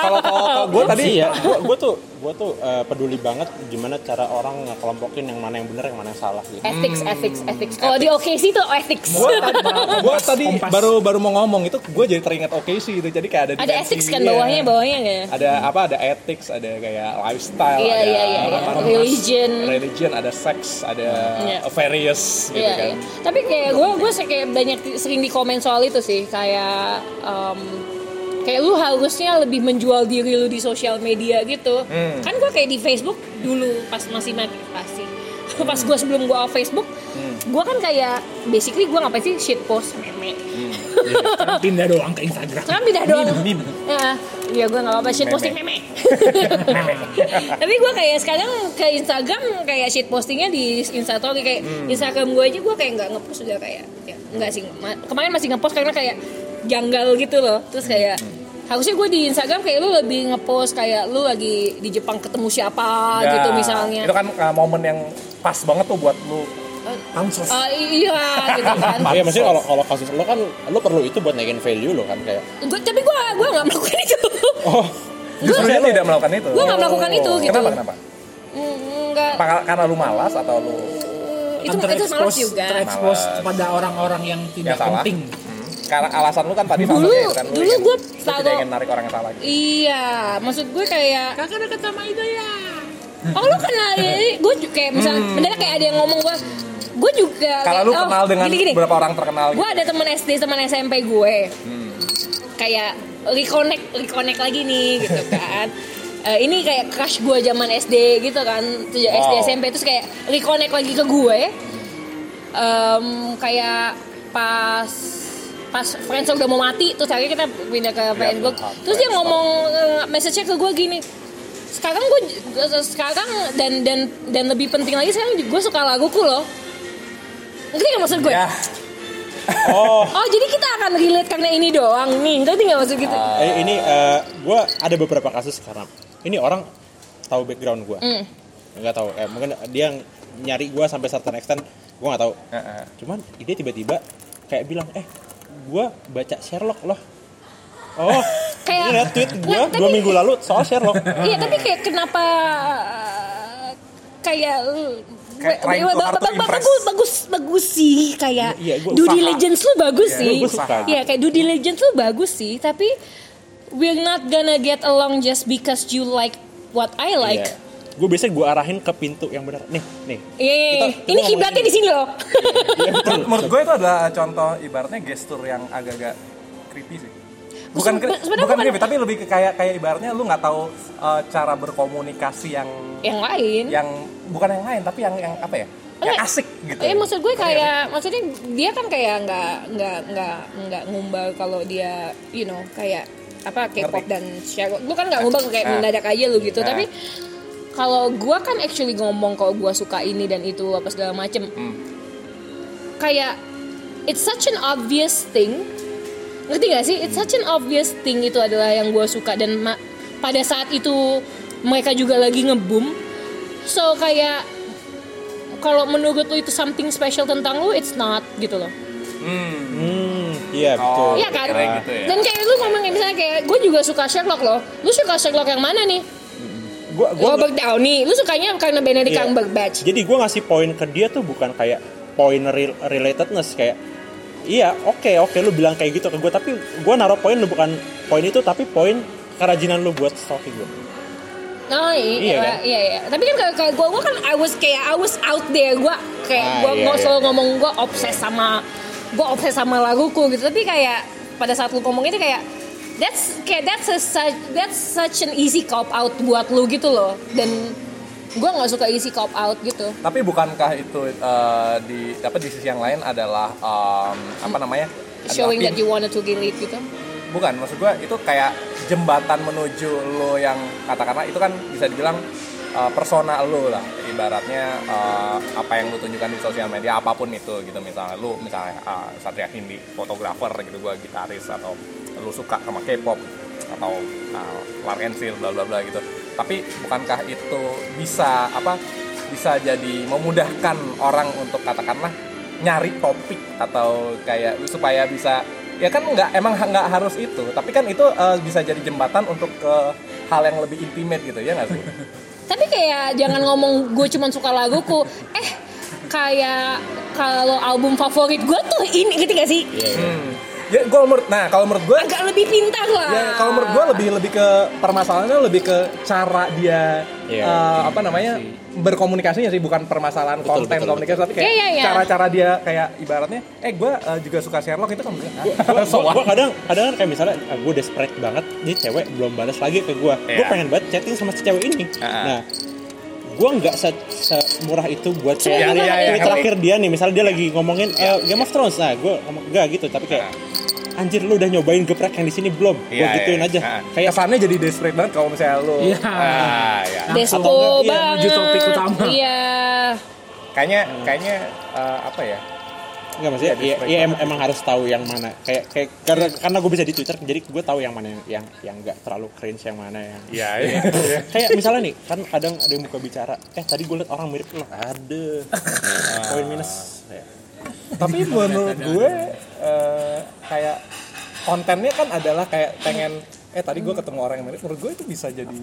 kalau kalau gue tadi Iya, gue gue tuh gue tuh eh, peduli banget gimana cara orang ngekelompokin yang mana yang benar yang mana yang salah gitu. ethics ethics ethics kalau di OKC tuh ethics gue tadi, gua tadi [laughs] baru baru mau ngomong itu gue jadi teringat OKC gitu jadi kayak ada ada dimensi, ethics kan iya. bawahnya bawahnya ya ada apa ada ethics ada kayak lifestyle Iya, ada iya, iya, iya. apa, Religion. religion ada seks ada Iya. various gitu Iya, kan iya. Tapi kayak gue gue kayak banyak sering di komen soal itu sih kayak em, kayak lu harusnya lebih menjual diri lu di sosial media gitu. Hmm. Kan gue kayak di Facebook dulu pas masih mati pasti. pas [laughs] gue sebelum gue off Facebook, Hmm. gue kan kayak basically gue ngapain sih shit post meme. [laughs] Sekarang pindah doang ke Instagram Sekarang pindah doang. Ya, ya gue gak apa-apa shit posting meme. [laughs] Tapi gue kayak sekarang ke Instagram kayak shit postingnya di Instastory kayak Instagram gue aja gue kayak nggak ngepost udah kayak ya enggak sih Ma- kemarin masih ngepost karena kayak janggal gitu loh. Terus kayak harusnya gue di Instagram kayak lu lebih ngepost kayak lu lagi di Jepang ketemu siapa Ya, gitu misalnya. itu kan uh, momen yang pas banget tuh buat lu. Pansos. Ah, iya gitu [laughs] kan. Iya maksudnya kalau kalau kasus lo kan lo perlu itu buat naikin value lo kan kayak. Gua- tapi gue gue nggak melakukan itu. [laughs] Oh justru dia tidak melakukan itu? Gua nggak melakukan itu, gitu. kenapa kenapa? Enggak. Karena lu malas atau lu itu Kan itu malas terekspos- juga. terekspos pada orang-orang yang tidak salah. penting Hmm. karena alasan lu kan tadi salah Dulu- satunya kan lu dulu tahu- tidak ingin narik orang yang salah gitu. Iya, maksud gue kayak kakak deket sama Ida ya Oh lu kenal ya? Gue kayak misalnya bener kayak ada yang ngomong gue Gue juga kalau lu oh, kenal dengan gini-gini. beberapa orang terkenal Gue gitu ada temen SD, temen SMP gue Hmm. Kayak reconnect, reconnect lagi nih gitu kan Eh, ini kayak crush gue zaman SD gitu kan SD Wow. SMP terus kayak reconnect lagi ke gue Em, Kayak pas pas friends udah mau mati terus akhirnya kita pindah ke Facebook terus dia ngomong eh, message-nya ke gue gini sekarang gue sekarang dan dan dan lebih penting lagi sekarang gue suka laguku loh. Ngerti nggak maksud gue ya oh. Oh jadi kita akan relate karena ini doang nih. Ngerti nggak maksud gitu eh, ini gue ada beberapa kasus karena ini orang tahu background gue Hmm. nggak tahu eh, mungkin dia yang nyari gue sampai certain extent gue nggak tahu. Heeh. cuman dia tiba-tiba kayak bilang eh gue baca Sherlock loh oh [laughs] Kayak- ini liat tweet gue dua minggu lalu soal Sherlock Iya tapi kayak kenapa kayak Kayak trying too hard to ba- ba- impress. bagus bagus bagus sih kayak Iya, gua due usaha. diligence lu bagus Iya, sih. Iya kayak due diligence lu bagus sih tapi we're not gonna get along just because you like what I like. Gue biasanya gue arahin ke pintu yang benar nih nih Iya, iya, iya. Kita- kita ini kiblatnya di sini loh. [laughs] Iya, betul. menurut gue itu adalah contoh ibaratnya gestur yang agak-agak creepy sih bukan bukan bukan- creepy tapi lebih ke kayak kayak ibaratnya lu nggak tahu uh, cara berkomunikasi yang Yang lain. yang bukan yang lain tapi yang yang apa ya yang Enggak. asik gitu Eh maksud gue Ngerti kayak maksudnya dia kan kayak nggak nggak nggak nggak ngumbar kalau dia you know kayak apa K-pop dan Sherlock. Lu kan nggak ngumbar kayak Ah. mendadak aja lu gitu. Ah. Tapi kalau gue kan actually ngomong kalau gue suka ini dan itu apa segala macem. Hmm. Kayak it's such an obvious thing. Ngerti gak sih? It's such an obvious thing itu adalah yang gue suka dan ma- pada saat itu mereka juga lagi ngebum. So kayak kalau menurut lu itu something special tentang lu, it's not gitu loh. Hmm. hmm iya Oh, betul Iya kan? gitu ya. Dan kayak lu ngomong kayak misalnya kayak gue juga suka Sherlock loh. Lu suka Sherlock yang mana nih? Gue gue Robert Downey. Lu sukanya karena Benedict Iya. Cumberbatch. jadi gue ngasih poin ke dia tuh bukan kayak poin rel- relatedness kayak iya oke oke lu bilang kayak gitu ke gue tapi gue naruh poin lu bukan poin itu tapi poin kerajinan lu buat stalking gue Oh iya, Iya iya, kan? iya, iya. Tapi kan kayak, gue, gue kan I was kayak I was out there. Gue kayak Ah, gue iya, iya. selalu ngomong gue obses sama gue obses sama laguku gitu. Tapi kayak pada saat lu ngomong itu kayak that's kayak that's a, such that's such an easy cop out buat lu gitu loh. Dan gue nggak suka easy cop out gitu. Tapi bukankah itu uh, di apa di sisi yang lain adalah um, apa namanya? adalah Showing that you wanted to relate gitu. bukan maksud gua itu kayak jembatan menuju lo yang katakanlah itu kan bisa dibilang uh, persona lo lah ibaratnya uh, apa yang lo tunjukkan di sosial media apa pun itu gitu misalnya lo misalnya uh, Satria Hindi fotografer gitu gua gitaris atau lo suka sama K-pop atau uh, and Seal bla bla bla gitu tapi bukankah itu bisa apa bisa jadi memudahkan orang untuk katakanlah nyari topik atau kayak supaya bisa ya kan nggak emang nggak harus itu tapi kan itu eh, bisa jadi jembatan untuk ke hal yang lebih intimate gitu ya nggak sih [laughs] Tapi kayak jangan ngomong gue cuma suka laguku. Eh kayak kalau album favorit gue tuh ini gitu gak sih? hmm. Ya kalau menurut nah kalau menurut gue Agak lebih pintar lah. ya kalau menurut gue lebih lebih ke permasalahannya lebih ke cara dia Iya. eh, apa namanya berkomunikasinya sih bukan permasalahan Betul, konten betul, komunikasi tapi kayak Iya, iya, iya. cara-cara dia kayak ibaratnya eh gue eh, juga suka Sherlock itu kan gue gue kadang kadang kan kayak misalnya gue desperate banget nih cewek belum balas lagi ke gue gue Iya. pengen banget chatting sama si cewek ini Ah. nah gue nggak se semurah itu buat Iya, kayak iya, iya, tweet iya. terakhir dia nih misalnya dia lagi ngomongin eh, Game of Thrones nah gue ngomong enggak gitu tapi kayak anjir lu udah nyobain geprek yang di sini belum gue Iya, gituin iya. aja Nah, kayak kesannya jadi desperate banget kalau misalnya lu Iya. ah, ya. Despo iya, banget. topik utama. Iya. kayaknya kayaknya eh, apa ya Enggak maksudnya Iya, ya, ya em- banget. emang harus tahu yang mana kayak kayak karena karena gue bisa di Twitter jadi gue tahu yang mana yang yang yang nggak terlalu cringe yang mana yang Iya, [laughs] iya. kayak misalnya nih kan kadang ada yang buka bicara eh tadi gue liat orang mirip lo ada poin minus Ya. Tapi menurut [laughs] gue eh, kayak kontennya kan adalah kayak pengen eh tadi gue ketemu orang yang mirip. Menurut gue itu bisa jadi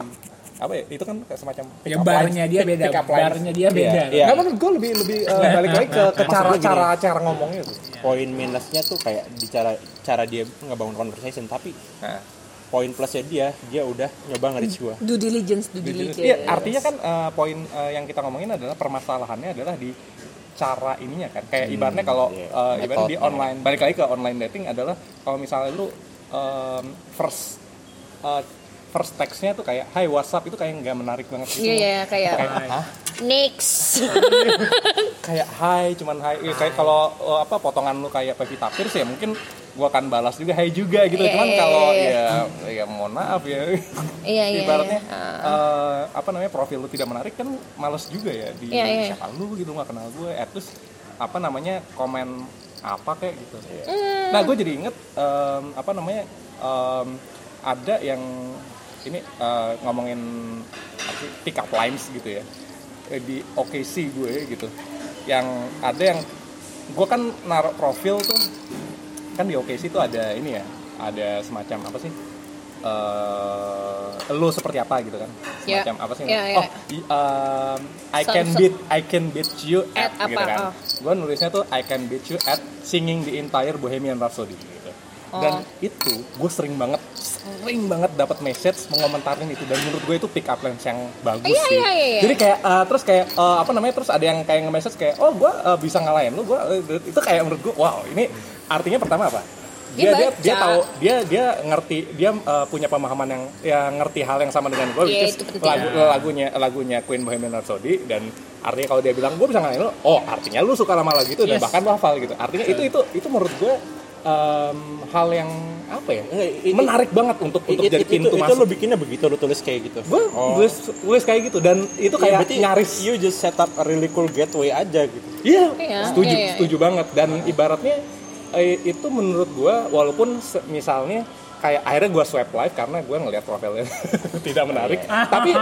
apa ya? Itu kan kayak semacam pick Ya up barnya dia Pick- beda, pick up barnya dia beda. Iya. Nggak, menurut gue lebih lebih eh, balik lagi ke, ke Maksud cara gue gini. cara cara ngomongnya tuh. poin minusnya tuh kayak di cara cara dia ngebangun conversation tapi Nah, poin plusnya dia dia udah nyoba nge-reach gue Due diligence, due diligence. Iya, artinya kan eh, poin eh, yang kita ngomongin adalah permasalahannya adalah di cara ininya kan. Kayak ibaratnya kalau iya. eh, ibaratnya di online, balik lagi ke online dating adalah kalau misalnya lu em, first eh, first textnya tuh kayak Hai WhatsApp itu kayak nggak menarik banget gitu. Iya, iya, kayak Kayak, "Hah? next. [laughs] kayak hai cuman hai Ya, kayak kalau eh, apa potongan lu kayak Pevita Pierce ya mungkin gua akan balas juga hai juga gitu Iya, cuman iya, kalau iya. ya ya mohon maaf ya Iya, iya. ibaratnya iya. eh, apa namanya profil lu tidak menarik kan males juga ya di Iya, iya. siapa lu gitu nggak kenal gue at least apa namanya komen apa kayak gitu Hmm. nah gue jadi inget em, apa namanya em, ada yang ini eh, ngomongin pick up lines gitu ya di OKC gue gitu yang ada yang gue kan naruh profil tuh kan di OKC tuh ada ini ya ada semacam apa sih eh lo seperti apa gitu kan Ya. semacam apa sih Ya, ya. oh i- um, I So- can so- beat I can beat you At at, gitu apa? kan Oh. gue nulisnya tuh I can beat you at singing the entire Bohemian Rhapsody gitu dan Oh. itu gue sering banget sering banget dapat message menkomentarin itu. Dan menurut gue itu pick up lines yang bagus Iya, sih. iya, iya, iya. jadi kayak uh, terus kayak uh, apa namanya terus ada yang kayak nge-message kayak oh gue uh, bisa ngalahin lu? Gue itu kayak menurut gue wow ini artinya pertama apa? Dia Dia dia tahu dia dia ngerti dia uh, punya pemahaman yang ya ngerti hal yang sama dengan gue which is itu penting. lagu lagunya lagunya Queen Bohemian Rhapsody. Dan artinya kalau dia bilang gue bisa ngalahin lu? Oh artinya lu suka sama lagu itu dan Yes. bahkan lu hafal gitu. Artinya itu itu itu menurut gue um, hal yang apa ya menarik banget untuk untuk It- jadi it- pintu itu, itu masuk lo bikinnya begitu lo tulis kayak gitu gue Oh. tulis tulis kayak gitu dan itu Ya, kayak berarti nyaris you just set up a really cool gateway aja gitu Iya, Iya, setuju, iya, iya. setuju banget. Dan ibaratnya eh, itu menurut gua walaupun misalnya kayak akhirnya gua swipe live karena gua ngelihat profilnya [laughs] tidak menarik. Ah, [laughs] tapi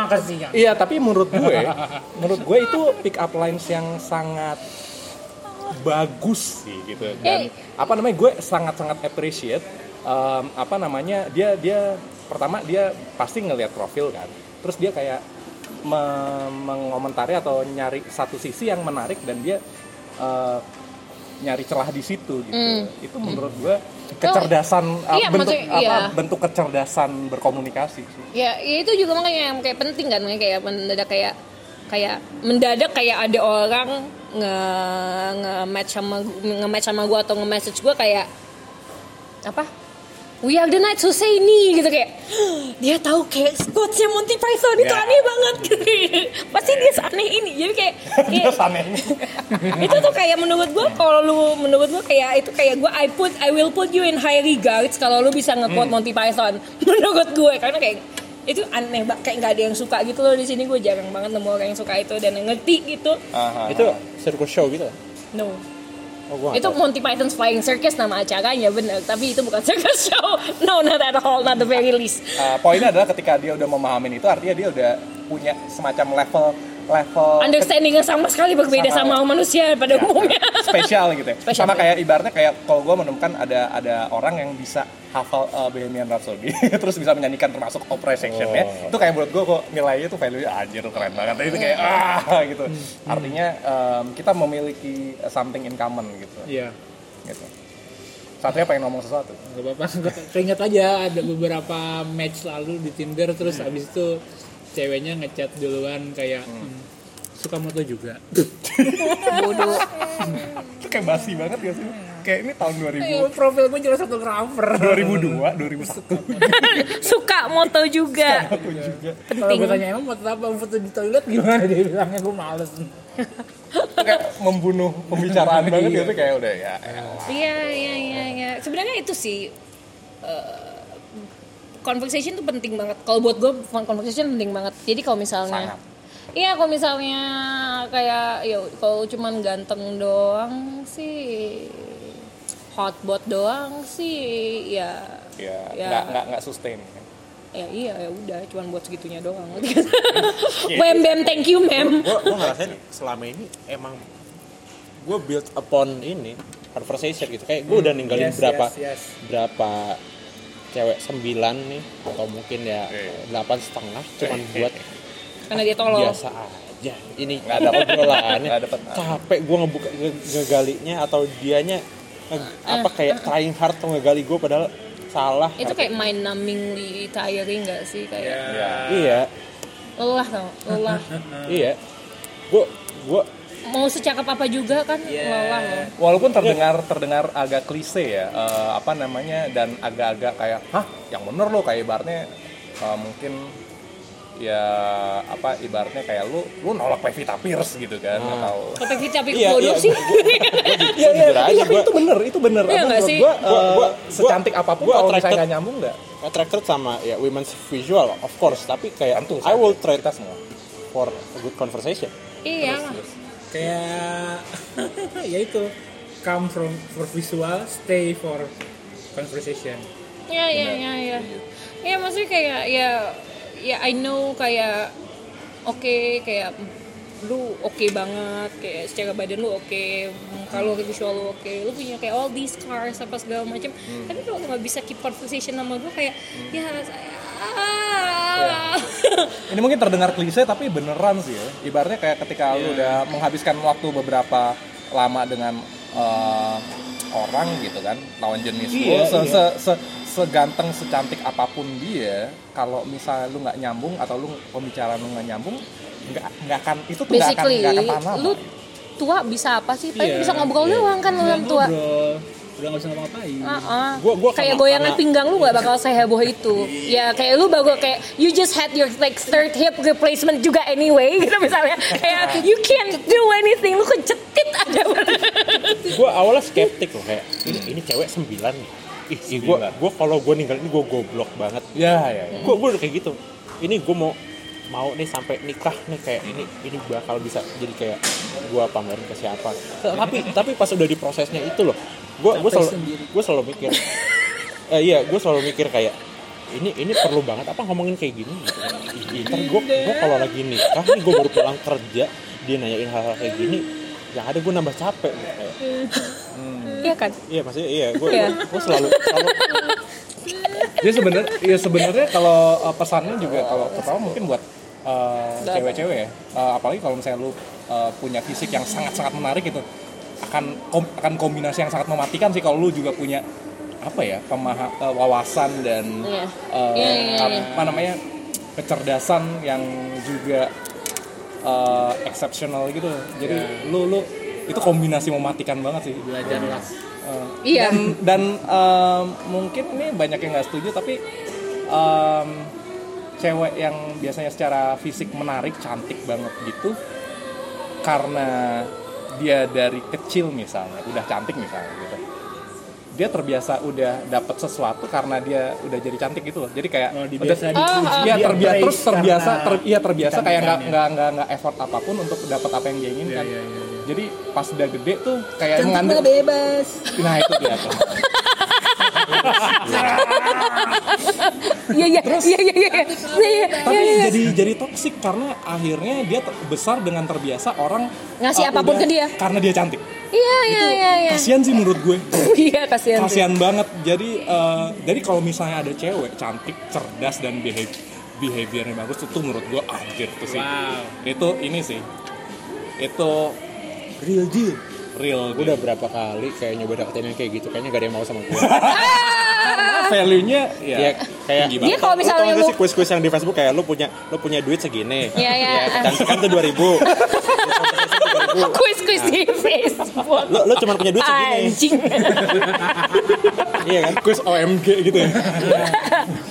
iya, tapi menurut gue, menurut gue itu pick up lines yang sangat bagus sih gitu. Dan Eh. apa namanya gue sangat-sangat appreciate em, apa namanya dia dia pertama dia pasti ngelihat profil kan. Terus dia kayak me- mengomentari atau nyari satu sisi yang menarik dan dia eh, nyari celah di situ gitu. Itu menurut gue kecerdasan eh, iya, bentuk apa iya. bentuk kecerdasan berkomunikasi sih. ya, ya itu juga makanya yang kayak penting kan kayak mendadak kayak kayak mendadak kayak ada orang nge nge match sama nge match sama gue atau nge message gue kayak apa We are the Knights who say ini gitu kayak [gasps] dia tahu kayak quotesnya Monty Python itu Ya. aneh banget gitu. [laughs] pasti dia aneh ini jadi kayak, [laughs] kayak [laughs] itu tuh kayak menurut gua kalau lu menurut gua kayak itu kayak gua I put I will put you in high regards kalau lu bisa nge-quote Hmm. Monty Python menurut gue karena kayak itu aneh banget kayak nggak ada yang suka gitu loh di sini. Gue jarang banget nemu orang yang suka itu dan yang ngerti gitu. Aha. itu circus show gitu? No. Oh itu Monty Python's Flying Circus nama acaranya bener. Tapi itu bukan [laughs] circus show. No not at all not the very least. Uh, poinnya adalah ketika dia udah memahami itu artinya dia udah punya semacam level level understandingnya sama sekali berbeda sama, Sama- manusia pada Ya, umumnya. Spesial gitu ya. Spesial, Sama ya. kayak ibaratnya kayak kalau gue menemukan ada ada orang yang bisa hafal uh, Bohemian Rhapsody [laughs] terus bisa menyanyikan termasuk opera sectionnya. Oh. itu kayak menurut gue kok nilainya tuh value anjir keren banget. Itu kayak ah gitu. Artinya um, kita memiliki something in common gitu. Iya. gitu. Satria pengen ngomong sesuatu. Gak apa-apa, keinget aja ada beberapa match lalu di Tinder terus habis itu ceweknya ngechat duluan kayak "Hmm, suka moto juga. bodoh itu kayak basi banget ya sih kayak ini tahun 2000 Oh, profil gue jelas fotografer. 2002 2001 suka moto juga aku juga Kalau gue tanya emang foto apa foto di toilet gimana dia bilangnya gue males. kayak membunuh pembicaraan banget Iya. gitu kayak udah ya elah. Iya iya iya iya. Sebenarnya itu sih eh, conversation tuh penting banget. Kalau buat gue conversation penting banget. Jadi kalau misalnya Sangat. Iya kalau misalnya kayak ya kalau cuman ganteng doang sih hotbot doang sih ya ya Ya. nggak nggak nggak sustain ya iya ya udah cuman buat segitunya doang. [laughs] [laughs] Bam bam thank you mem. gue gue ngerasain selama ini emang gue build upon ini conversation gitu kayak gue udah ninggalin Yes, berapa yes, yes. berapa cewek sembilan nih atau mungkin ya Eh. delapan setengah cuman buat Karena dia tolol. biasa aja. Ini Nggak ada obrolannya. Nggak dapet. capek gue ngebuka nge- ngegalinya atau dianya nge- apa kayak trying hard tuh ngegali gue padahal salah. Itu kayak mind numbingly tiring gak sih? Kayak ya iya. Lelah tau lelah. iya. Gue gue Mau secakap apa juga kan lelah loh. walaupun terdengar terdengar agak klise ya eh, apa namanya dan agak-agak kayak hah yang bener loh kayak ibaratnya eh, mungkin ya apa ibaratnya kayak lu lu nolak Pevita Pierce gitu kan atau Kata kita tapi Iya, bodoh iya, sih. [laughs] Iya, iya, gua- itu bener, itu bener. Iya menurut sih? Gua, Gua- eh, gua- secantik apa pun gua kalau misalnya nggak nyambung nggak? attracted sama ya women's visual of course tapi kayak Tentu, I will trade kita semua. for a good conversation iya. Kayak [laughs] ya itu. Come from for visual, stay for conversation. Iya iya iya iya. Ya. Maksudnya kayak ya ya I know kayak oke kayak lu oke banget kayak secara badan lu oke kalau visual lu oke lu punya kayak all these cars apa segala macam tapi kalau lu nggak bisa keep conversation sama gue kayak ya saya Ini mungkin terdengar klise tapi beneran sih ya. Ibaratnya kayak ketika lu udah menghabiskan waktu beberapa lama dengan eh, orang gitu kan, lawan jenis lu, Iya, se, iya. se, se- seganteng, secantik apa pun dia, kalau misalnya lu nggak nyambung atau lu pembicaraan lu nggak nyambung, nggak nggak akan itu tuh nggak akan basically nggak akan tahan lama. lu tua bisa apa sih paling Iya, bisa ngobrol iya. doang kan lu Udah yang tua ngobrol, udah nggak bisa ngapa-ngapain. Uh-uh. Gua- gua kayak goyangan karena- pinggang lu gak bakal seheboh itu. Ya kayak lu baru kayak you just had your like third hip replacement juga anyway [laughs] gitu misalnya. Kayak you can't do anything. Lu kecetit aja. [laughs] Gue awalnya skeptik loh kayak ini ini cewek sembilan nih. Ih, ih gue gue kalau gue ninggal ini gue goblok banget. Ya, ya, ya. gue gue udah kayak gitu. Ini gue mau mau nih sampai nikah nih kayak ini ini bakal bisa jadi kayak gue pamerin ke siapa. Tapi tapi pas udah di prosesnya itu loh gue gue selalu sendiri. gue selalu mikir eh, iya gue selalu mikir kayak ini ini perlu banget apa ngomongin kayak gini gitu. Ntar gue gue kalau lagi nikah nih gue baru pulang kerja dia nanyain hal-hal kayak gini yang ada gue nambah capek gitu. kayak iya kan iya maksudnya iya gue Iya. gue selalu selalu Jadi sebenarnya ya sebenarnya kalau uh, pesannya juga kalau pertama mungkin buat uh, cewek-cewek ya. Uh, apalagi kalau misalnya lu uh, punya fisik yang sangat-sangat menarik gitu akan kom- akan kombinasi yang sangat mematikan sih kalau lu juga punya apa ya pemaha uh, wawasan dan Iya. uh, Iya, iya, iya. apa namanya kecerdasan yang juga uh, exceptional gitu. Jadi lu lu itu kombinasi mematikan banget sih. belajarlah Uh, Iya. Dan, dan um, mungkin ini banyak yang nggak setuju tapi um, cewek yang biasanya secara fisik menarik, cantik banget gitu, karena dia dari kecil misalnya udah cantik misalnya gitu, dia terbiasa udah dapat sesuatu karena dia udah jadi cantik gitu loh. Jadi kayak oh, udah- Ah, ah. Iya dia terbiasa terus terbiasa ter, iya terbiasa kayak nggak kecantikannya. nggak nggak nggak effort apa pun untuk dapat apa yang dia inginkan. Iya, iya, iya, iya. Jadi pas udah gede tuh kayak mengandung bebas Nah itu dia tuh. [laughs] iya iya iya iya iya iya Tapi iya, iya. jadi jadi toksik karena akhirnya dia besar dengan terbiasa orang Ngasih uh, apa pun ke dia. Karena dia cantik. iya iya iya iya Kasian sih menurut gue. [laughs] iya kasihan sih. Kasian banget. Jadi uh, jadi kalau misalnya ada cewek cantik, cerdas dan behavior behaviornya bagus itu menurut gue anjir tuh sih. wow Itu ini sih. Itu real deal real gue udah berapa kali kayak nyoba dapetin yang kayak gitu kayaknya gak ada yang mau sama gue [laughs] value-nya ya, ya kayak tinggi Dia banget. kalau misalnya lu lu sih kuis-kuis yang di Facebook kayak lu punya lu punya duit segini. Iya, iya. cantikan tuh 2000 kuis kuis di Facebook. Lu lu cuma punya duit segini. Anjing. [laughs] Iya kan? Quiz OMG gitu ya.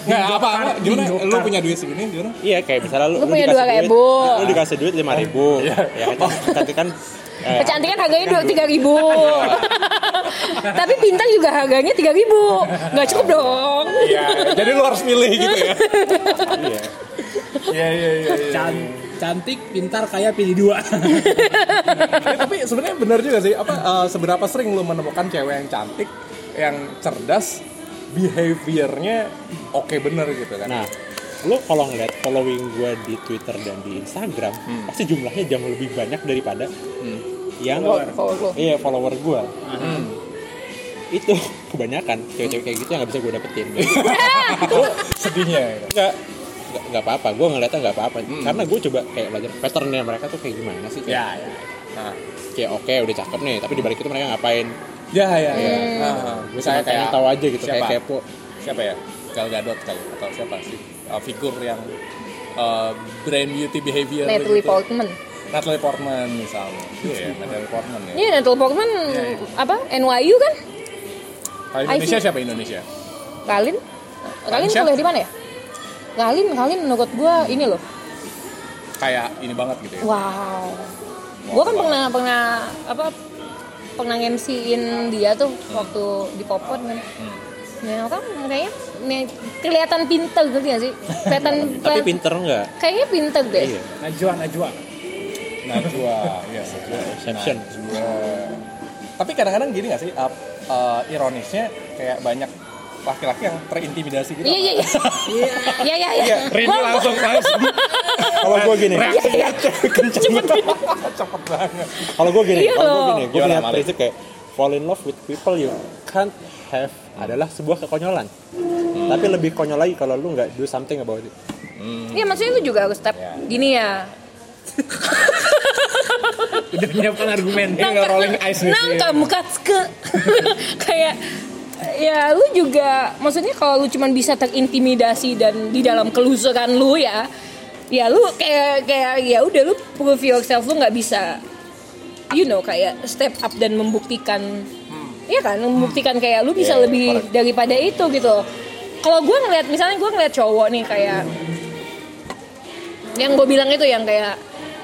Nggak apa apa gimana? Lu punya duit segini gimana? iya kayak misalnya lu, Lu punya dikasih 2.000. duit, lu dikasih duit 5000 ya kan? Cantikan eh, kecantikan harganya dua tiga ribu. [laughs] Tapi bintang juga harganya tiga ribu. Nggak cukup dong. Iya, jadi lu harus milih gitu ya. iya. Iya iya iya. Can- cantik pintar kaya pilih dua. Ya, [laughs] tapi sebenarnya benar juga sih. Apa eh, seberapa sering lu menemukan cewek yang cantik, yang cerdas, behaviornya oke bener gitu kan. nah lu kalau ngeliat following gue di Twitter dan di Instagram pasti jumlahnya jauh lebih banyak daripada yang Follower lu. iya follower gue itu kebanyakan cewek-cewek kayak gitu yang nggak bisa gue dapetin [laughs] sedihnya gitu. nggak apa-apa gue ngeliatnya nggak apa-apa karena gue coba kayak belajar patternnya mereka tuh kayak gimana sih kayak, Ya ya. Nah, kayak oke udah cakep nih tapi dibalik itu mereka ngapain ya ya ya. Hmm. Nah, gue kayak pengen tahu aja gitu siapa? kayak kepo Siapa ya? Gal Gadot kali atau siapa sih? Uh, figur yang uh, brand beauty behavior Natalie gitu. Portman Natalie Portman misalnya. Iya ya, [laughs] Natalie Portman ya. Iya Natalie Portman apa NYU kan? Kalau Indonesia siapa Indonesia? Kalin Kalin kuliah di mana ya? Kalin Kalin menurut gua ini loh. Kayak ini banget gitu ya. wow. Gua kan pernah pernah apa pernah MC-in dia tuh waktu di Popon kan. Nah, kan kayaknya nih, kelihatan pinter gitu ya sih. Kelihatan [laughs] tapi pinter nggak? kayaknya pinter deh. Iya. Najwa Najwa Najwa, iya Najwa. Inception. Najwa. Tapi kadang-kadang gini gak sih, uh, uh, ironisnya kayak banyak laki-laki yang terintimidasi gitu. Iya iya iya. Iya iya iya. Rini Gua- gua- langsung langsung Kalau gue gini, Iya iya. cepet banget. kalau gue gini, Iya kalau gue gini, gue punya prinsip kayak fall in love with people you can't have adalah sebuah kekonyolan. Tapi lebih konyol lagi kalau lu nggak do something about it. Iya maksudnya lu juga harus step gini ya. Udah menyiapkan argumen. Nggak rolling eyes. Nangka mukatske. [laughs] Kayak ya lu juga maksudnya kalau lu cuman bisa terintimidasi dan di dalam kelusuran lu ya ya lu kayak kayak ya udah lu prove yourself lu nggak bisa you know kayak step up dan membuktikan Iya kan membuktikan kayak lu bisa Iya, lebih daripada itu gitu kalau gue ngeliat misalnya gue ngeliat cowok nih kayak yang gue bilang itu yang kayak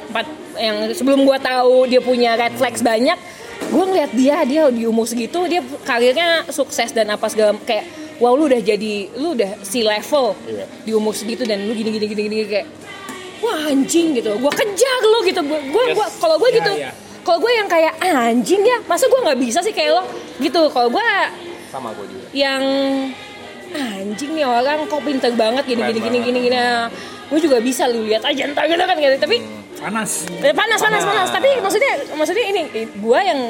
empat yang sebelum gue tahu dia punya red flags banyak gue ngeliat dia dia di umur segitu dia karirnya sukses dan apa segala kayak wow lu udah jadi lu udah si level Iya. di umur segitu dan lu gini gini gini gini kayak wah anjing gitu. Gue kejar lu gitu. Gue gue gua- kalau gue gitu iya. kalau gue yang kayak "Ah, anjing ya masa gue nggak bisa sih kayak lo? Gitu. Kalau gue sama gue juga. yang anjing nih orang kok pinter banget gini Keren gini gini gini gini gue juga bisa lu lihat aja entar gitu kan gitu. Tapi Panas. eh, panas panas panas tapi maksudnya maksudnya ini gue yang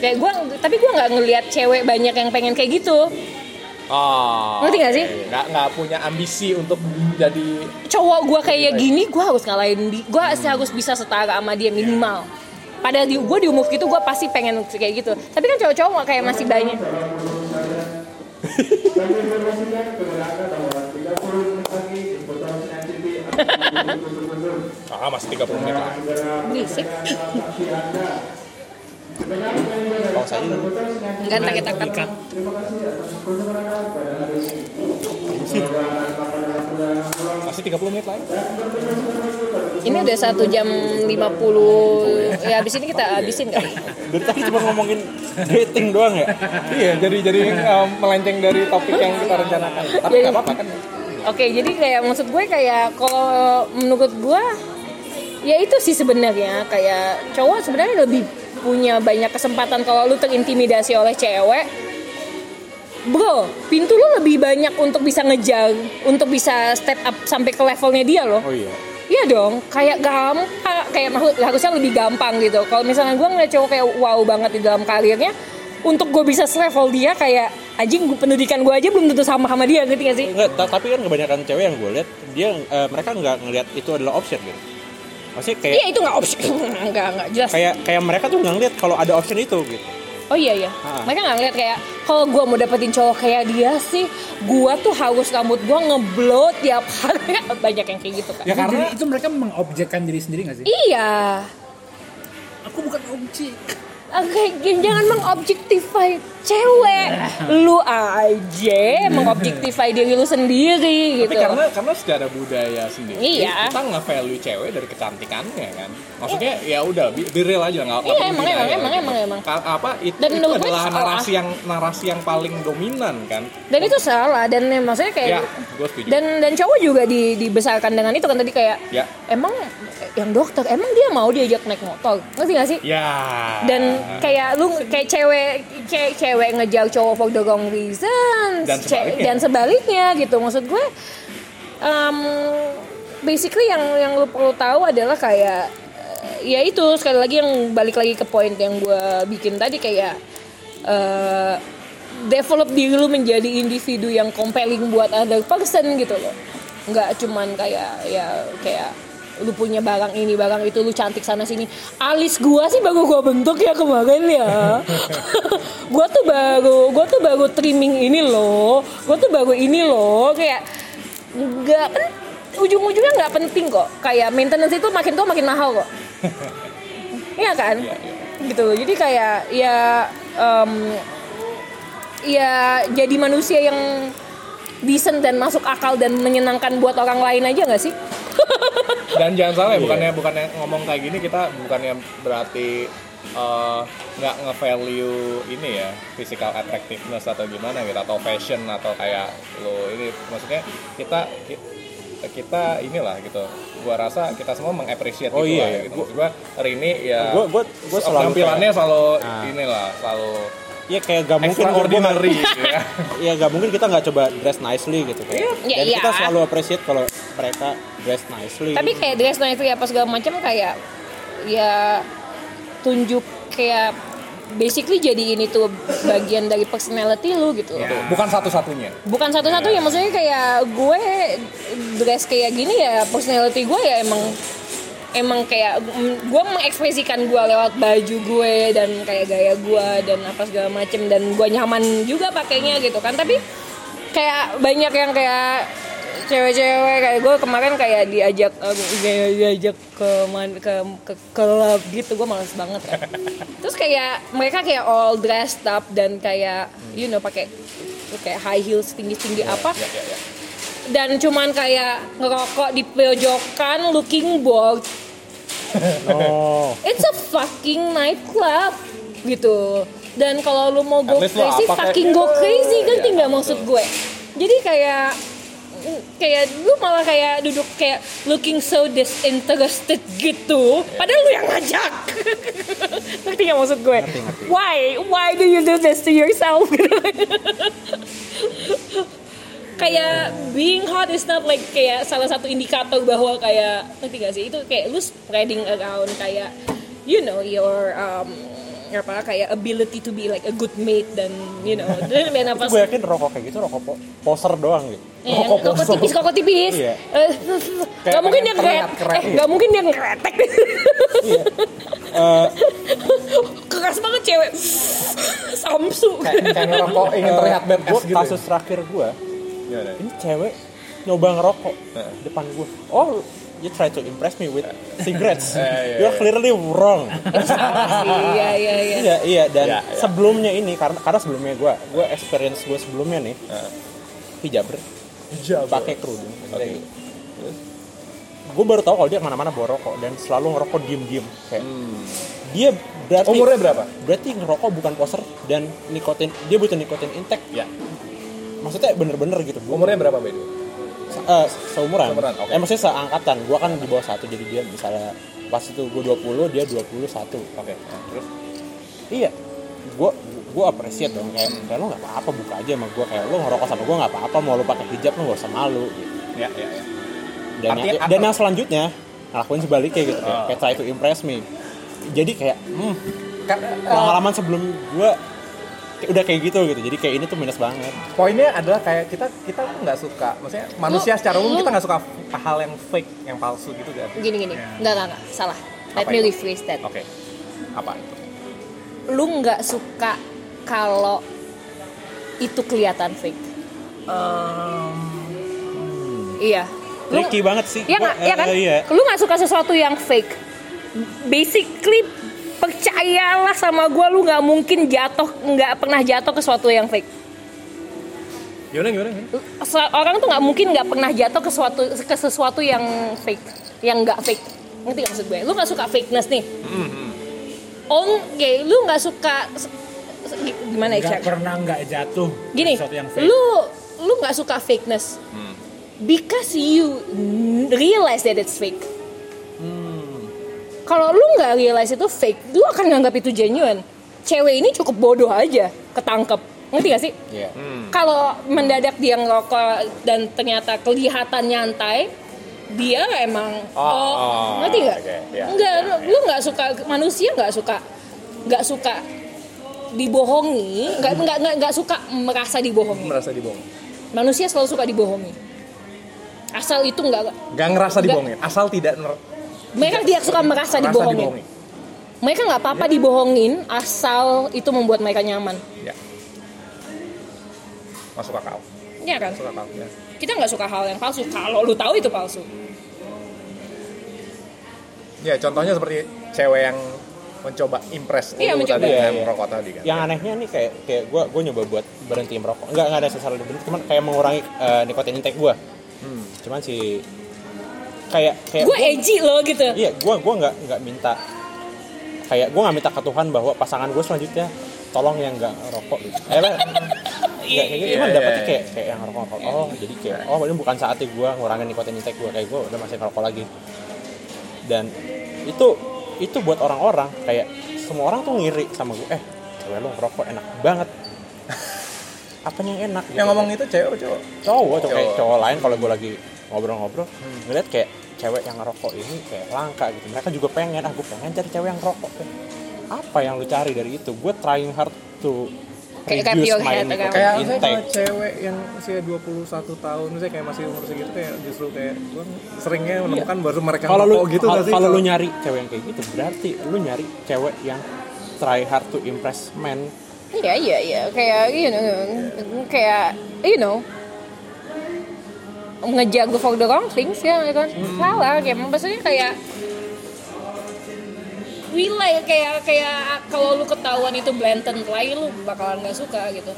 kayak gue tapi gue nggak ngelihat cewek banyak yang pengen kayak gitu Oh. Ngerti nggak sih? oke. Nggak nggak punya ambisi untuk jadi cowok gue kayak gini gue harus ngalahin di gue harus bisa setara sama dia minimal pada di gue di umur gitu gue pasti pengen kayak gitu tapi kan cowok-cowok kayak masih banyak [laughs] ah masih 30 menit lah. berisik Kalau saya enggak ntar kita cut Masih 30 menit lagi. ini udah satu jam 50 ya abis ini kita habisin kali dari tadi cuma ngomongin dating doang ya. Iya, jadi jadi um, melenceng dari topik yang kita rencanakan. Tapi Jadi- nggak apa-apa kan. Oke, jadi kayak maksud gue kayak kalau menurut gue ya itu sih sebenarnya kayak cowok sebenarnya lebih punya banyak kesempatan kalau lu terintimidasi oleh cewek. Bro, pintu lu lebih banyak untuk bisa ngejar, untuk bisa step up sampai ke levelnya dia loh. Oh iya. Iya dong, kayak gampang, kayak maksud harusnya lebih gampang gitu. Kalau misalnya gue ngeliat cowok kayak wow banget di dalam karirnya, untuk gue bisa selevel dia kayak anjing pendidikan gue aja belum tentu sama sama dia, ngerti gak sih? Enggak, ta- tapi kan kebanyakan cewek yang gue lihat dia eh, mereka nggak ngelihat itu adalah option gitu. Maksudnya kayak Iya itu nggak opsi, [laughs] nggak nggak jelas. kayak kayak mereka tuh nggak ngeliat kalau ada option itu gitu. Oh iya iya, Ah. mereka nggak ngeliat kayak kalau gue mau dapetin cowok kayak dia sih, gue tuh harus rambut gue ngeblow tiap hari. [laughs] Banyak yang kayak gitu kan. Ya karena itu mereka mengobjekkan diri sendiri gak sih? Iya, Aku bukan objek. Oke, jangan mengobjektify cewek. Lu aja mengobjektify diri lu sendiri Tapi gitu. karena karena secara budaya sendiri Iya. kita nge-value cewek dari kecantikannya kan. Maksudnya ya udah be, be real aja nggak nggak Iya, emang, emang, lah emang, gitu. emang, emang. Apa itu, Dan itu adalah salah. narasi yang narasi yang paling dominan kan. dan itu salah dan eh, maksudnya kayak Ya, dan dan cowok juga di, dibesarkan dengan itu kan tadi kayak Ya. emang yang dokter emang dia mau diajak naik motor ngerti gak sih Ya. dan kayak lu kayak cewek kayak cewek ngejar cowok for the wrong reasons Dan sebaliknya. dan sebaliknya gitu maksud gue um, basically yang yang lu perlu tahu adalah kayak eh, ya itu sekali lagi yang balik lagi ke poin yang gue bikin tadi kayak eh, develop diri lu menjadi individu yang compelling buat other person gitu loh nggak cuman kayak ya kayak lu punya barang ini barang itu lu cantik sana sini. Alis gua sih baru gua bentuk ya kemarin ya. [laughs] Gua tuh baru gua tuh baru trimming ini loh. Gua tuh baru ini loh. Kayak nggak pen ujung-ujungnya nggak penting kok. Kayak maintenance itu makin tua makin mahal kok. [laughs] Iya kan? Gitu. Jadi kayak ya em, ya jadi manusia yang decent dan masuk akal dan menyenangkan buat orang lain aja nggak sih [laughs] Dan jangan salah ya, bukannya bukannya ngomong kayak gini kita bukannya berarti eh, nggak nge-value ini ya physical attractiveness atau gimana gitu atau fashion atau kayak lo ini maksudnya kita ki- kita inilah gitu gua rasa kita semua mengapresiasi Oh itu iya, lah, iya. gitu. Maksud gua Rini ya Gua- gua- gua selalu tampilannya selalu Ah. inilah selalu ya kayak gak mungkin extraordinary gitu ya. [laughs] ya gak mungkin kita nggak coba dress nicely gitu kayak Iya, dan iya. kita selalu appreciate kalau mereka dress nicely tapi kayak dress night apa segala macam kayak ya tunjuk kayak basically jadi ini tuh bagian dari personality lu gitu Bukan satu-satunya. bukan satu-satunya maksudnya kayak gue dress kayak gini ya personality gue ya emang emang kayak mm, gue mengekspresikan gue lewat baju gue dan kayak gaya gue dan apa segala macem dan gue nyaman juga pakainya gitu kan. Tapi kayak banyak yang kayak cewek-cewek kayak gue kemarin kayak diajak kayak diajak ke man- ke ke klub gitu gue males banget kan. [laughs] Terus kayak mereka kayak all dressed up dan kayak you know pakai kayak high heels tinggi-tinggi apa. dan cuman kayak ngerokok di pojokan looking bored oh. It's a fucking nightclub gitu. Dan kalau lu mau go crazy fucking go crazy kan tinggal maksud gue. Jadi kayak kayak lu malah kayak duduk kayak looking so disinterested gitu. Padahal lu yang ngajak. [laughs] Ngerti gak maksud gue? Why? Why do you do this to yourself [laughs] kayak being hot is not like kayak salah satu indikator bahwa kayak ngerti gak sih itu kayak lu spreading around kayak you know your um, apa kayak ability to be like a good mate dan you know [laughs] dan apa gue yakin rokok kayak gitu rokok po- poser doang gitu Eh, koko tipis, koko tipis. Iya. Eh, [laughs] Gak mungkin dia terlihat ngeret, keren. eh, gak mungkin dia ngeretek. iya Eh, [laughs] Keras banget cewek. Samsu. Kayak kayak ngerokok ingin terlihat gue badass gitu. kasus terakhir gue ini cewek nyoba ngerokok depan gue oh you try to impress me with cigarettes. You're clearly wrong. Iya, iya, iya. iya iya dan Iya, iya. sebelumnya ini karena karena sebelumnya gue gue experience gue sebelumnya nih hijaber pakai kerudung. Gue baru tahu kalau dia ke mana-mana bawa rokok dan selalu ngerokok diem-diem kayak dia berarti Umurnya berapa? berarti ngerokok bukan poser dan nikotin dia butuh nikotin intake Ya. Maksudnya bener-bener gitu. Umurnya berapa Bedu? Eh, seumuran, Seumuran, oke. eh maksudnya seangkatan gue kan di bawah satu jadi dia misalnya pas itu gue 20 dia 21 Oke. Nah, terus iya gue gue appreciate dong kayak, kayak lo nggak apa-apa buka aja sama gue kayak lo ngerokok sama gue nggak apa-apa mau lo pakai hijab lo gak usah malu gitu. ya ya ya. dan Artinya apa? dan yang selanjutnya ngelakuin sebaliknya gitu kayak, Oh. kayak try to impress me jadi kayak hmm, Kan, eh, pengalaman sebelum gue udah kayak gitu gitu jadi kayak ini tuh minus banget poinnya adalah kayak kita kita nggak suka maksudnya manusia Lu- secara umum lu- kita nggak suka hal yang fake yang palsu gitu kan Gini, gini. Enggak, enggak, enggak. Salah. Let Apa me itu? rephrase that. oke apa itu Lu nggak suka kalau itu kelihatan fake. Iya. Lu- tricky banget sih Iya Gua- nggak? Iya kan? eh, iya. Lu nggak suka sesuatu yang fake. Basically percayalah sama gue lu nggak mungkin jatuh nggak pernah jatuh ke sesuatu yang fake. gimana gimana, gimana? Orang tuh nggak mungkin nggak pernah jatuh ke sesuatu ke sesuatu yang fake, yang nggak fake. Ngerti nggak maksud gue? Lu nggak suka fakeness nih. On, ya, lu nggak suka gimana ya? Cak? pernah nggak jatuh Gini, sesuatu yang fake. lu lu nggak suka fakeness because you realize that it's fake. Kalau lu nggak realize itu fake, lu akan nganggap itu genuine. Cewek ini cukup bodoh aja, ketangkep. Ngerti gak sih? Iya. Kalau mendadak dia ngerokok dan ternyata kelihatan nyantai, dia emang Oh, oh, oh, ngerti nggak? oke, iya, Enggak, iya, lu, lu nggak suka manusia nggak suka nggak suka dibohongi, nggak nggak nggak nggak suka merasa dibohongi. merasa dibohong Manusia selalu suka dibohongi. Asal itu nggak, nggak ngerasa Nggak. dibohongin asal tidak ner- mereka tidak suka merasa merasa dibohongin. dibohongin Mereka nggak apa-apa dibohongin asal itu membuat mereka nyaman. ya masuk akal Iya kan? masuk akal ya. Kita nggak suka hal yang palsu. Kalau lu tahu itu palsu. ya contohnya seperti cewek yang mencoba impress Iya, lu mencoba. tadi Iya, iya. merokok tadi kan yang anehnya nih kayak kayak gue gue nyoba buat berhenti merokok nggak nggak ada sesuatu berhenti cuman kayak mengurangi eh, nikotin intake gue Hmm. cuman si kayak kayak Gue edgy loh gitu. iya gue gue nggak nggak minta. Kayak gue nggak minta ke Tuhan bahwa pasangan gue selanjutnya tolong yang nggak rokok. Gitu eh lah [laughs] nggak kayak gitu. Cuman Iya, dapetnya iya, kayak kayak yang rokok rokok. Oh jadi kayak oh ini bukan saatnya gue ngurangin nikotin intake gue kayak gue udah masih ngerokok lagi. Dan itu itu buat orang-orang. Kayak semua orang tuh ngiri sama gue eh cewek lo ngerokok enak banget. [laughs] Apanya yang enak? Gitu. Yang ngomong itu cewek apa cowok? cowok kayak Cowok. cowok lain kalau gue lagi ngobrol-ngobrol ngeliat kayak cewek yang ngerokok ini kayak langka gitu. Mereka juga pengen ah gue pengen cari cewek yang ngerokok. Kayak apa yang lu cari dari itu? Gue trying hard to Kayak- kayak reduce my head, kayak- Kayak intake. kalau cewek yang usia 21 tahun misalnya kayak masih umur segitu kayak justru kayak gue seringnya menemukan baru mereka kalau lu ngerokok gitu kalau- sih? kalau lu nyari cewek yang kayak gitu berarti lu nyari cewek yang try hard to impress men. Iya iya iya. Kayak you know kayak you know ngejago for the wrong things ya kan? Salah kayak maksudnya kayak relay kayak kayak kalau lu ketahuan itu blatant lie lu bakalan nggak suka gitu.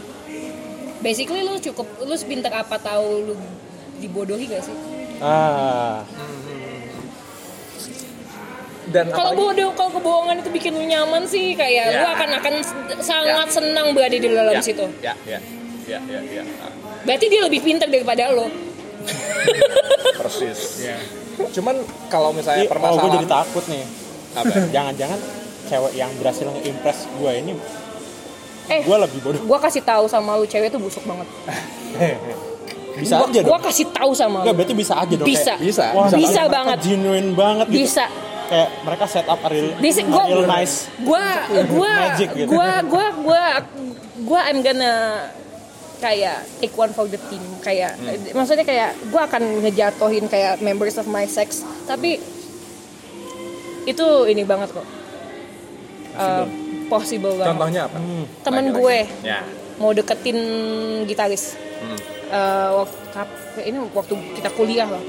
Basically lu cukup lu sepintar apa tahu lu dibodohi gak sih? Ah. Dan kalau bodoh kalau kebohongan itu bikin lu nyaman sih kayak lu Ya. akan akan sangat senang berada di dalam Ya, situ. Ya, ya, ya, ya, ya. Berarti dia lebih pintar daripada lo [laughs] Persis. cuman kalau misalnya Ih, oh gue permasalahan jadi takut nih Apa? [laughs] jangan-jangan cewek yang berhasil nge-impress gue ini eh gue lebih bodoh gua kasih tahu sama lu cewek tuh busuk banget [laughs] bisa gua, aja gua dong kasih tahu sama Enggak, lu berarti bisa aja dong Bisa. kayak, Bisa, wah, bisa mereka banget. genuine banget gitu bisa kayak mereka set up real, This, gua, real nice gua, gua, Magic gitu. gua, gua, gua, gua, I'm gonna kayak take one for the team kayak Hmm. maksudnya kayak gua akan ngejatohin kayak members of my sex tapi itu ini banget kok Uh, possible banget contohnya apa? temen Lagi-lagi. gue Ya. mau deketin gitaris Hmm. Eh, waktu kap- ini waktu kita kuliah loh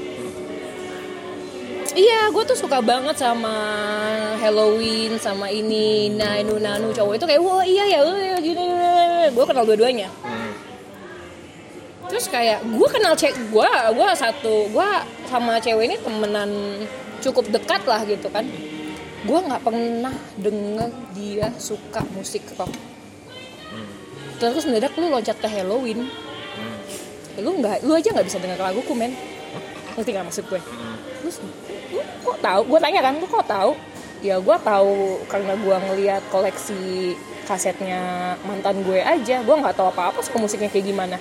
Iya, gue tuh suka banget sama Halloween, sama ini, nanu nanu cowok itu kayak wah iya ya, wah, gini, gue kenal dua-duanya. Terus kayak gue kenal cewek, gue gue satu, gue sama cewek ini temenan cukup dekat lah gitu kan. Gue nggak pernah denger dia suka musik rock. Terus mendadak lu loncat ke Halloween, lu nggak, lu aja nggak bisa denger laguku men. Ngerti nggak maksud gue? Terus lu kok tahu? Gue tanya kan, lu kok tahu? Ya gue tahu karena gue ngeliat koleksi kasetnya mantan gue aja. Gue nggak tahu apa-apa suka musiknya kayak gimana.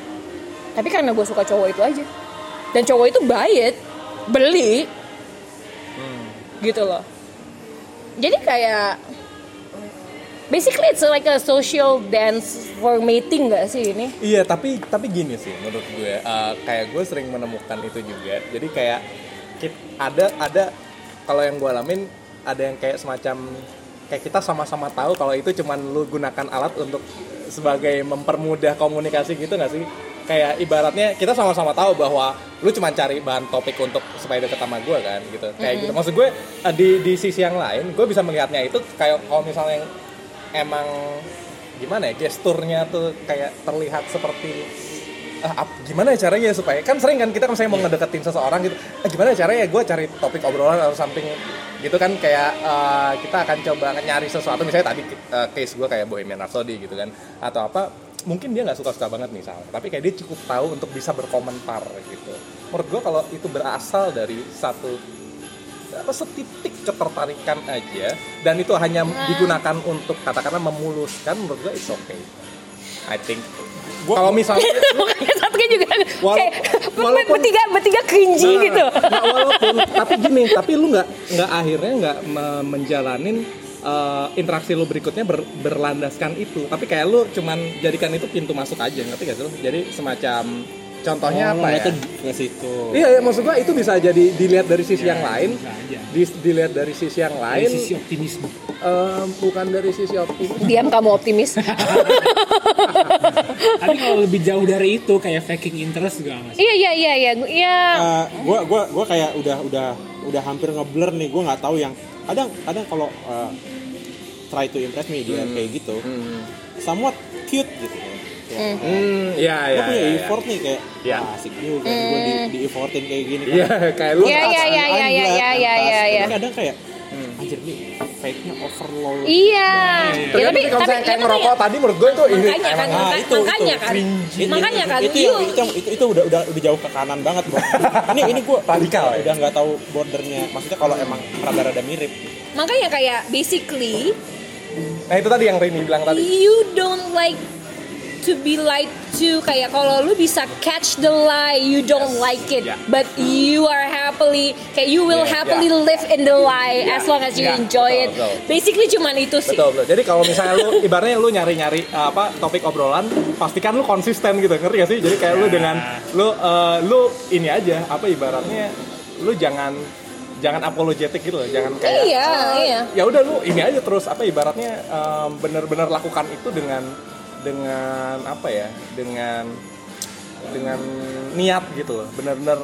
Tapi karena gue suka cowok itu aja. Dan cowok itu it, beli, gitu loh. Jadi kayak basically it's like a social dance for mating gak sih ini? Iya, tapi tapi gini sih menurut gue, eh, kayak gue sering menemukan itu juga. Jadi kayak ada ada kalau yang gue alamin ada yang kayak semacam kayak kita sama-sama tahu kalau itu cuman lu gunakan alat untuk sebagai mempermudah komunikasi gitu gak sih? Kayak ibaratnya kita sama-sama tahu bahwa lu cuma cari bahan topik untuk supaya deket sama gue kan gitu. Kayak gitu. Maksud gue eh, di di sisi yang lain gue bisa melihatnya itu kayak kalau misalnya yang emang gimana ya gesturnya tuh kayak terlihat seperti ah, ap- gimana ya caranya supaya kan sering kan kita kan saya mau ngedeketin seseorang gitu ah, gimana ya caranya gue cari topik obrolan atau something gitu kan kayak eh, kita akan coba nyari sesuatu misalnya tadi eh, case gue kayak Bohemian Rhapsody gitu kan atau apa mungkin dia nggak suka-suka banget misalnya tapi kayak dia cukup tahu untuk bisa berkomentar gitu. Menurut gue kalau itu berasal dari satu apa setitik ketertarikan aja dan itu hanya digunakan untuk katakanlah memuluskan menurut gue it's okay. I think. Kalau misalnya [laughs] Makanya satunya juga. Wala- kayak walaupun- bertiga bertiga cringy Nah, gitu. nggak walaupun [laughs] tapi gini tapi lu nggak nggak akhirnya nggak me- menjalanin eh, interaksi lu berikutnya ber- berlandaskan itu tapi kayak lu cuman jadikan itu pintu masuk aja ngerti gak sih lu? jadi semacam contohnya Oh, apa ya ke situ iya iya maksud gua itu bisa jadi dilihat dari sisi yang lain bisa aja. di- dilihat dari sisi yang Dari lain sisi optimisme eh, bukan dari sisi optimis Diam kamu optimis. [laughs] tapi kalau lebih jauh dari itu kayak faking interest juga nggak sih Iya iya iya iya iya. Eh, gua gua gua kayak udah udah udah hampir ngeblur nih gue nggak tahu yang kadang kadang kalau uh, try to impress me dia hmm. kayak gitu hmm. somewhat cute gitu Ya, hmm, ya, ya. Gue punya ya, effort nih kayak ya. Nah, asik juga hmm. gue di, di effortin kayak gini. Kan. Iya, kayak lu. Iya, iya, iya, iya, iya, iya, iya, iya. Kadang kayak anjir nih fake nya overload. Iya. Tapi, Ya, tapi kalau saya kayak ngerokok tadi menurut gue itu ini Makanya kan, emang Nah, itu, makanya itu. kan, Itu- makanya kan, itu, itu, itu, itu, itu udah udah udah jauh ke kanan banget bro [laughs] ini ini gue Radikal, ya? udah nggak tahu bordernya. Maksudnya kalau emang rada-rada mirip. Makanya kayak basically nah itu tadi yang Rini bilang tadi. you don't like to be lied to kayak kalau lu bisa catch the lie you don't like it Yeah. but you are happily kayak you will Yeah, happily yeah. live in the lie Yeah, as long as you yeah, enjoy betul, it betul. basically cuman itu sih Betul, betul. Jadi kalau misalnya lu ibaratnya lu nyari-nyari uh, apa topik obrolan, pastikan lu konsisten gitu, ngerti gak sih? Jadi kayak lu dengan lu uh, lu ini aja, apa ibaratnya lu jangan jangan apologetik gitu loh, jangan kayak Iya, "Ah, iya. Ya udah lu ini aja terus apa ibaratnya um, bener-bener lakukan itu dengan dengan apa ya? Dengan dengan niat gitu loh. Bener-bener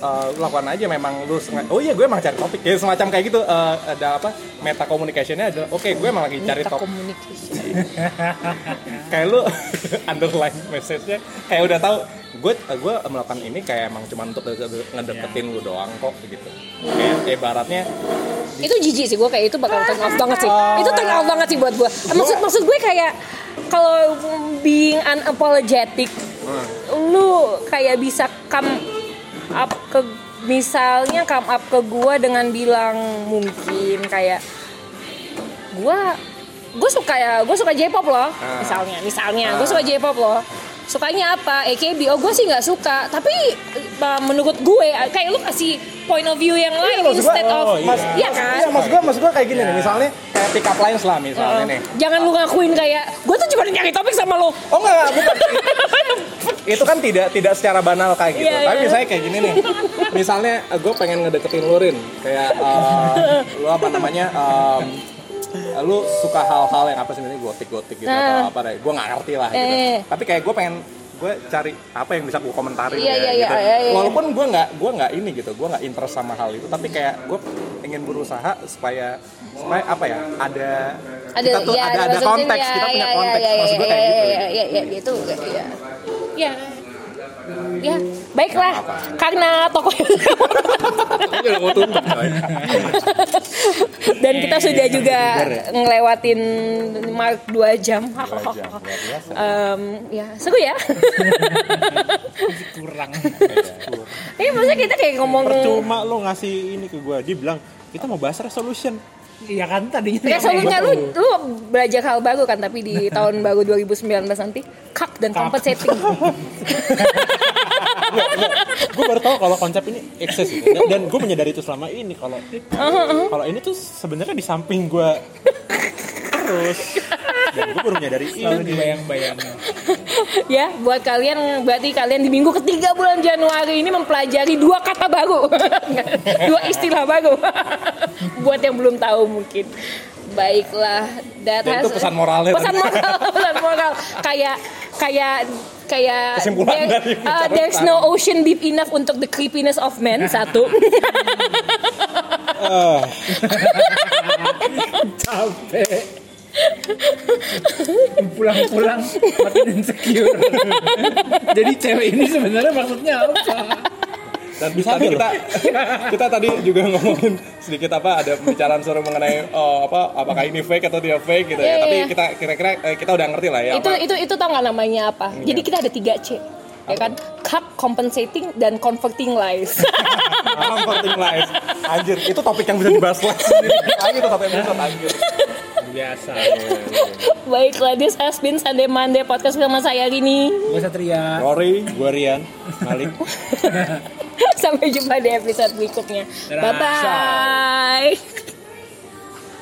uh, lakukan aja memang lu sengaja oh iya gue emang cari topik. Ya semacam kayak gitu uh, ada apa meta communicationnya adalah oke gue emang lagi cari topik. [laughs] kayak lu [laughs] underline message-nya. Kayak udah tahu gue gue melakukan ini kayak emang cuma untuk ngede- ngedeketin lu doang kok gitu. Kayak kayak baratnya itu jijik sih gue kayak itu bakal turn off banget sih. Oh. itu turn off banget sih buat gue. Maksud maksud gue kayak kalau being unapologetic lu kayak bisa come up ke misalnya come up ke gue dengan bilang mungkin kayak gue gue suka ya gue suka J-pop loh misalnya misalnya gue suka J-pop loh sukanya apa? AKB oh gue sih nggak suka. Tapi uh, menurut gue kayak lu kasih point of view yang lain maksud gua- instead of oh, iya. mas iya kan? Iya, maksud gue maksud gue kayak gini nih. Misalnya kayak pick up lines lah misalnya nih. Jangan lu ngakuin kayak gue tuh cuma nyari topik sama lo oh enggak enggak, bukan. [laughs] Itu kan tidak tidak secara banal kayak gitu. Iya, tapi iya. misalnya kayak gini nih. Misalnya gue pengen ngedeketin lu Rin kayak uh, lu apa namanya um, lu suka hal-hal yang apa sih? Ini gotik-gotik gitu Nah. atau apa deh. Gue nggak ngerti lah gitu. Eh. tapi kayak gue pengen gue cari apa yang bisa gue komentarin Iya, ya, iya, iya, gitu. iya, iya. walaupun gue nggak gue nggak ini gitu. Gue nggak interest sama hal itu. Tapi kayak gue ingin berusaha supaya supaya apa ya? Ada, kita tuh ya, ada ada konteks ya, kita punya ya, konteks. ya, maksud ya, gue kayak ya, gitu ya, ya, ya, itu ya ya ya baiklah karena toko coy. dan kita sudah juga ngelewatin mark 2 jam Em, ya seru ya kurang ini maksudnya kita kayak ngomong Percuma lo ngasih ini ke gue. Dia bilang kita mau bahas resolution. Iya kan tadinya Ya soalnya lu lu belajar hal baru kan tapi di [laughs] tahun baru 2019 nanti kak dan compensating. [laughs] gue baru tahu kalau konsep ini eksis gitu. dan, dan gue menyadari itu selama ini kalau kalau ini tuh sebenarnya di samping gue terus dan gue baru menyadari selalu ini dibayang-bayang [laughs] ya buat kalian berarti kalian di minggu ketiga bulan Januari ini mempelajari dua kata baru. [laughs] dua istilah baru. [laughs] buat yang belum tahu mungkin. Baiklah, that Dan itu pesan moralnya Pesan tadi. moral, pesan moral. Kayak kayak kayak Kesimpulan there- dari uh, there's no ocean deep enough untuk the creepiness of men satu. capek pulang-pulang makin insecure jadi cewek ini sebenarnya maksudnya apa Dan tadi kita kita tadi juga ngomongin sedikit apa ada pembicaraan suruh mengenai oh, apa apakah ini fake atau tidak fake gitu ya. Tapi iya. kita kira-kira eh, kita udah ngerti lah ya. itu apa. itu itu tau nggak namanya apa? Jadi kita ada 3 C. Ya kan? Cup, compensating dan converting lies. [laughs] comforting life. Anjir, itu topik yang bisa dibahas lagi sendiri. Ayo itu sampai episode anjir. biasa Baiklah, this has been Sunday Monday podcast bersama saya Rini. gue Satria Rory, gue Rian Malik [laughs] Sampai jumpa di episode berikutnya. Bye bye.